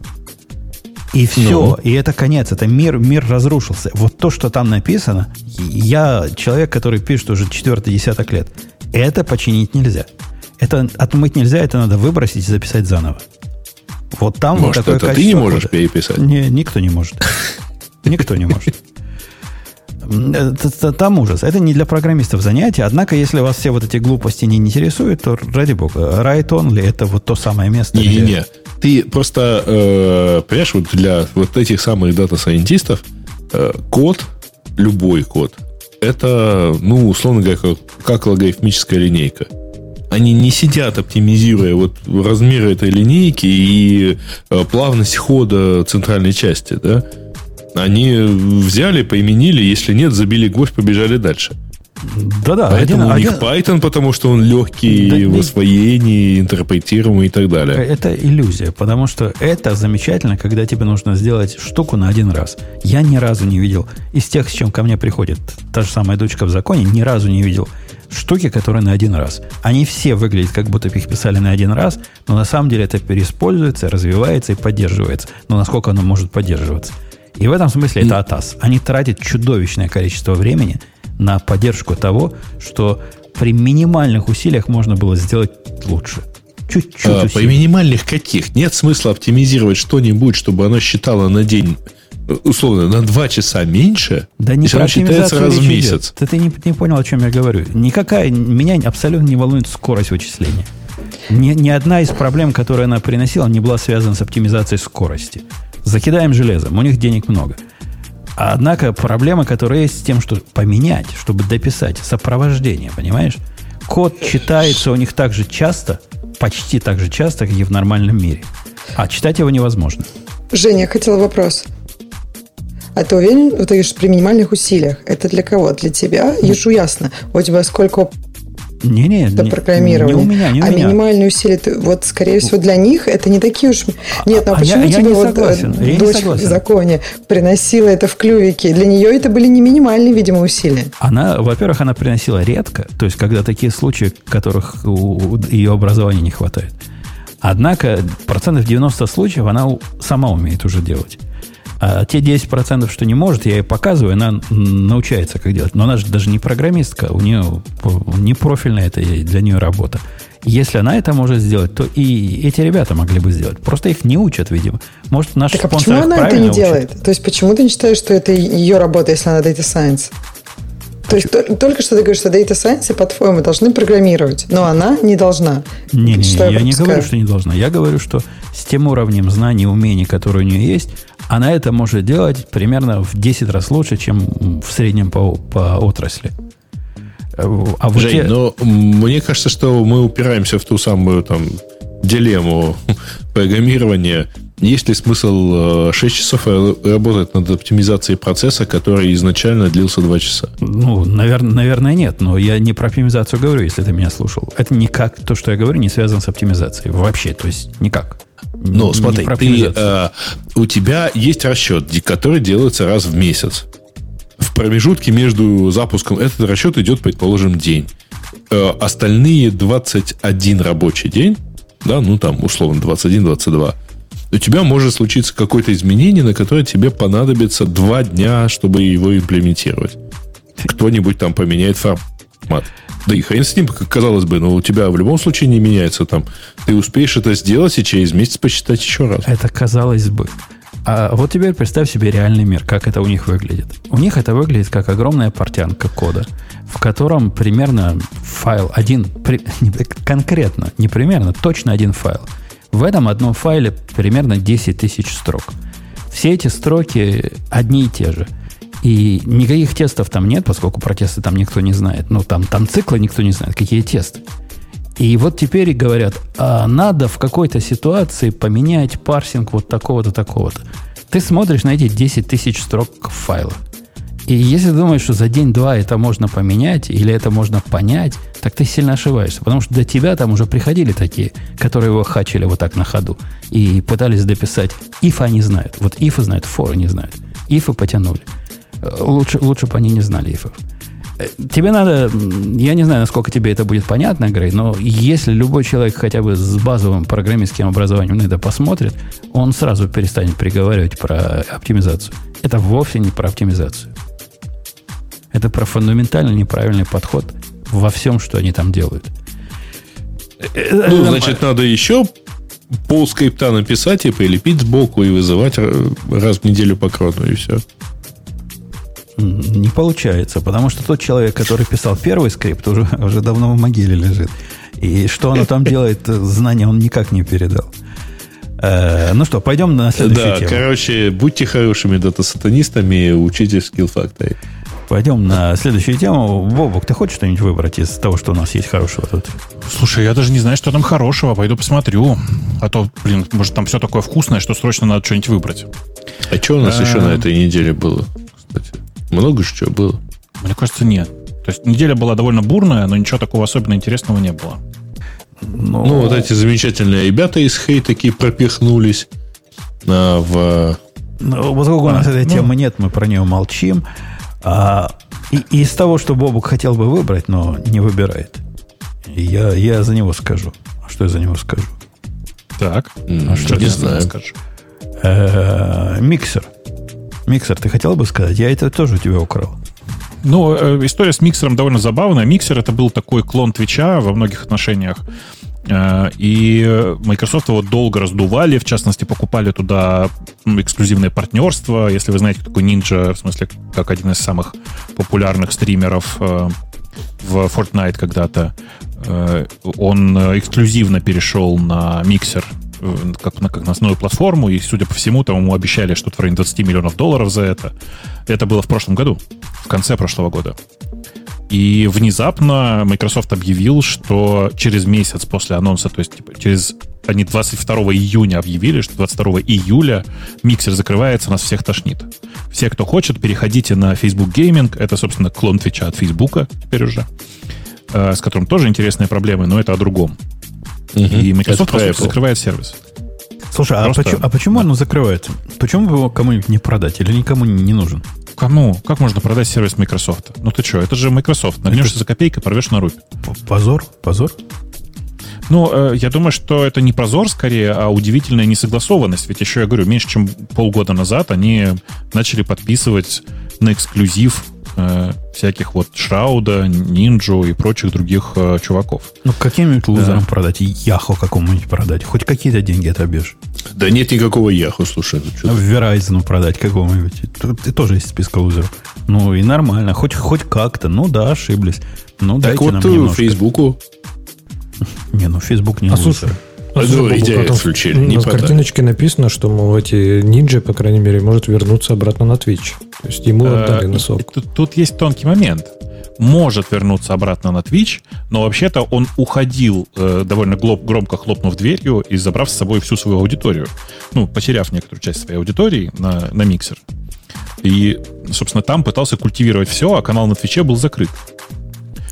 И все, ну. и это конец, это мир, мир разрушился. Вот то, что там написано, я человек, который пишет уже четвертый десяток лет, это починить нельзя. Это отмыть нельзя, это надо выбросить и записать заново. Вот там Может, вот такое это ты не можешь кода. переписать? Не, никто не может. Никто не может. Там ужас. Это не для программистов занятие. Однако, если вас все вот эти глупости не интересуют, то ради бога, Write Only это вот то самое место. Не-не-не. Ты просто, э, понимаешь, вот для вот этих самых дата-сайентистов э, код, любой код, это, ну, условно говоря, как, как логарифмическая линейка. Они не сидят, оптимизируя вот размеры этой линейки и э, плавность хода центральной части, да? Они взяли, поименили, если нет, забили гвоздь, побежали дальше. Да-да. Поэтому один, у них один... Python, потому что он легкий да, в освоении, интерпретируемый и так далее. Это иллюзия, потому что это замечательно, когда тебе нужно сделать штуку на один раз. Я ни разу не видел, из тех, с чем ко мне приходит та же самая дочка в законе, ни разу не видел штуки, которые на один раз. Они все выглядят, как будто их писали на один раз, но на самом деле это переиспользуется, развивается и поддерживается. Но насколько оно может поддерживаться – и в этом смысле это АТАС. Они тратят чудовищное количество времени на поддержку того, что при минимальных усилиях можно было сделать лучше. Чуть-чуть. А, при минимальных каких? Нет смысла оптимизировать что-нибудь, чтобы оно считало на день условно, на два часа меньше, да не про считается раз в месяц. Ты, ты не, не понял, о чем я говорю. Никакая, меня абсолютно не волнует скорость вычисления. Ни, ни одна из проблем, которые она приносила, не была связана с оптимизацией скорости. Закидаем железом, у них денег много. Однако проблема, которая есть с тем, что поменять, чтобы дописать сопровождение, понимаешь? Код читается у них так же часто, почти так же часто, как и в нормальном мире. А читать его невозможно. Женя, я хотела вопрос. А ты уверен, ты говоришь, при минимальных усилиях? Это для кого? Для тебя? Ежу ясно. У тебя сколько не, не, это программирование. Не у меня, не у а меня. минимальные усилия, вот, скорее всего, для них это не такие уж... Нет, ну а, а почему я, тебе я вот согласен, дочь в законе приносила это в клювике? Для нее это были не минимальные, видимо, усилия. Она, во-первых, она приносила редко, то есть когда такие случаи, которых у ее образования не хватает. Однако процентов 90 случаев она сама умеет уже делать. А те 10%, что не может, я ей показываю, она научается, как делать. Но она же даже не программистка, у нее не профильная это для нее работа. Если она это может сделать, то и эти ребята могли бы сделать. Просто их не учат, видимо. Может, наш так а почему она это не учит? делает? То есть, почему ты не считаешь, что это ее работа, если она Data Science? То есть только что ты говоришь, что Data Science, по-твоему, должны программировать, но она не должна. Не, не, что я, я не говорю, что не должна. Я говорю, что с тем уровнем знаний и умений, которые у нее есть, она это может делать примерно в 10 раз лучше, чем в среднем по, по отрасли. А вот Жень, те... но мне кажется, что мы упираемся в ту самую там дилемму программирования. Есть ли смысл 6 э, часов работать над оптимизацией процесса, который изначально длился 2 часа? Ну, наверное, наверное, нет. Но я не про оптимизацию говорю, если ты меня слушал. Это никак, то, что я говорю, не связано с оптимизацией. Вообще, то есть никак. Ну, смотри, ты, э, у тебя есть расчет, который делается раз в месяц. В промежутке между запуском этот расчет идет, предположим, день. Э, остальные 21 рабочий день, да, ну там условно 21-22, у тебя может случиться какое-то изменение, на которое тебе понадобится два дня, чтобы его имплементировать. Кто-нибудь там поменяет формат. Да и хрен с ним, казалось бы, но у тебя в любом случае не меняется там. Ты успеешь это сделать и через месяц посчитать еще раз. Это казалось бы. А вот теперь представь себе реальный мир, как это у них выглядит. У них это выглядит как огромная портянка кода, в котором примерно файл один, при, конкретно, не примерно, точно один файл. В этом одном файле примерно 10 тысяч строк. Все эти строки одни и те же – и никаких тестов там нет, поскольку про тесты там никто не знает. Ну, там, там циклы никто не знает. Какие тесты? И вот теперь говорят, а надо в какой-то ситуации поменять парсинг вот такого-то, такого-то. Ты смотришь на эти 10 тысяч строк файла. И если думаешь, что за день-два это можно поменять или это можно понять, так ты сильно ошибаешься. Потому что до тебя там уже приходили такие, которые его хачили вот так на ходу. И пытались дописать. If они знают. Вот if знают, for не знают. If потянули. Лучше, лучше бы они не знали ифов. Тебе надо, я не знаю, насколько тебе это будет понятно, Грей, но если любой человек хотя бы с базовым программистским образованием на это посмотрит, он сразу перестанет приговаривать про оптимизацию. Это вовсе не про оптимизацию. Это про фундаментально неправильный подход во всем, что они там делают. Ну, значит, надо еще пол скрипта написать и прилепить сбоку и вызывать раз в неделю по крону, и все. Не получается, потому что тот человек, который писал первый скрипт, уже, уже давно в могиле лежит. И что оно там делает, знания он никак не передал. Э, ну что, пойдем на следующую да, тему. короче, будьте хорошими дата-сатанистами, учите Skill Factory. Пойдем на следующую тему. Бобок, ты хочешь что-нибудь выбрать из того, что у нас есть хорошего тут? Слушай, я даже не знаю, что там хорошего. Пойду посмотрю. А то, блин, может, там все такое вкусное, что срочно надо что-нибудь выбрать. А что у нас еще на этой неделе было? Много же чего было. Мне кажется, нет. То есть неделя была довольно бурная, но ничего такого особенно интересного не было. Но... Ну, вот эти замечательные ребята из Хей такие пропихнулись а, в... Ну, поскольку у нас а, этой ну... темы нет, мы про нее молчим. А, и, и из того, что Бобук хотел бы выбрать, но не выбирает, я, я за него скажу. А что я за него скажу? Так, а что не знаю. скажешь? Э, миксер. Миксер, ты хотел бы сказать? Я это тоже у тебя украл. Ну, э, история с миксером довольно забавная. Миксер это был такой клон Твича во многих отношениях. Э, и Microsoft его долго раздували, в частности, покупали туда эксклюзивное партнерство. Если вы знаете, кто такой Ninja, в смысле, как один из самых популярных стримеров э, в Fortnite когда-то, он эксклюзивно перешел на миксер как на, как на основную платформу, и, судя по всему, там ему обещали что-то в районе 20 миллионов долларов за это. Это было в прошлом году, в конце прошлого года. И внезапно Microsoft объявил, что через месяц после анонса, то есть типа, через они 22 июня объявили, что 22 июля миксер закрывается, нас всех тошнит. Все, кто хочет, переходите на Facebook Gaming. Это, собственно, клон Твича от Facebook теперь уже, э, с которым тоже интересные проблемы, но это о другом. Угу. И Microsoft просто закрывает сервис. Слушай, а, почему, а почему да. оно закрывается? Почему бы его кому-нибудь не продать? Или никому не нужен? Кому? Как можно продать сервис Microsoft? Ну ты что, это же Microsoft. Нагнешься это... за копейкой, порвешь на рубь. Позор? Позор? Ну, э, я думаю, что это не позор скорее, а удивительная несогласованность. Ведь еще, я говорю, меньше чем полгода назад они начали подписывать на эксклюзив э, всяких вот Шрауда, Нинджу и прочих других э, чуваков. Ну, каким-нибудь лузерам да. продать, Яху какому-нибудь продать. Хоть какие-то деньги отобьешь. Да нет никакого Яху, слушай. Ну, Verizon продать какому-нибудь. Ты тоже есть списка лузеров. Ну, и нормально. Хоть, хоть как-то. Ну, да, ошиблись. Ну, так дайте вот нам э, немножко. Фейсбуку. Не, ну, Facebook не а, лузер. А ну, идея исключили. На картиночке написано, что, мол, эти ниндзя, по крайней мере, может вернуться обратно на Twitch. То есть ему э, отдали носок. Тут, тут есть тонкий момент. Может вернуться обратно на Twitch, но вообще-то он уходил, э, довольно глоб, громко хлопнув дверью и забрав с собой всю свою аудиторию. Ну, потеряв некоторую часть своей аудитории на, на миксер. И, собственно, там пытался культивировать все, а канал на Твиче был закрыт.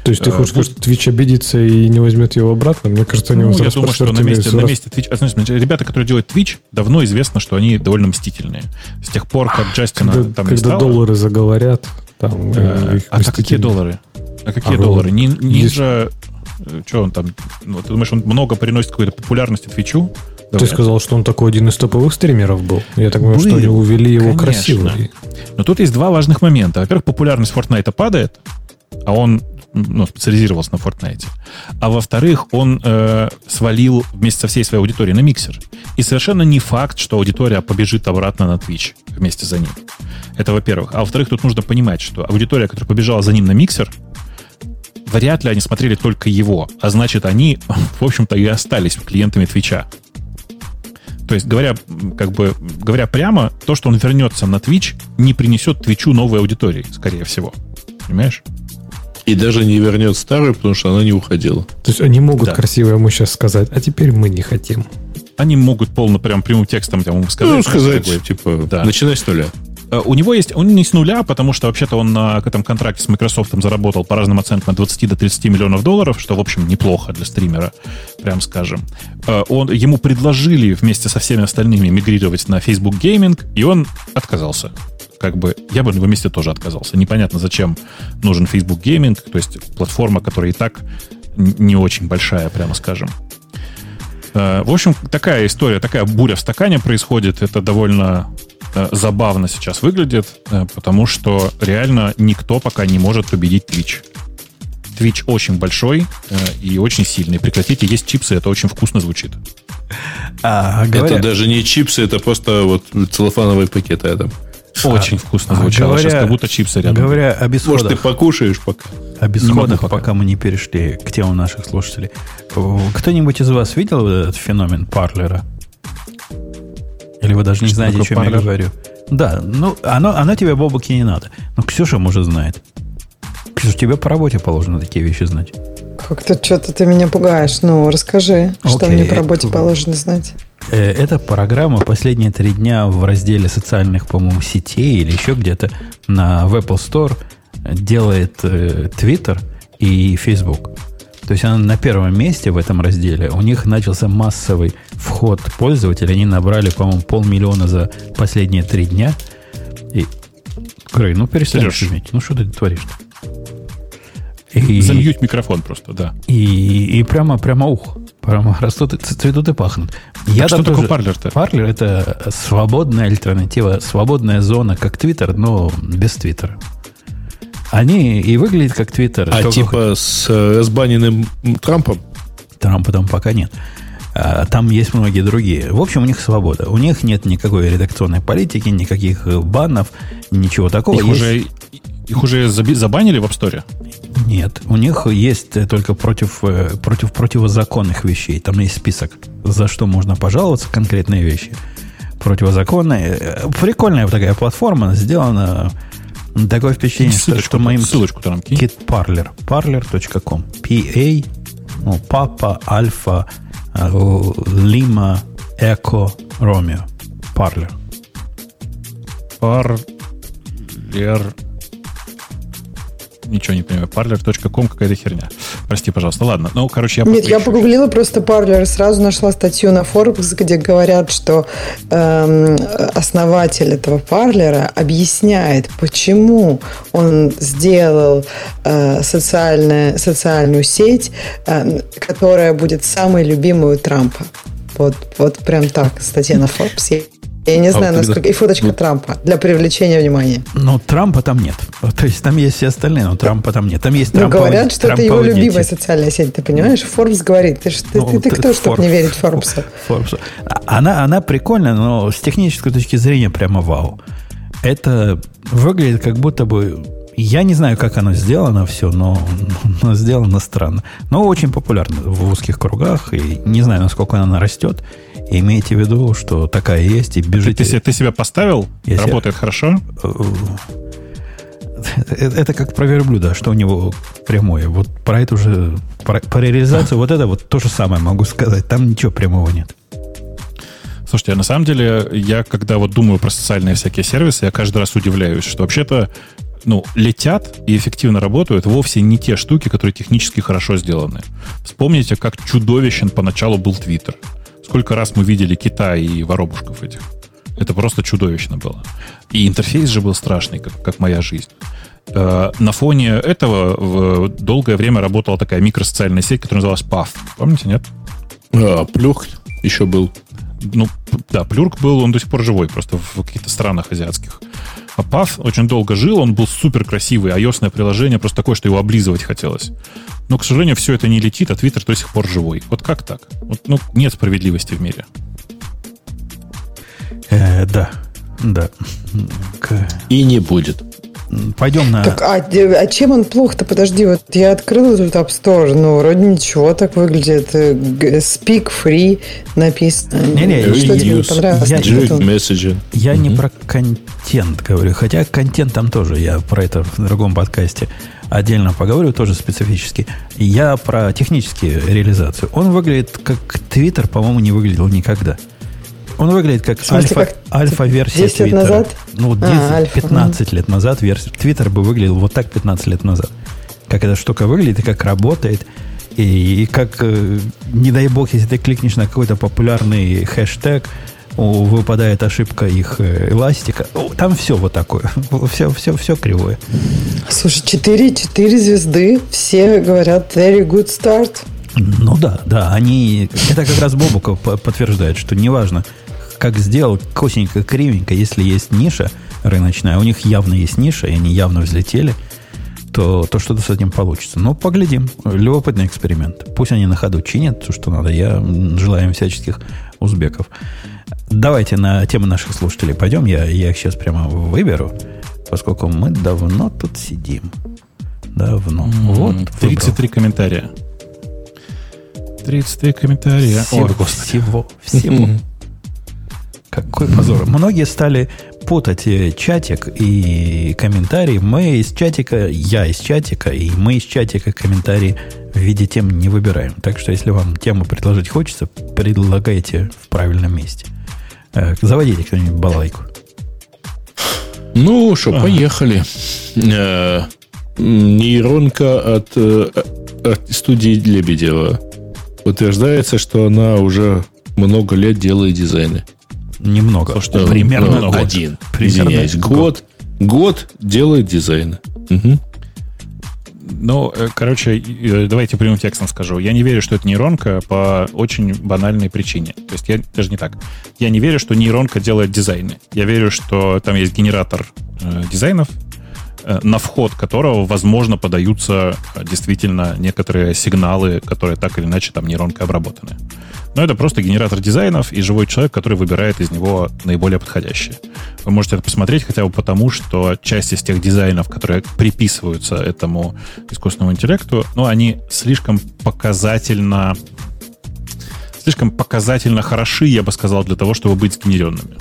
То есть ты хочешь сказать, что Twitch обидится и не возьмет его обратно? Мне кажется, они ну, я думаю, что на месте, на месте Twitch... Значит, ребята, которые делают Twitch, давно известно, что они довольно мстительные. С тех пор, как Джастина когда, там Когда стало, доллары заговорят, там... Э, а, а какие доллары? А какие а доллары? Э, что он там? Ну, ты думаешь, он много приносит какой-то популярности Твичу? Ты сказал, что он такой один из топовых стримеров был. Я так понимаю, что они увели его красиво. Но тут есть два важных момента. Во-первых, популярность Fortnite падает, а он ну, специализировался на Fortnite. А во-вторых, он э, свалил вместе со всей своей аудиторией на миксер. И совершенно не факт, что аудитория побежит обратно на Twitch вместе за ним. Это во-первых. А во-вторых, тут нужно понимать, что аудитория, которая побежала за ним на миксер, вряд ли они смотрели только его. А значит, они, в общем-то, и остались клиентами Твича. То есть, говоря, как бы, говоря прямо, то, что он вернется на Twitch, не принесет Твичу новой аудитории, скорее всего. Понимаешь? И даже не вернет старую, потому что она не уходила. То есть они могут да. красиво ему сейчас сказать, а теперь мы не хотим. Они могут полно прям прямым текстом там, сказать. Ну, сказать, типа, да. начинай с нуля. Э, у него есть, он не с нуля, потому что вообще-то он на этом контракте с Microsoft заработал по разным оценкам от 20 до 30 миллионов долларов, что, в общем, неплохо для стримера, прям скажем. Э, он, ему предложили вместе со всеми остальными мигрировать на Facebook Gaming, и он отказался. Как бы я бы на его месте тоже отказался. Непонятно, зачем нужен Facebook Gaming, то есть платформа, которая и так не очень большая, прямо скажем. Э, в общем, такая история, такая буря в стакане происходит. Это довольно Э, забавно сейчас выглядит, э, потому что реально никто пока не может победить Twitch. Twitch очень большой и очень сильный. Прекратите есть чипсы, это очень вкусно звучит. А, говоря... Это даже не чипсы, это просто вот целлофановый пакет это. Очень а, вкусно звучало. Говоря, Сейчас как будто чипсы рядом. Говоря об исходах. Может, ты покушаешь пока? Об исходах, пока. пока мы не перешли к тему наших слушателей. Кто-нибудь из вас видел этот феномен парлера? Или вы даже не Что знаете, о чем я говорю? Да, ну, оно, оно тебе, Бобуки, не надо. Но Ксюша, может, знает. Ксюша, тебе по работе положено такие вещи знать. Как-то что-то ты меня пугаешь. Ну, расскажи, okay. что мне по работе положено знать. Э, эта программа последние три дня в разделе социальных, по-моему, сетей или еще где-то на в Apple Store делает э, Twitter и Facebook. То есть она на первом месте в этом разделе. У них начался массовый вход пользователей. Они набрали, по-моему, полмиллиона за последние три дня. И, Грей, ну перестань шуметь. Ну что ты творишь-то? И, Замьють микрофон просто, да. И, и прямо, прямо ух. Прямо растут, цветут и пахнут. Я что такое парлер-то? Парлер – это свободная альтернатива, свободная зона, как Твиттер, но без Твиттера. Они и выглядят как Твиттер. А типа с, э, с баненным Трампом? Трампа там пока нет. А, там есть многие другие. В общем, у них свобода. У них нет никакой редакционной политики, никаких банов, ничего такого. Их, есть... уже, их уже забанили в App Store? Нет. У них есть только против, э, против противозаконных вещей. Там есть список, за что можно пожаловаться, конкретные вещи. Противозаконные. Э, прикольная такая платформа, сделана Такое впечатление, что, что моим... Ссылочку там кинь. Parler. Parler.com. P-A, ну, Папа, Альфа, Лима, Эко, Ромео. Parler. Parler ничего не понимаю. Parler.com какая-то херня. Прости, пожалуйста. Ладно. Ну, короче, я Нет, я погуглила просто Parler сразу нашла статью на Forbes, где говорят, что эм, основатель этого Парлера объясняет, почему он сделал э, социальное, социальную сеть, э, которая будет самой любимой у Трампа. Вот, вот прям так, статья на Forbes. Я не а знаю, а насколько... И фоточка вот. Трампа для привлечения внимания. Но Трампа там нет. То есть там есть все остальные, но Трампа там нет. Там есть Ну, говорят, что это его любимая социальная сеть. Ты понимаешь? Форбс говорит. Ты, ты, ну, ты, ты кто, чтобы не верить Форбсу? Форбсу. Она, она прикольная, но с технической точки зрения прямо вау. Это выглядит как будто бы я не знаю, как оно сделано все, но, но сделано странно. Но очень популярно в узких кругах. И не знаю, насколько она растет. Имейте в виду, что такая есть, и бежите. Ты, ты, ты себя поставил? Я Работает себя... хорошо? Это, это как про верблюда, что у него прямое. Вот про это уже, про, про реализацию вот это вот то же самое могу сказать. Там ничего прямого нет. Слушайте, а на самом деле, я когда вот думаю про социальные всякие сервисы, я каждый раз удивляюсь, что вообще-то ну, летят и эффективно работают вовсе не те штуки, которые технически хорошо сделаны. Вспомните, как чудовищен поначалу был Твиттер. Сколько раз мы видели Китай и воробушков этих. Это просто чудовищно было. И интерфейс же был страшный, как, как моя жизнь. Э, на фоне этого долгое время работала такая микросоциальная сеть, которая называлась PAF. Помните, нет? А, Плюх еще был. Ну, да, Плюрк был, он до сих пор живой, просто в каких-то странах азиатских. А PAF очень долго жил, он был супер красивый, ios приложение просто такое, что его облизывать хотелось. Но, к сожалению, все это не летит, а Твиттер до сих пор живой. Вот как так? Вот, ну, нет справедливости в мире. Э, да, да. И не будет. Пойдем на... Так, а, а чем он плох-то? Подожди, вот я открыл этот App Store, ну, вроде ничего так выглядит. Э, speak free написано. Не-не, что тебе не понравилось? Я, messaging. я не про контент говорю, хотя контент там тоже, я про это в другом подкасте отдельно поговорю, тоже специфически. Я про технические реализацию. Он выглядит как Twitter, по-моему, не выглядел никогда. Он выглядит как альфа, как альфа-версия 10 лет назад? Ну, 10, а, 15 альфа. лет назад версия. Твиттер бы выглядел вот так 15 лет назад. Как эта штука выглядит и как работает. И, и как, э, не дай бог, если ты кликнешь на какой-то популярный хэштег, выпадает ошибка их э, эластика. Там все вот такое. Все, все, все кривое. Слушай, 4, 4 звезды. Все говорят very good start. Ну да, да. Они... Это как раз Бобуков подтверждает, что неважно, как сделал косенько, кривенько, если есть ниша рыночная, у них явно есть ниша, и они явно взлетели, то, то что-то с этим получится. Но поглядим. Любопытный эксперимент. Пусть они на ходу чинят то, что надо. Я желаю им всяческих узбеков. Давайте на тему наших слушателей пойдем. Я, я их сейчас прямо выберу, поскольку мы давно тут сидим. Давно. Mm-hmm. Вот. 33 выбрал. комментария. 33 комментария. Всего, Ой, всего, всего. Mm-hmm. Какой позор. Многие стали путать э, чатик и комментарии. Мы из чатика, я из чатика, и мы из чатика комментарии в виде тем не выбираем. Так что, если вам тему предложить хочется, предлагайте в правильном месте. Э, заводите кто-нибудь балайку. Ну что, поехали. Э, нейронка от, от студии Лебедева. Утверждается, что она уже много лет делает дизайны. Немного. То, что примерно ну, год. один. Примерно Извиняюсь, год. Год делает дизайн. Угу. Ну, э, короче, э, давайте прямым текстом скажу. Я не верю, что это нейронка по очень банальной причине. То есть я даже не так. Я не верю, что нейронка делает дизайны. Я верю, что там есть генератор э, дизайнов, на вход которого, возможно, подаются э, действительно некоторые сигналы, которые так или иначе там нейронкой обработаны. Но это просто генератор дизайнов и живой человек, который выбирает из него наиболее подходящие. Вы можете это посмотреть хотя бы потому, что часть из тех дизайнов, которые приписываются этому искусственному интеллекту, ну, они слишком показательно слишком показательно хороши, я бы сказал, для того, чтобы быть сгенеренными.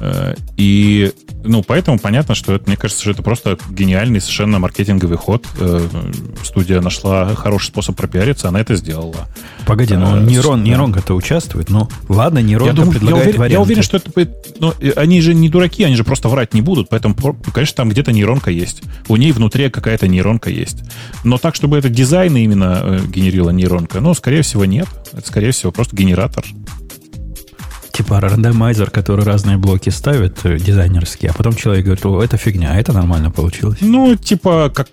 Э, и ну, поэтому понятно, что это, мне кажется, что это просто гениальный совершенно маркетинговый ход. Э, студия нашла хороший способ пропиариться, она это сделала. Погоди, ну э, нейрон, нейронка-то участвует. Ну, ладно, нейронка предлагает я уверен, варианты. Я уверен, что это... Ну, они же не дураки, они же просто врать не будут, поэтому, конечно, там где-то нейронка есть. У ней внутри какая-то нейронка есть. Но так, чтобы это дизайн именно э, генерила нейронка, ну, скорее всего, нет. Это, скорее всего, просто генератор типа рандомайзер, который разные блоки ставит, э, дизайнерские, а потом человек говорит, о, это фигня, а это нормально получилось. Ну, типа, как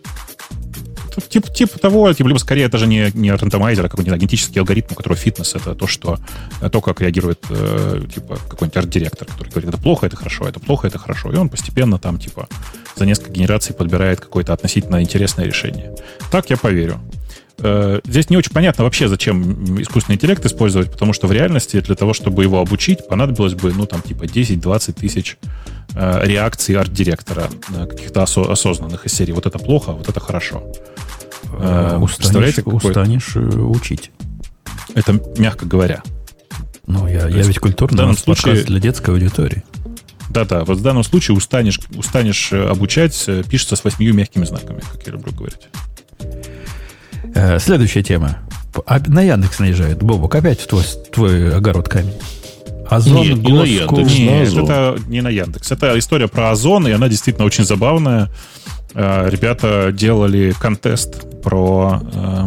типа, типа того, типа, либо скорее это же не, не рандомайзер, а какой-нибудь генетический алгоритм, у которого фитнес это то, что то, как реагирует э, типа какой-нибудь арт-директор, который говорит, это плохо, это хорошо, это плохо, это хорошо. И он постепенно там, типа, за несколько генераций подбирает какое-то относительно интересное решение. Так я поверю. Э, здесь не очень понятно вообще, зачем искусственный интеллект использовать, потому что в реальности для того, чтобы его обучить, понадобилось бы, ну, там, типа 10-20 тысяч э, реакций арт-директора, э, каких-то осо- осознанных из серии. Вот это плохо, вот это хорошо. Устанешь, устанешь учить. Это мягко говоря. Ну, я, я ведь культурный в данном случае для детской аудитории. Да-да, вот в данном случае устанешь, устанешь обучать, пишется с восьмию мягкими знаками, как я люблю говорить. Э, следующая тема. А, на Яндекс наезжает. Бобок, опять в твой, твой огород камень. Озон, Нет, не на Яндекс. Нет, на это не на Яндекс. Это история про Озон, и она действительно очень забавная. Э, ребята делали контест про э,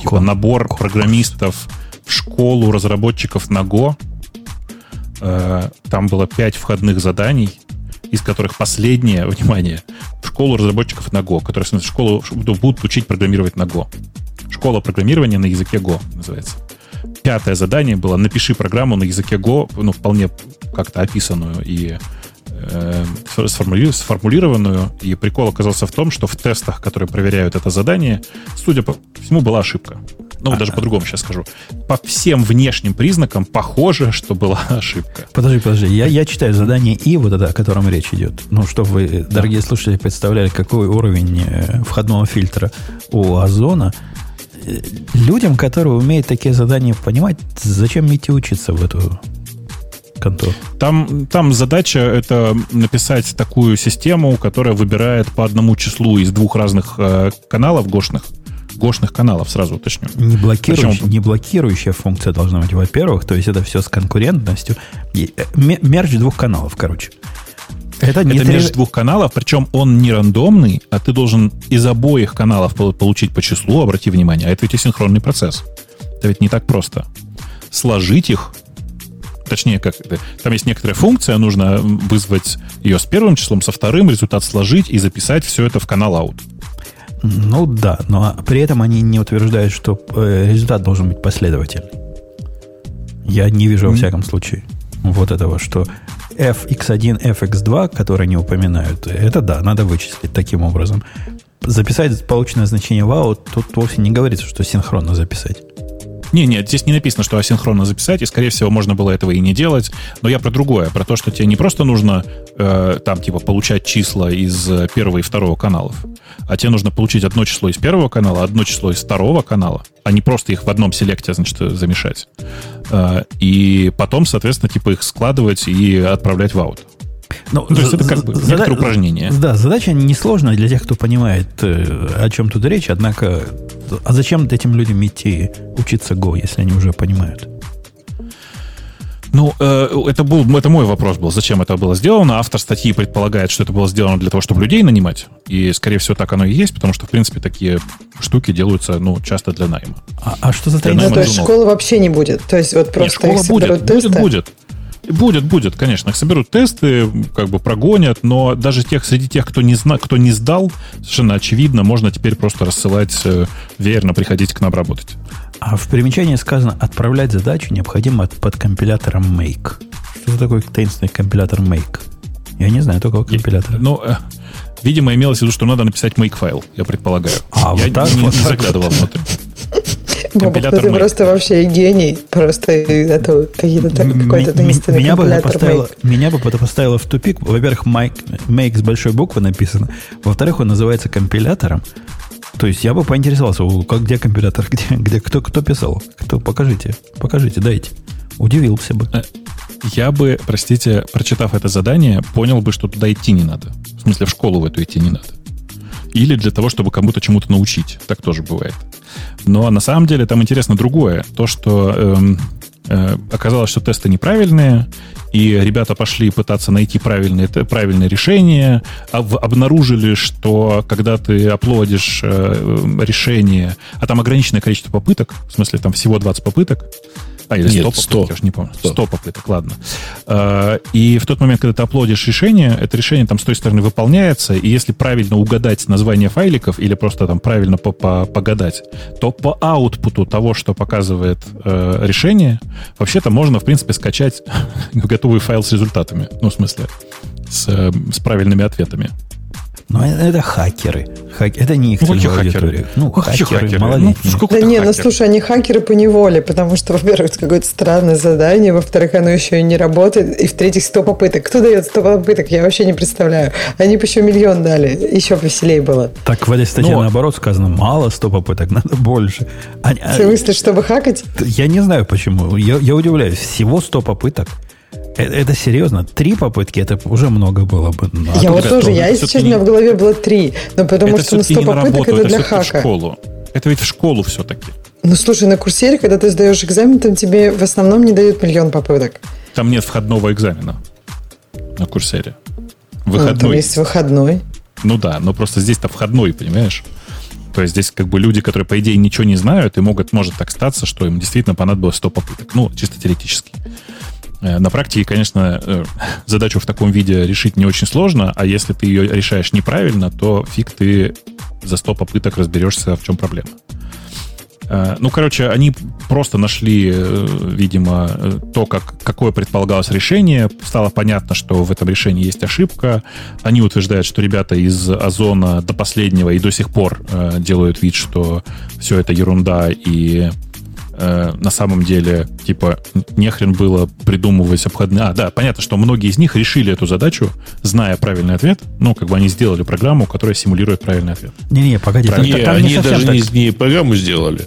типа, набор программистов в школу разработчиков на Go. Э, там было пять входных заданий, из которых последнее, внимание, в школу разработчиков на Go, которые, в школу будут учить программировать на Go. Школа программирования на языке Go называется. Пятое задание было напиши программу на языке Go, ну, вполне как-то описанную и э, сформулированную. И прикол оказался в том, что в тестах, которые проверяют это задание, судя по всему, была ошибка. Ну, а, даже по-другому сейчас скажу. По всем внешним признакам похоже, что была ошибка. Подожди, подожди. Я, я читаю задание И, вот это, о котором речь идет. Ну, чтобы вы, дорогие слушатели, представляли, какой уровень э, входного фильтра у Озона. Э, людям, которые умеют такие задания понимать, зачем идти учиться в эту контору? Там, там задача это написать такую систему, которая выбирает по одному числу из двух разных э, каналов гошных гошных каналов, сразу уточню. Не блокирующая, Причем... не блокирующая функция должна быть, во-первых, то есть это все с конкурентностью. Э, мерч двух каналов, короче. Это, не это между двух каналов, причем он не рандомный, а ты должен из обоих каналов получить по числу, обрати внимание, а это ведь и синхронный процесс. Это ведь не так просто. Сложить их, точнее, как там есть некоторая функция, нужно вызвать ее с первым числом, со вторым, результат сложить и записать все это в канал out. Ну да, но при этом они не утверждают, что э, результат должен быть последовательный. Я не вижу, во всяком случае, вот этого, что fx1, fx2, которые не упоминают, это да, надо вычислить таким образом. Записать полученное значение в out, тут вовсе не говорится, что синхронно записать. Не, нет, здесь не написано, что асинхронно записать, и, скорее всего, можно было этого и не делать. Но я про другое, про то, что тебе не просто нужно э, там, типа, получать числа из э, первого и второго каналов, а тебе нужно получить одно число из первого канала, одно число из второго канала, а не просто их в одном селекте, значит, замешать. Э, и потом, соответственно, типа, их складывать и отправлять в аут. Ну, то есть это как бы зада... некоторое упражнение. Да, задача несложная для тех, кто понимает, э, о чем тут речь, однако а зачем этим людям идти учиться Go, если они уже понимают? Ну, э, это, был, это мой вопрос был, зачем это было сделано. Автор статьи предполагает, что это было сделано для того, чтобы людей нанимать. И, скорее всего, так оно и есть, потому что, в принципе, такие штуки делаются, ну, часто для найма. А, а что за тренинг? Ну, то есть школы вообще не будет? То есть вот просто Нет, школа будет, будет, будет. Будет, будет, конечно. Их соберут тесты, как бы прогонят, но даже тех, среди тех, кто не, зна, кто не сдал, совершенно очевидно, можно теперь просто рассылать э, веерно, приходить к нам работать. А в примечании сказано, отправлять задачу необходимо под компилятором Make. Что такое таинственный компилятор Make? Я не знаю такого компилятора. Ну, э, видимо, имелось в виду, что надо написать make файл, я предполагаю. А, я вот так? не, вот не заглядывал внутрь. Компилятор ты просто вообще гений. Просто это какие-то какой-то таинственный меня бы поставило, Меня бы это поставило в тупик. Во-первых, make, make с большой буквы написано. Во-вторых, он называется компилятором. То есть я бы поинтересовался, как, где компилятор, где, где кто, кто писал? Кто, покажите, покажите, дайте. Удивился бы. Э, я бы, простите, прочитав это задание, понял бы, что туда идти не надо. В смысле, в школу в эту идти не надо. Или для того, чтобы кому-то чему-то научить. Так тоже бывает. Но на самом деле там интересно другое. То, что эм, э, оказалось, что тесты неправильные, и ребята пошли пытаться найти правильные, правильные решения, обнаружили, что когда ты оплодишь э, решение, а там ограниченное количество попыток, в смысле там всего 20 попыток, а, или 100 Нет, 100. попыток, я уж не помню. 100, 100 попыток, ладно. А, и в тот момент, когда ты оплодишь решение, это решение там с той стороны выполняется, и если правильно угадать название файликов или просто там правильно погадать, то по аутпуту того, что показывает э, решение, вообще-то можно, в принципе, скачать готовый файл с результатами. Ну, в смысле, с, э, с правильными ответами. Но это хакеры. Хак... Это не их ну, целевая аудитория. Ну, хакеры, хакеры? малолетние. Ну, да не, ну слушай, они хакеры по неволе, потому что, во-первых, это какое-то странное задание, во-вторых, оно еще и не работает, и в-третьих, 100 попыток. Кто дает 100 попыток? Я вообще не представляю. Они бы еще миллион дали, еще веселее было. Так в этой статье Но... наоборот сказано, мало 100 попыток, надо больше. Они, в смысле, чтобы хакать? Я не знаю почему. Я, я удивляюсь. Всего 100 попыток. Это, это серьезно? Три попытки, это уже много было бы. Ну, а я вот тоже, я, если честно, не... в голове было три. Но потому это что на 100 попыток работу, это, это для хака. Школу. Это ведь в школу все-таки. Ну, слушай, на курсере, когда ты сдаешь экзамен, там тебе в основном не дают миллион попыток. Там нет входного экзамена на курсере. Выходной. Ну, там есть выходной. Ну да, но просто здесь-то входной, понимаешь? То есть здесь как бы люди, которые, по идее, ничего не знают, и могут, может так статься, что им действительно понадобилось 100 попыток. Ну, чисто теоретически. Э, на практике, конечно, э, задачу в таком виде решить не очень сложно, а если ты ее решаешь неправильно, то фиг ты за 100 попыток разберешься, в чем проблема. Э, ну, короче, они просто нашли, видимо, то, как, какое предполагалось решение. Стало понятно, что в этом решении есть ошибка. Они утверждают, что ребята из Озона до последнего и до сих пор делают вид, что все это ерунда и э, на самом деле, типа, нехрен было придумывать обходные... А, да, понятно, что многие из них решили эту задачу, зная правильный ответ. Ну, как бы они сделали программу, которая симулирует правильный ответ. Не-не, погоди. Там, не, там они не даже так. не, не программу сделали.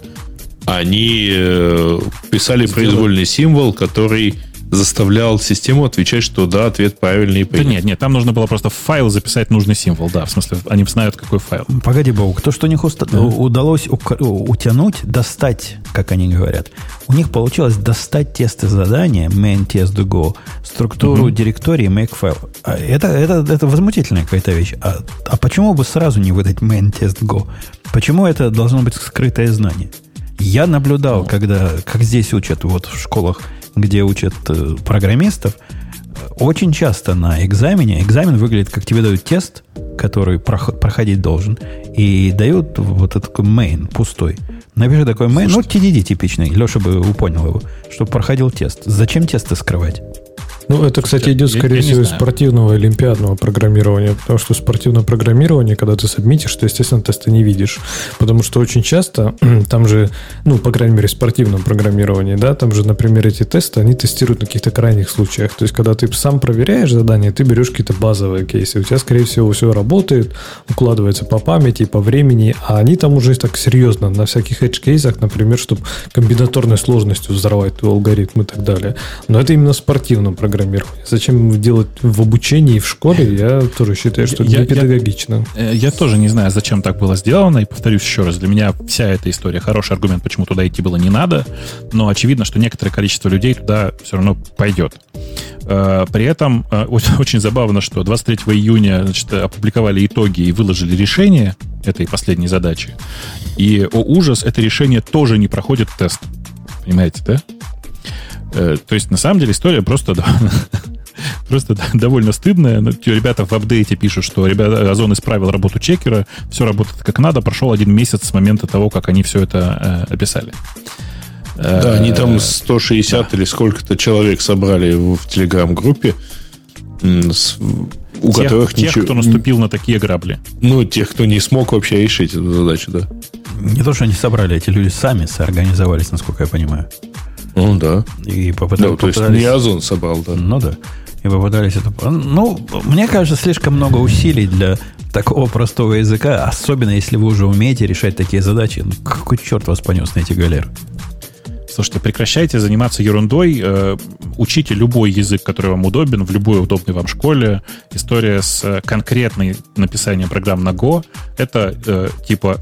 Они э, писали Сделали. произвольный символ, который заставлял систему отвечать, что да, ответ правильный. Да нет, нет, там нужно было просто в файл записать нужный символ, да, в смысле, они знают, какой файл. Погоди, Бог, то, что у них уста- да. удалось утянуть, достать, как они говорят, у них получилось достать тесты задания, main test go, структуру угу. директории makefile. А это, это, это возмутительная какая-то вещь. А, а почему бы сразу не выдать main test go? Почему это должно быть скрытое знание? Я наблюдал, ну. когда, как здесь учат вот в школах где учат э, программистов, очень часто на экзамене, экзамен выглядит, как тебе дают тест, который проходить должен, и дают вот этот main пустой. Напиши такой main, ну, TDD типичный, Леша бы понял его, чтобы проходил тест. Зачем тесты скрывать? Ну, это, кстати, идет, скорее я, всего, из спортивного олимпиадного программирования, потому что спортивное программирование, когда ты сабмитишь, то, естественно, тесты не видишь. Потому что очень часто там же, ну, по крайней мере, в спортивном программировании, да, там же, например, эти тесты, они тестируют на каких-то крайних случаях. То есть, когда ты сам проверяешь задание, ты берешь какие-то базовые кейсы. У тебя, скорее всего, все работает, укладывается по памяти, по времени, а они там уже так серьезно на всяких edge-кейсах, например, чтобы комбинаторной сложностью взорвать алгоритм и так далее. Но это именно в спортивном программировании программирования. Зачем делать в обучении в школе, я тоже считаю, что я, не педагогично. Я, э, я тоже не знаю, зачем так было сделано, и повторюсь еще раз, для меня вся эта история хороший аргумент, почему туда идти было не надо, но очевидно, что некоторое количество людей туда все равно пойдет. Э, при этом э, очень забавно, что 23 июня значит, опубликовали итоги и выложили решение этой последней задачи. И, о ужас, это решение тоже не проходит тест. Понимаете, да? Э, то есть, на самом деле, история просто Просто довольно стыдная. Ну, ребята в апдейте пишут, что ребята, Озон исправил работу чекера, все работает как надо, прошел один месяц с момента того, как они все это э, описали. Да, они там 160 э, да. или сколько-то человек собрали в, в телеграм-группе, у тех, которых тех, ничего... кто наступил на такие грабли. Ну, тех, кто не смог вообще решить эту задачу, да. Не то, что они собрали, эти люди сами соорганизовались, насколько я понимаю. Ну да. И попытались, ну, то есть не Озон собрал, да. Ну да. И попытались это... Ну, мне кажется, слишком много усилий для такого простого языка, особенно если вы уже умеете решать такие задачи. Ну, какой черт вас понес на эти галеры? Слушайте, прекращайте заниматься ерундой, э, учите любой язык, который вам удобен, в любой удобной вам школе. История с э, конкретной написанием программ на Go — это э, типа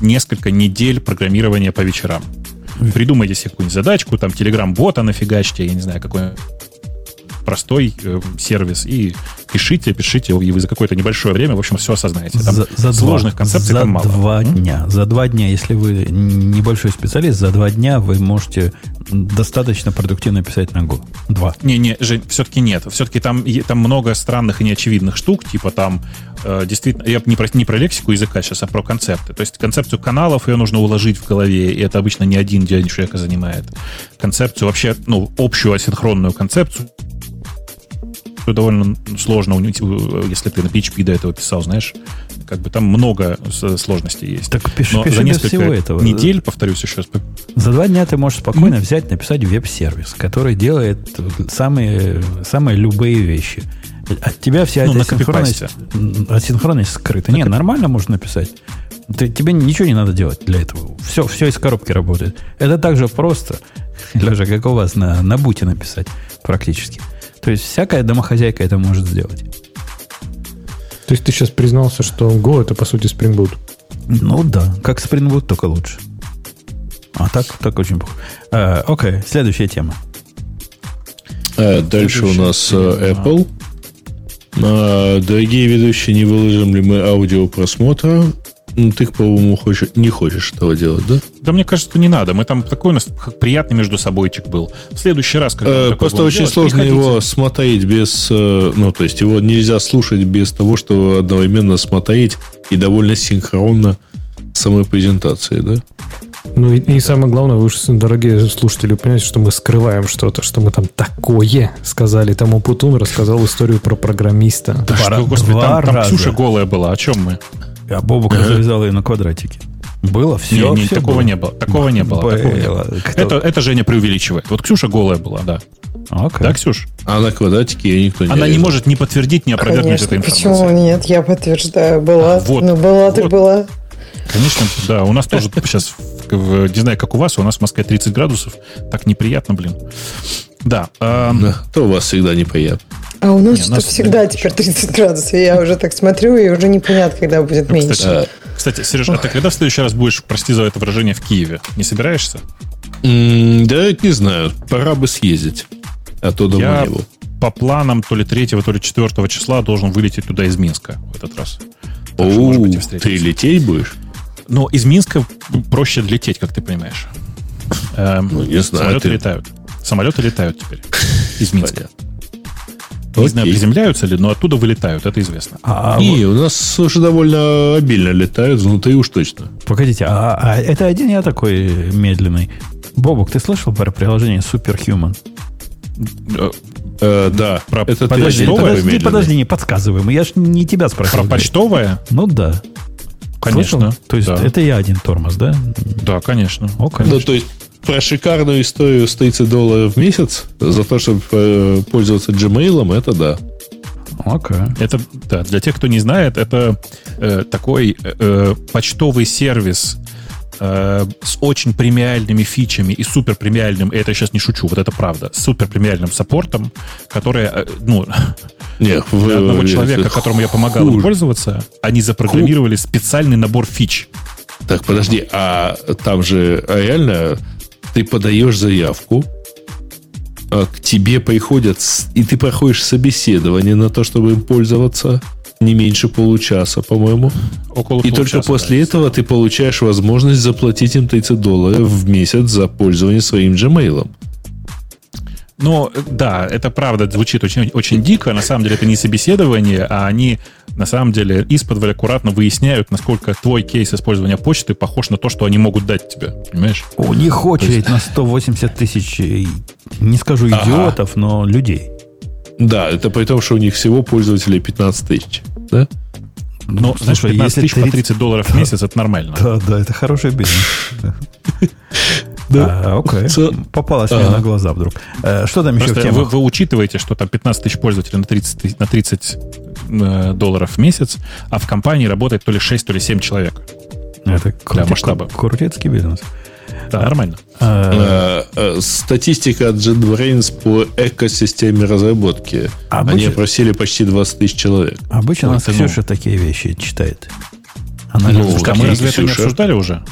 несколько недель программирования по вечерам. Придумайте себе какую-нибудь задачку, там, телеграм-бота нафигачьте, я не знаю, какой простой э, сервис и пишите, пишите, и вы за какое-то небольшое время, в общем, все осознаете. Там за, за сложных два, концепций за там мало. два дня. За два дня, если вы небольшой специалист, за два дня вы можете достаточно продуктивно писать на Go. Два. Не-не, Жень, все-таки нет. Все-таки там, там много странных и неочевидных штук, типа там э, действительно, я не про, не про лексику языка сейчас, а про концепты. То есть концепцию каналов ее нужно уложить в голове, и это обычно не один день человека занимает. Концепцию вообще, ну, общую асинхронную концепцию довольно сложно, если ты на PHP до этого писал, знаешь, как бы там много сложностей есть. Так пиши, Но пиши за несколько всего этого. недель, повторюсь еще раз. За два дня ты можешь спокойно mm-hmm. взять, написать веб-сервис, который делает самые, самые любые вещи. От тебя вся ну, эта асинхронность, асинхронность скрыта. Нет, нормально можно написать. Ты, тебе ничего не надо делать для этого. Все, все из коробки работает. Это так же просто, Лежа, как у вас на, на буте написать практически. То есть всякая домохозяйка это может сделать. То есть ты сейчас признался, что Go это по сути Spring Boot? Ну да, как Spring Boot, только лучше. А так, так очень плохо. А, окей, следующая тема. А, дальше следующая у нас. Э, Apple. А, дорогие ведущие, не выложим ли мы аудио просмотра? Ну, ты, по-моему, хочешь, не хочешь этого делать, да? Да мне кажется, не надо. Мы там такой у нас приятный между собойчик был. В следующий раз, когда э, Просто очень делать, сложно приходите. его смотреть без... Э, ну, то есть его нельзя слушать без того, что одновременно смотреть и довольно синхронно самой презентации, да? Ну и, и самое главное, вы, дорогие слушатели, понимаете, что мы скрываем что-то, что мы там такое сказали. Тому Путун рассказал историю про программиста. Да что, господи, там, там Ксюша голая была, о чем мы? А ага. завязал ее на квадратике. Было все. Не, не, все такого было. не было. Такого не было. было. Такого не было. Это, это Женя преувеличивает. Вот Ксюша голая была, да. Okay. Да, Ксюш? А на квадратике ее никто не Она не может не подтвердить, не опровергнуть эту информацию. Почему нет? Я подтверждаю. Была. А, вот, ну, была, вот. так была. Конечно, да. У нас тоже сейчас, не знаю, как у вас, у нас в Москве 30 градусов. Так неприятно, блин. Да. Э, то у вас всегда неприятно. А у нас, что всегда теперь 30 градусов. Я уже так смотрю, и уже непонятно, когда будет ну, меньше. Кстати, кстати Сереж, а ты когда в следующий раз будешь, прости за это выражение, в Киеве? Не собираешься? Да, не знаю. Пора бы съездить. А то дома Я не был. по планам то ли 3, то ли 4 числа должен вылететь туда из Минска в этот раз. О, ты лететь будешь? Но из Минска проще лететь, как ты понимаешь. Эм, ну, не знаю. Самолеты ты... летают. Самолеты летают теперь из Минска. Не знаю, приземляются ли, но оттуда вылетают, это известно. А, И вот... у нас уже довольно обильно летают, внутри уж точно. Погодите, а, а это один я такой медленный. Бобок, ты слышал про приложение Superhuman? Э, э, да. Про это подожди, подожди, подожди, не подсказываем. Я ж не тебя спрашивал. Про почтовое? Ну да. Конечно. Слышал? То есть да. это я один тормоз, да? Да, конечно. О, конечно. Ну, то есть про шикарную историю с 30 долларов в месяц за то, чтобы э, пользоваться Gmail, это да. Окей. Okay. Это, да, для тех, кто не знает, это э, такой э, почтовый сервис э, с очень премиальными фичами и супер премиальным, и это я сейчас не шучу, вот это правда, с супер премиальным саппортом, который, э, ну, Нет, для вы, одного человека, которому я помогал хуже. пользоваться, они запрограммировали специальный набор фич. Так, подожди, а там же реально ты подаешь заявку, а к тебе приходят, и ты проходишь собеседование на то, чтобы им пользоваться не меньше получаса, по-моему. Около и только после да, этого ты получаешь возможность заплатить им 30 долларов в месяц за пользование своим Gmail. Ну, да, это правда звучит очень, очень дико. На самом деле это не собеседование, а они на самом деле из-под аккуратно выясняют, насколько твой кейс использования почты похож на то, что они могут дать тебе. Понимаешь? У них очередь есть... на 180 тысяч, не скажу идиотов, ага. но людей. Да, это при том, что у них всего пользователей 15 тысяч. Да? Ну, знаешь, 15 тысяч 30... по 30 долларов в месяц, это нормально. Да, да, это хороший бизнес. Да. А, окей. Попалось мне на глаза вдруг. Э, что там еще в темах? Вы, вы учитываете, что там 15 тысяч пользователей на 30, на 30 э, долларов в месяц, а в компании работает то ли 6, то ли 7 человек. Это для масштаба. Крутецкий бизнес. Да, нормально. А, э, статистика от JetBrains по экосистеме разработки. Они опросили почти 20 тысяч человек. Обычно нас Ксюша такие вещи читает. Она ну, а мы разве это не обсуждали уже?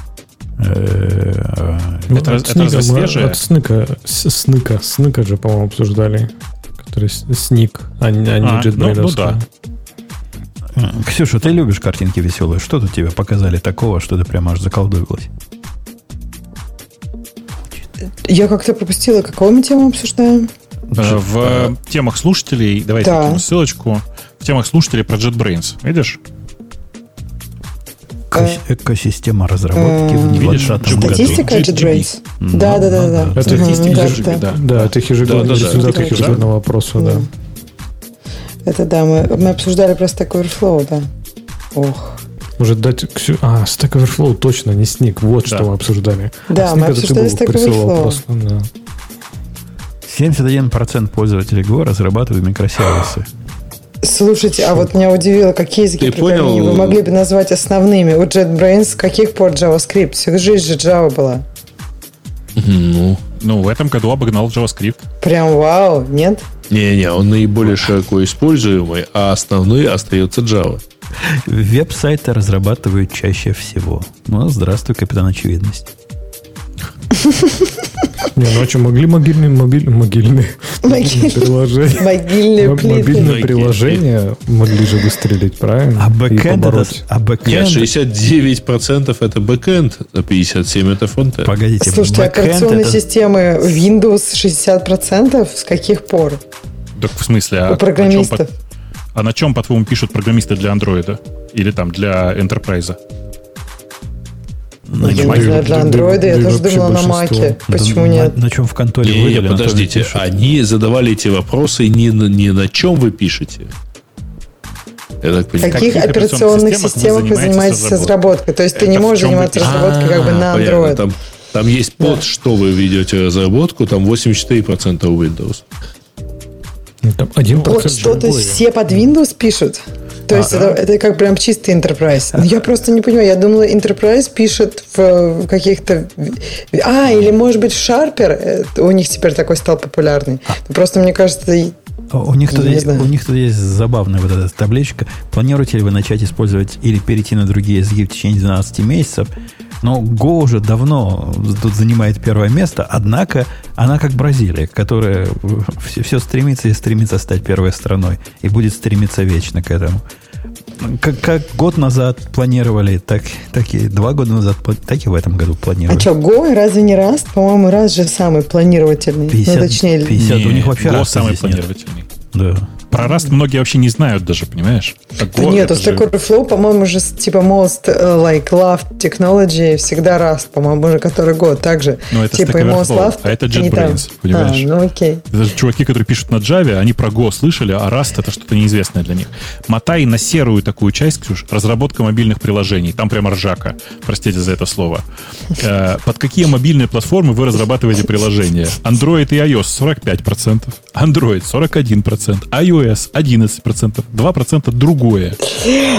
Э, это, это разве свежее? От сныка, сныка, сныка же, по-моему, обсуждали. Который сник, а не, а не а, ну, ну да. Ксюша, ты любишь картинки веселые. Что тут тебе показали такого, что ты прямо аж заколдуилась? Я как-то пропустила, какую мы тему обсуждаем? Э, в темах слушателей, давайте да. ссылочку. В темах слушателей про JetBrains. Видишь? Экосистема разработки в 2020 году. Статистика JetBrains? Да, да, да, да. Это статистика, да. Да, это результат ежегодного вопроса, да. Это да, мы, мы обсуждали просто Stack Overflow, да. Ох. Может дать... А, Stack Overflow точно, не сник. Вот да. что мы обсуждали. Да, а мы обсуждали Stack Overflow. Просто, да. 71% пользователей Go разрабатывают микросервисы. Слушайте, а вот меня удивило, какие языки программирования вы могли бы назвать основными? У JetBrains каких пор JavaScript? Всю жизнь же Java была. Ну, ну, в этом году обогнал JavaScript. Прям вау, нет? Не-не, он наиболее широко используемый, а основной остается Java. Веб-сайты разрабатывают чаще всего. Ну, здравствуй, капитан очевидность. Не, ну а что, могли мобильные, мобиль, могильные, могильные приложения, могильные мобильные приложения могли же выстрелить, правильно? А бэкэнд это... А бэкэнд... Нет, 69% это бэкэнд, а 57% это фронтенд. Погодите, Слушайте, операционные это... системы Windows 60% с каких пор? Так в смысле? А У программистов. А на чем, по-твоему, пишут программисты для андроида? Или там для Enterprise? Ну, я не знаю, для андроида я тоже думала на маке. Почему нет? На чем в конторе не, выдали? Подождите, они задавали эти вопросы не, не на чем вы пишете. Я так понимаю. Каких, каких операционных системах вы занимаетесь разработкой? То есть ты не можешь заниматься разработкой как бы на Android. Там, там есть под, да. что вы ведете разработку, там 84% у Windows. Ну, там 1% вот что, то есть все под Windows пишут? То есть это, это как прям чистый enterprise. Но я просто не понимаю. Я думала, enterprise пишет в каких-то... А, или может быть в Sharper. У них теперь такой стал популярный. Просто мне кажется, у них, тут есть, у них тут есть забавная вот эта табличка. Планируете ли вы начать использовать или перейти на другие языки в течение 12 месяцев? Но Go уже давно тут занимает первое место, однако она как Бразилия, которая все, все стремится и стремится стать первой страной и будет стремиться вечно к этому. Как, как год назад планировали, так, так и два года назад, так и в этом году планировали. А что, Go разве не раз? По-моему, раз же самый планировательный. 50, ну, точнее, 50 не, у них вообще Go самый планировательный. Нет. Да. Про Rust многие вообще не знают даже, понимаешь? Да нет, у Stack Overflow, по-моему, же типа most uh, like loved technology всегда Rust, по-моему, уже который год. Также Но это типа и most loved, а это JetBrains, понимаешь? А, ну окей. Это же чуваки, которые пишут на Java, они про Go слышали, а Rust это что-то неизвестное для них. Мотай на серую такую часть, Ксюш, разработка мобильных приложений. Там прямо ржака. Простите за это слово. Э, под какие мобильные платформы вы разрабатываете приложения? Android и iOS 45%, Android 41%, iOS iOS 11%, 2% другое.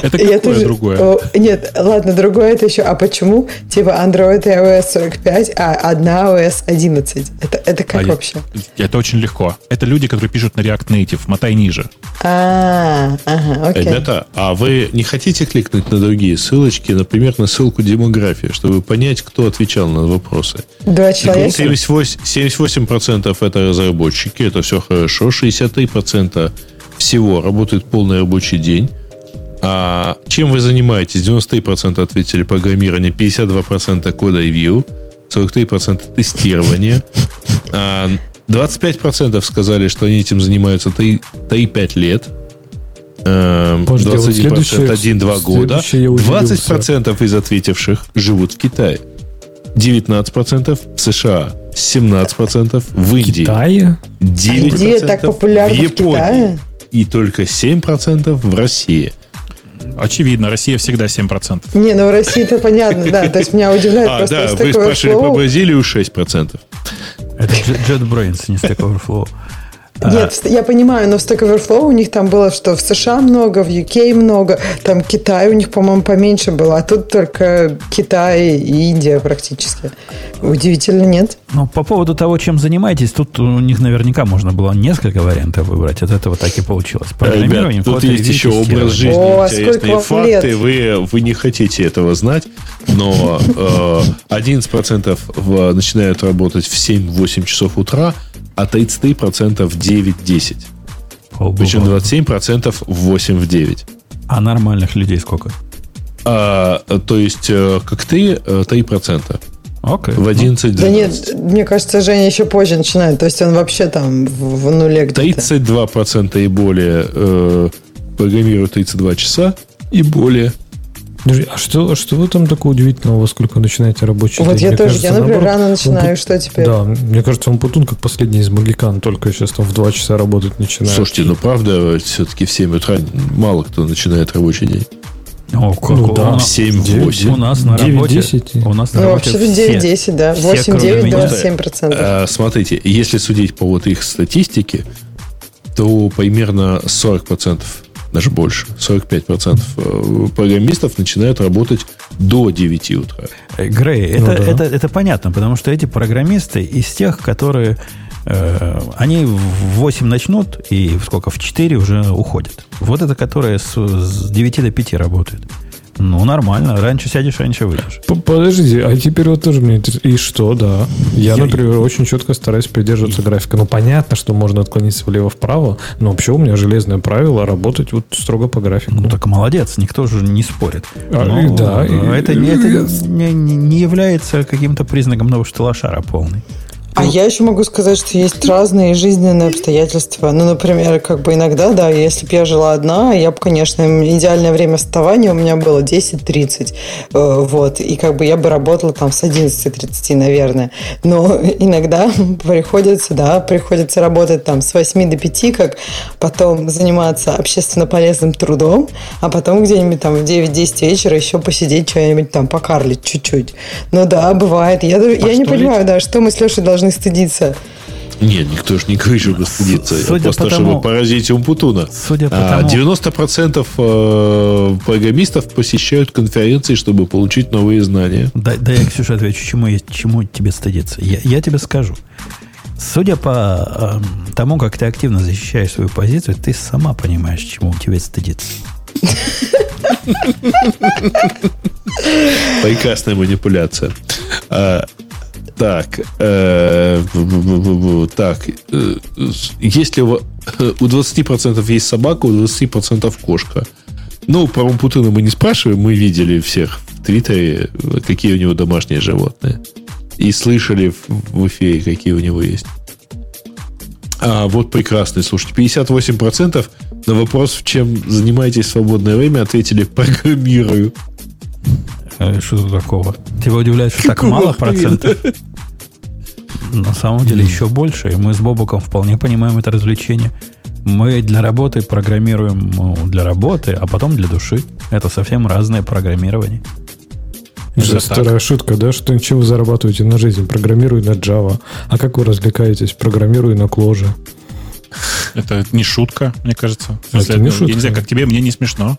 Это какое тоже, другое? Нет, ладно, другое это еще. А почему? Типа Android и iOS 45, а одна iOS 11. Это, это как а вообще? Я, это очень легко. Это люди, которые пишут на React Native. Мотай ниже. А, ага, окей. Ребята, а вы не хотите кликнуть на другие ссылочки, например, на ссылку демографии, чтобы понять, кто отвечал на вопросы? Два человека? 78%, 78% это разработчики, это все хорошо. 63% всего работает полный рабочий день. А чем вы занимаетесь? 93% ответили программирование, 52% кода и view, 43% тестирования. А 25% сказали, что они этим занимаются 3-5 лет. 21% вот 1-2 года. 20% из ответивших живут в Китае. 19% в США. 17% в Индии. Китае? 9% Где так популярно в Японии. В Китае? И только 7% в России. Очевидно, Россия всегда 7%. Не, ну в России это понятно, да. То есть меня удивляет а, просто да, вы спрашивали по Бразилию 6%. Это JetBrains, не Stack Overflow. Нет, я понимаю, но в Stack Overflow у них там было, что в США много, в UK много, там Китай у них, по-моему, поменьше было, а тут только Китай и Индия практически. Удивительно, нет? Ну, по поводу того, чем занимаетесь, тут у них наверняка можно было несколько вариантов выбрать. От этого так и получилось. Программирование, Ребят, тут есть еще образ жизни, О, интересные факты. Вы, вы не хотите этого знать, но э, 11% в, начинают работать в 7-8 часов утра, а 33% в 9-10. Причем 27% в 8 в 9. А нормальных людей сколько? А, то есть, э, как ты, 3%. Э, Окей. В 11 Да нет, мне кажется, Женя еще позже начинает. То есть он вообще там в, в нуле где-то. 32% и более э, программируют 32 часа и более. А что, что вы там такого удивительного, во сколько начинаете рабочий вот день? я мне тоже, кажется, я, например, наоборот, рано начинаю, он, что теперь? Да, мне кажется, он Путун как последний из магикан, только сейчас там в 2 часа работать начинает. Слушайте, ну правда, все-таки в 7 утра мало кто начинает рабочий день. О, как ну, да. 7-8. У нас на 9, работе. 10. У нас на ну, работе вообще 9-10, да. 8-9, 27%. А, смотрите, если судить по вот их статистике, то примерно 40% даже больше, 45% э, программистов начинают работать до 9 утра. Э, Грей, ну, это, да. это, это понятно, потому что эти программисты из тех, которые э, они в 8 начнут и сколько, в 4 уже уходят. Вот это, которые с, с 9 до 5 работают. Ну, нормально. Раньше сядешь, раньше выйдешь. Подожди, а теперь вот тоже мне интересно. И что, да? Я, я например, я... очень четко стараюсь придерживаться графика. Ну, понятно, что можно отклониться влево-вправо, но вообще у меня железное правило работать вот строго по графику. Ну, так молодец, никто же не спорит. А, но, да. Это, и, это не, не, не является каким-то признаком нового шталашара полный. А я еще могу сказать, что есть разные жизненные обстоятельства. Ну, например, как бы иногда, да, если бы я жила одна, я бы, конечно, идеальное время вставания у меня было 10-30. Э, вот. И как бы я бы работала там с 11.30, наверное. Но иногда приходится, да, приходится работать там с 8 до 5, как потом заниматься общественно полезным трудом, а потом где-нибудь там в 9-10 вечера еще посидеть что-нибудь там, покарлить чуть-чуть. Ну да, бывает. Я, я не понимаю, да, что мы с Лешей должны стыдиться. Нет, никто же не говорит, чтобы стыдиться. Судя Просто по тому, чтобы поразить Умпутуна. Судя по а, тому... 90% э, программистов посещают конференции, чтобы получить новые знания. Да, да я, Ксюша, отвечу, чему, чему тебе стыдиться. Я, я тебе скажу. Судя по э, тому, как ты активно защищаешь свою позицию, ты сама понимаешь, чему тебе стыдиться. Прекрасная манипуляция. Так, э, так, э, если у, у 20% есть собака, у 20% кошка. Ну, про Умпутуна мы не спрашиваем, мы видели всех в Твиттере, какие у него домашние животные. И слышали в, в эфире, какие у него есть. А вот прекрасный, слушайте, 58% на вопрос, чем занимаетесь в свободное время, ответили «программирую». Э, что тут такого? Тебя удивляет, что так мало процентов? На самом деле еще больше. И мы с Бобуком вполне понимаем это развлечение. Мы для работы программируем ну, для работы, а потом для души. Это совсем разное программирование. Это старая так. шутка, да? Что чем вы зарабатываете на жизнь? Программирую на Java. А как вы развлекаетесь? Программирую на Clojure. Это не шутка, мне кажется. Это не шутка. Я не знаю, как тебе, мне не смешно.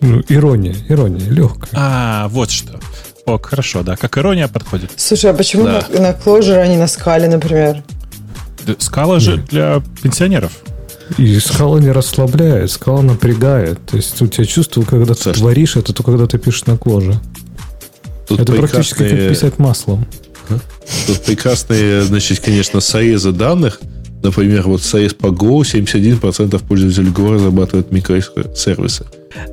Ну, ирония, ирония, легкая. А, вот что. О, хорошо, да. Как ирония подходит. Слушай, а почему да. на, на Clojure, а не на скале, например? Скала же для пенсионеров. И скала не расслабляет, скала напрягает. То есть у тебя чувство, когда ты Саш, творишь это, то когда ты пишешь на кложе. Тут это практически как писать маслом. Тут прекрасные, значит, конечно, соезы данных. Например, вот соез по Go 71% пользователей Go разрабатывают микросервисы.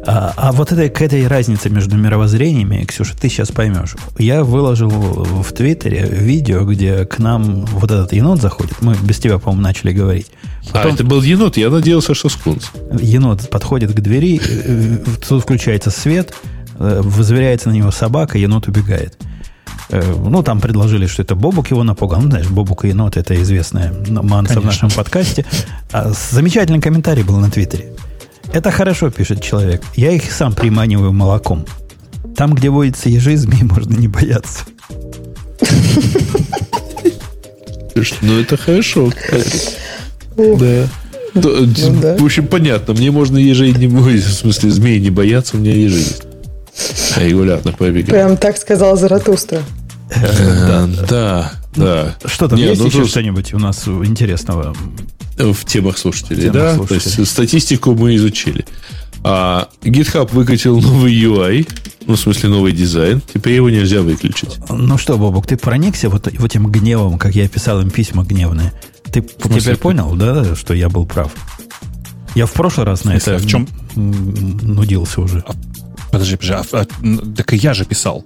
А, а вот это, к этой разнице между мировоззрениями, Ксюша, ты сейчас поймешь. Я выложил в Твиттере видео, где к нам вот этот енот заходит. Мы без тебя, по-моему, начали говорить. А, Потом... А, это был енот? Я надеялся, что скунс. Енот подходит к двери, э, э, тут включается свет, э, возверяется на него собака, енот убегает. Ну, там предложили, что это Бобук его напугал. Ну, знаешь, Бобук и енот – это известная манса в нашем подкасте. А замечательный комментарий был на Твиттере. Это хорошо, пишет человек. Я их сам приманиваю молоком. Там, где водится ежи, змей можно не бояться. Ну, это хорошо. Да. Ну в общем, понятно. Мне можно ежей не бояться. В смысле, змей не бояться, у меня ежи есть. Регулярно побегаю. Прям так сказал Заратустра. Э, да, да. Что там, есть ну еще что-нибудь у нас интересного? В темах слушателей, да? То есть статистику мы изучили. А GitHub выкатил новый UI, ну, в смысле, новый дизайн. Теперь его нельзя выключить. Ну что, Бобок, ты проникся вот, вот этим гневом, как я писал им письма гневные? Ты теперь понял, да, что я был прав? Я в прошлый раз на это в чем нудился уже. Подожди, подожди, а, а, так и я же писал.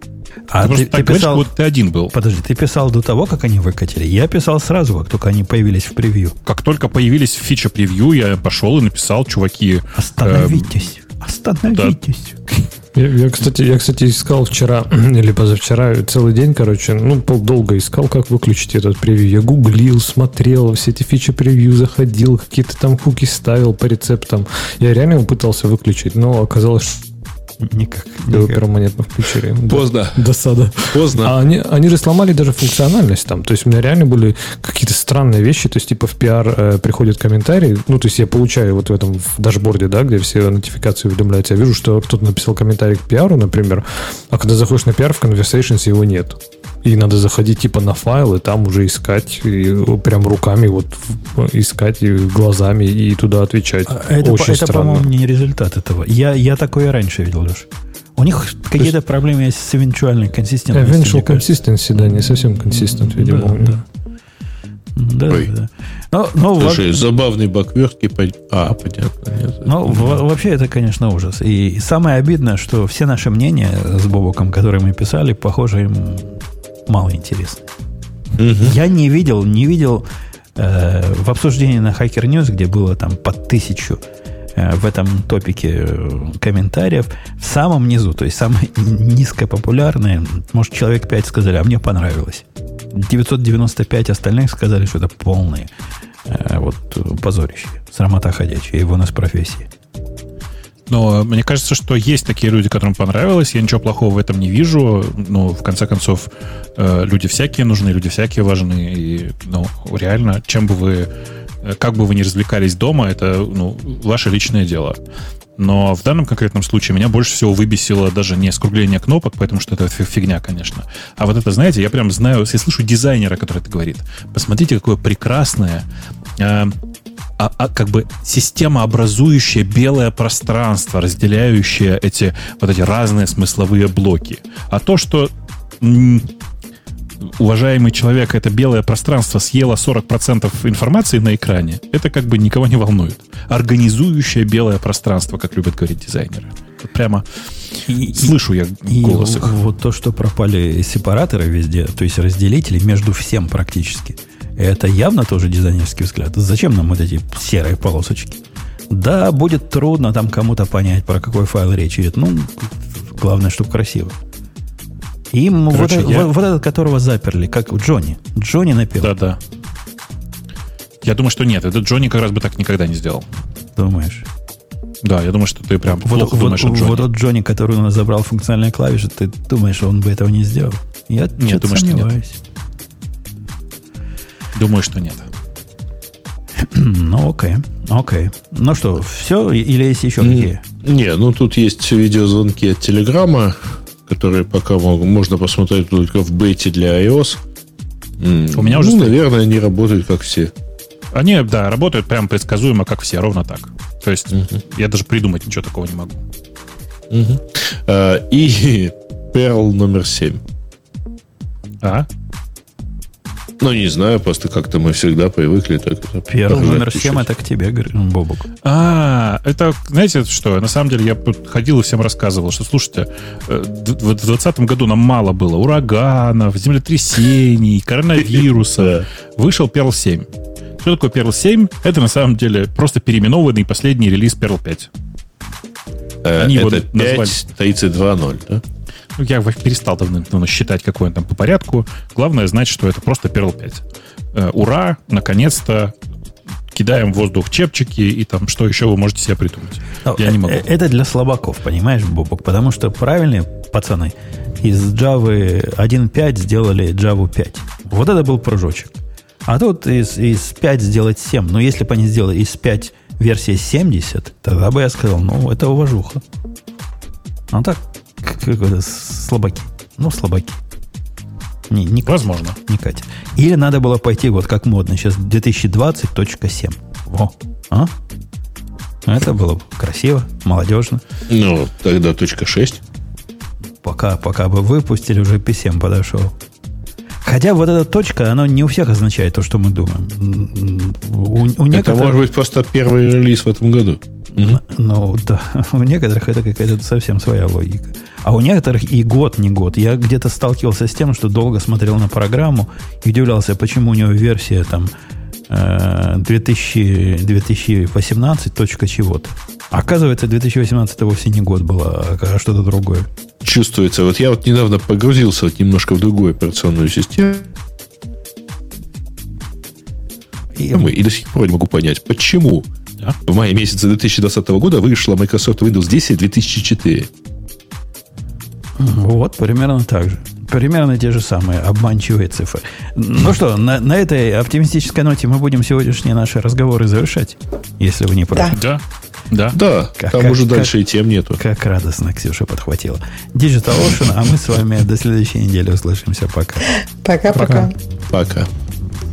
А ты, ты, ты писал, говоришь, ты один был. Подожди, ты писал до того, как они выкатили? Я писал сразу, как только они появились в превью. Как только появились в фича превью, я пошел и написал, чуваки... Остановитесь, э, остановитесь. Да. Я, я, кстати, я, кстати, искал вчера или позавчера целый день, короче, ну, долго искал, как выключить этот превью. Я гуглил, смотрел, все эти фичи превью заходил, какие-то там хуки ставил по рецептам. Я реально пытался выключить, но оказалось, Никак. Никак. перманентно включили. Поздно. Досада. Поздно. А они, они же сломали даже функциональность там. То есть у меня реально были какие-то странные вещи. То есть типа в PR э, приходят комментарии. Ну, то есть я получаю вот в этом в дашборде, да, где все нотификации уведомляются. Я вижу, что кто-то написал комментарий к PR, например. А когда заходишь на PR, в Conversations его нет. И надо заходить типа на файл и там уже искать, и прям руками вот искать и глазами и туда отвечать. А это, Очень это по-моему, не результат этого. Я, я такое раньше видел, Леш. У них какие-то есть, проблемы есть с эвенчуальной консистентностью. Eventual consistency, да, не совсем консистент, видимо. Да, да. Да, да. Но, но Слушай, во... забавный баг вертки. А, понятно. Нет, ну, вообще это, конечно, ужас. И самое обидное, что все наши мнения с Бобоком, которые мы писали, похоже, им мало интересны. Угу. Я не видел, не видел э, в обсуждении на Hacker News, где было там под тысячу э, в этом топике э, комментариев, в самом низу, то есть самые низкопопулярные, может, человек 5 сказали, а мне понравилось. 995 остальных сказали, что это полные э, вот позорище, срамота ходячая, его нас профессии. Но мне кажется, что есть такие люди, которым понравилось. Я ничего плохого в этом не вижу. Ну, в конце концов, э, люди всякие нужны, люди всякие важны. И, ну, реально, чем бы вы, э, как бы вы ни развлекались дома, это, ну, ваше личное дело. Но в данном конкретном случае меня больше всего выбесило даже не скругление кнопок, потому что это фигня, конечно. А вот это, знаете, я прям знаю, если слышу дизайнера, который это говорит, посмотрите, какое прекрасное э, а, а, как бы система, образующая белое пространство, разделяющее эти вот эти разные смысловые блоки. А то, что м, уважаемый человек это белое пространство съело 40% информации на экране, это как бы никого не волнует. Организующее белое пространство, как любят говорить дизайнеры. Вот прямо и, слышу я голос и их. Вот то, что пропали сепараторы везде, то есть разделители между всем практически – это явно тоже дизайнерский взгляд. Зачем нам вот эти серые полосочки? Да, будет трудно там кому-то понять, про какой файл речь идет. Ну, главное, чтобы красиво. Им Короче, вот, я... вот, вот этот, которого заперли, как у Джонни. Джонни напил. Да-да. Я думаю, что нет. Этот Джонни как раз бы так никогда не сделал. Думаешь? Да, я думаю, что ты прям вот, плохо вот, думаешь вот, о Джонни. Вот тот Джонни, который у нас забрал функциональные клавиши, ты думаешь, он бы этого не сделал? Я нет, думаю, сомневаюсь. Что нет. Думаю, что нет. Ну, окей. Окей. Ну что, все? Или есть еще какие? Не, ну тут есть видеозвонки от Телеграма, которые пока можно посмотреть только в бете для iOS. У меня уже... Ну, наверное, они работают как все. Они, да, работают прям предсказуемо, как все, ровно так. То есть угу. я даже придумать ничего такого не могу. Угу. А, и Perl номер 7. А? Ну, не знаю, просто как-то мы всегда привыкли так Первый номер 7 это к тебе, Бобук. А, это, знаете, что? На самом деле я ходил и всем рассказывал, что, слушайте, э, в 2020 году нам мало было ураганов, землетрясений, коронавируса. Вышел Perl 7. Что такое Perl 7? Это на самом деле просто переименованный последний релиз Perl 5. Э, Они это его 5.32.0, да? Ну, я перестал давно считать, какой он там по порядку. Главное знать, что это просто Perl 5. Э, ура, наконец-то кидаем в воздух чепчики и там что еще вы можете себе придумать. Но Я не могу. Э, это для слабаков, понимаешь, Бобок? Потому что правильные пацаны из Java 1.5 сделали Java 5. Вот это был прыжочек. А тут из, из 5 сделать 7. Но если бы они сделали из 5 версии 70, тогда бы я сказал, ну, это уважуха. А так, слабаки. Ну, слабаки. Не, не Возможно. Не катит. Или надо было пойти, вот как модно, сейчас 2020.7. Во. А? Это было бы красиво, молодежно. Ну, тогда точка 6. Пока, пока бы выпустили, уже p подошел. Хотя вот эта точка, она не у всех означает то, что мы думаем. У, у некоторых... Это может быть просто первый релиз в этом году. Ну, ну да, у некоторых это какая-то совсем своя логика. А у некоторых и год не год. Я где-то сталкивался с тем, что долго смотрел на программу и удивлялся, почему у него версия там 2000, 2018 точка чего-то. Оказывается, 2018 вовсе не год было, а что-то другое. Чувствуется. Вот я вот недавно погрузился вот немножко в другую операционную систему. И, до сих пор не могу понять, почему да? в мае месяце 2020 года вышла Microsoft Windows 10 2004. Вот, примерно так же. Примерно те же самые обманчивые цифры. Ну что, на, на этой оптимистической ноте мы будем сегодняшние наши разговоры завершать, если вы не против. Да. Да. Да, как, там как, уже дальше как, и тем нету. Как радостно Ксюша подхватила. Digital Ocean, а мы с вами до следующей недели услышимся. Пока. Пока-пока. Пока.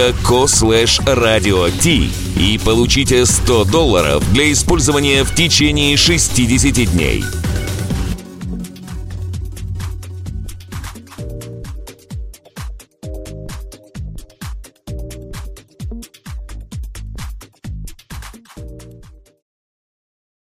dot.co slash radio и получите 100 долларов для использования в течение 60 дней.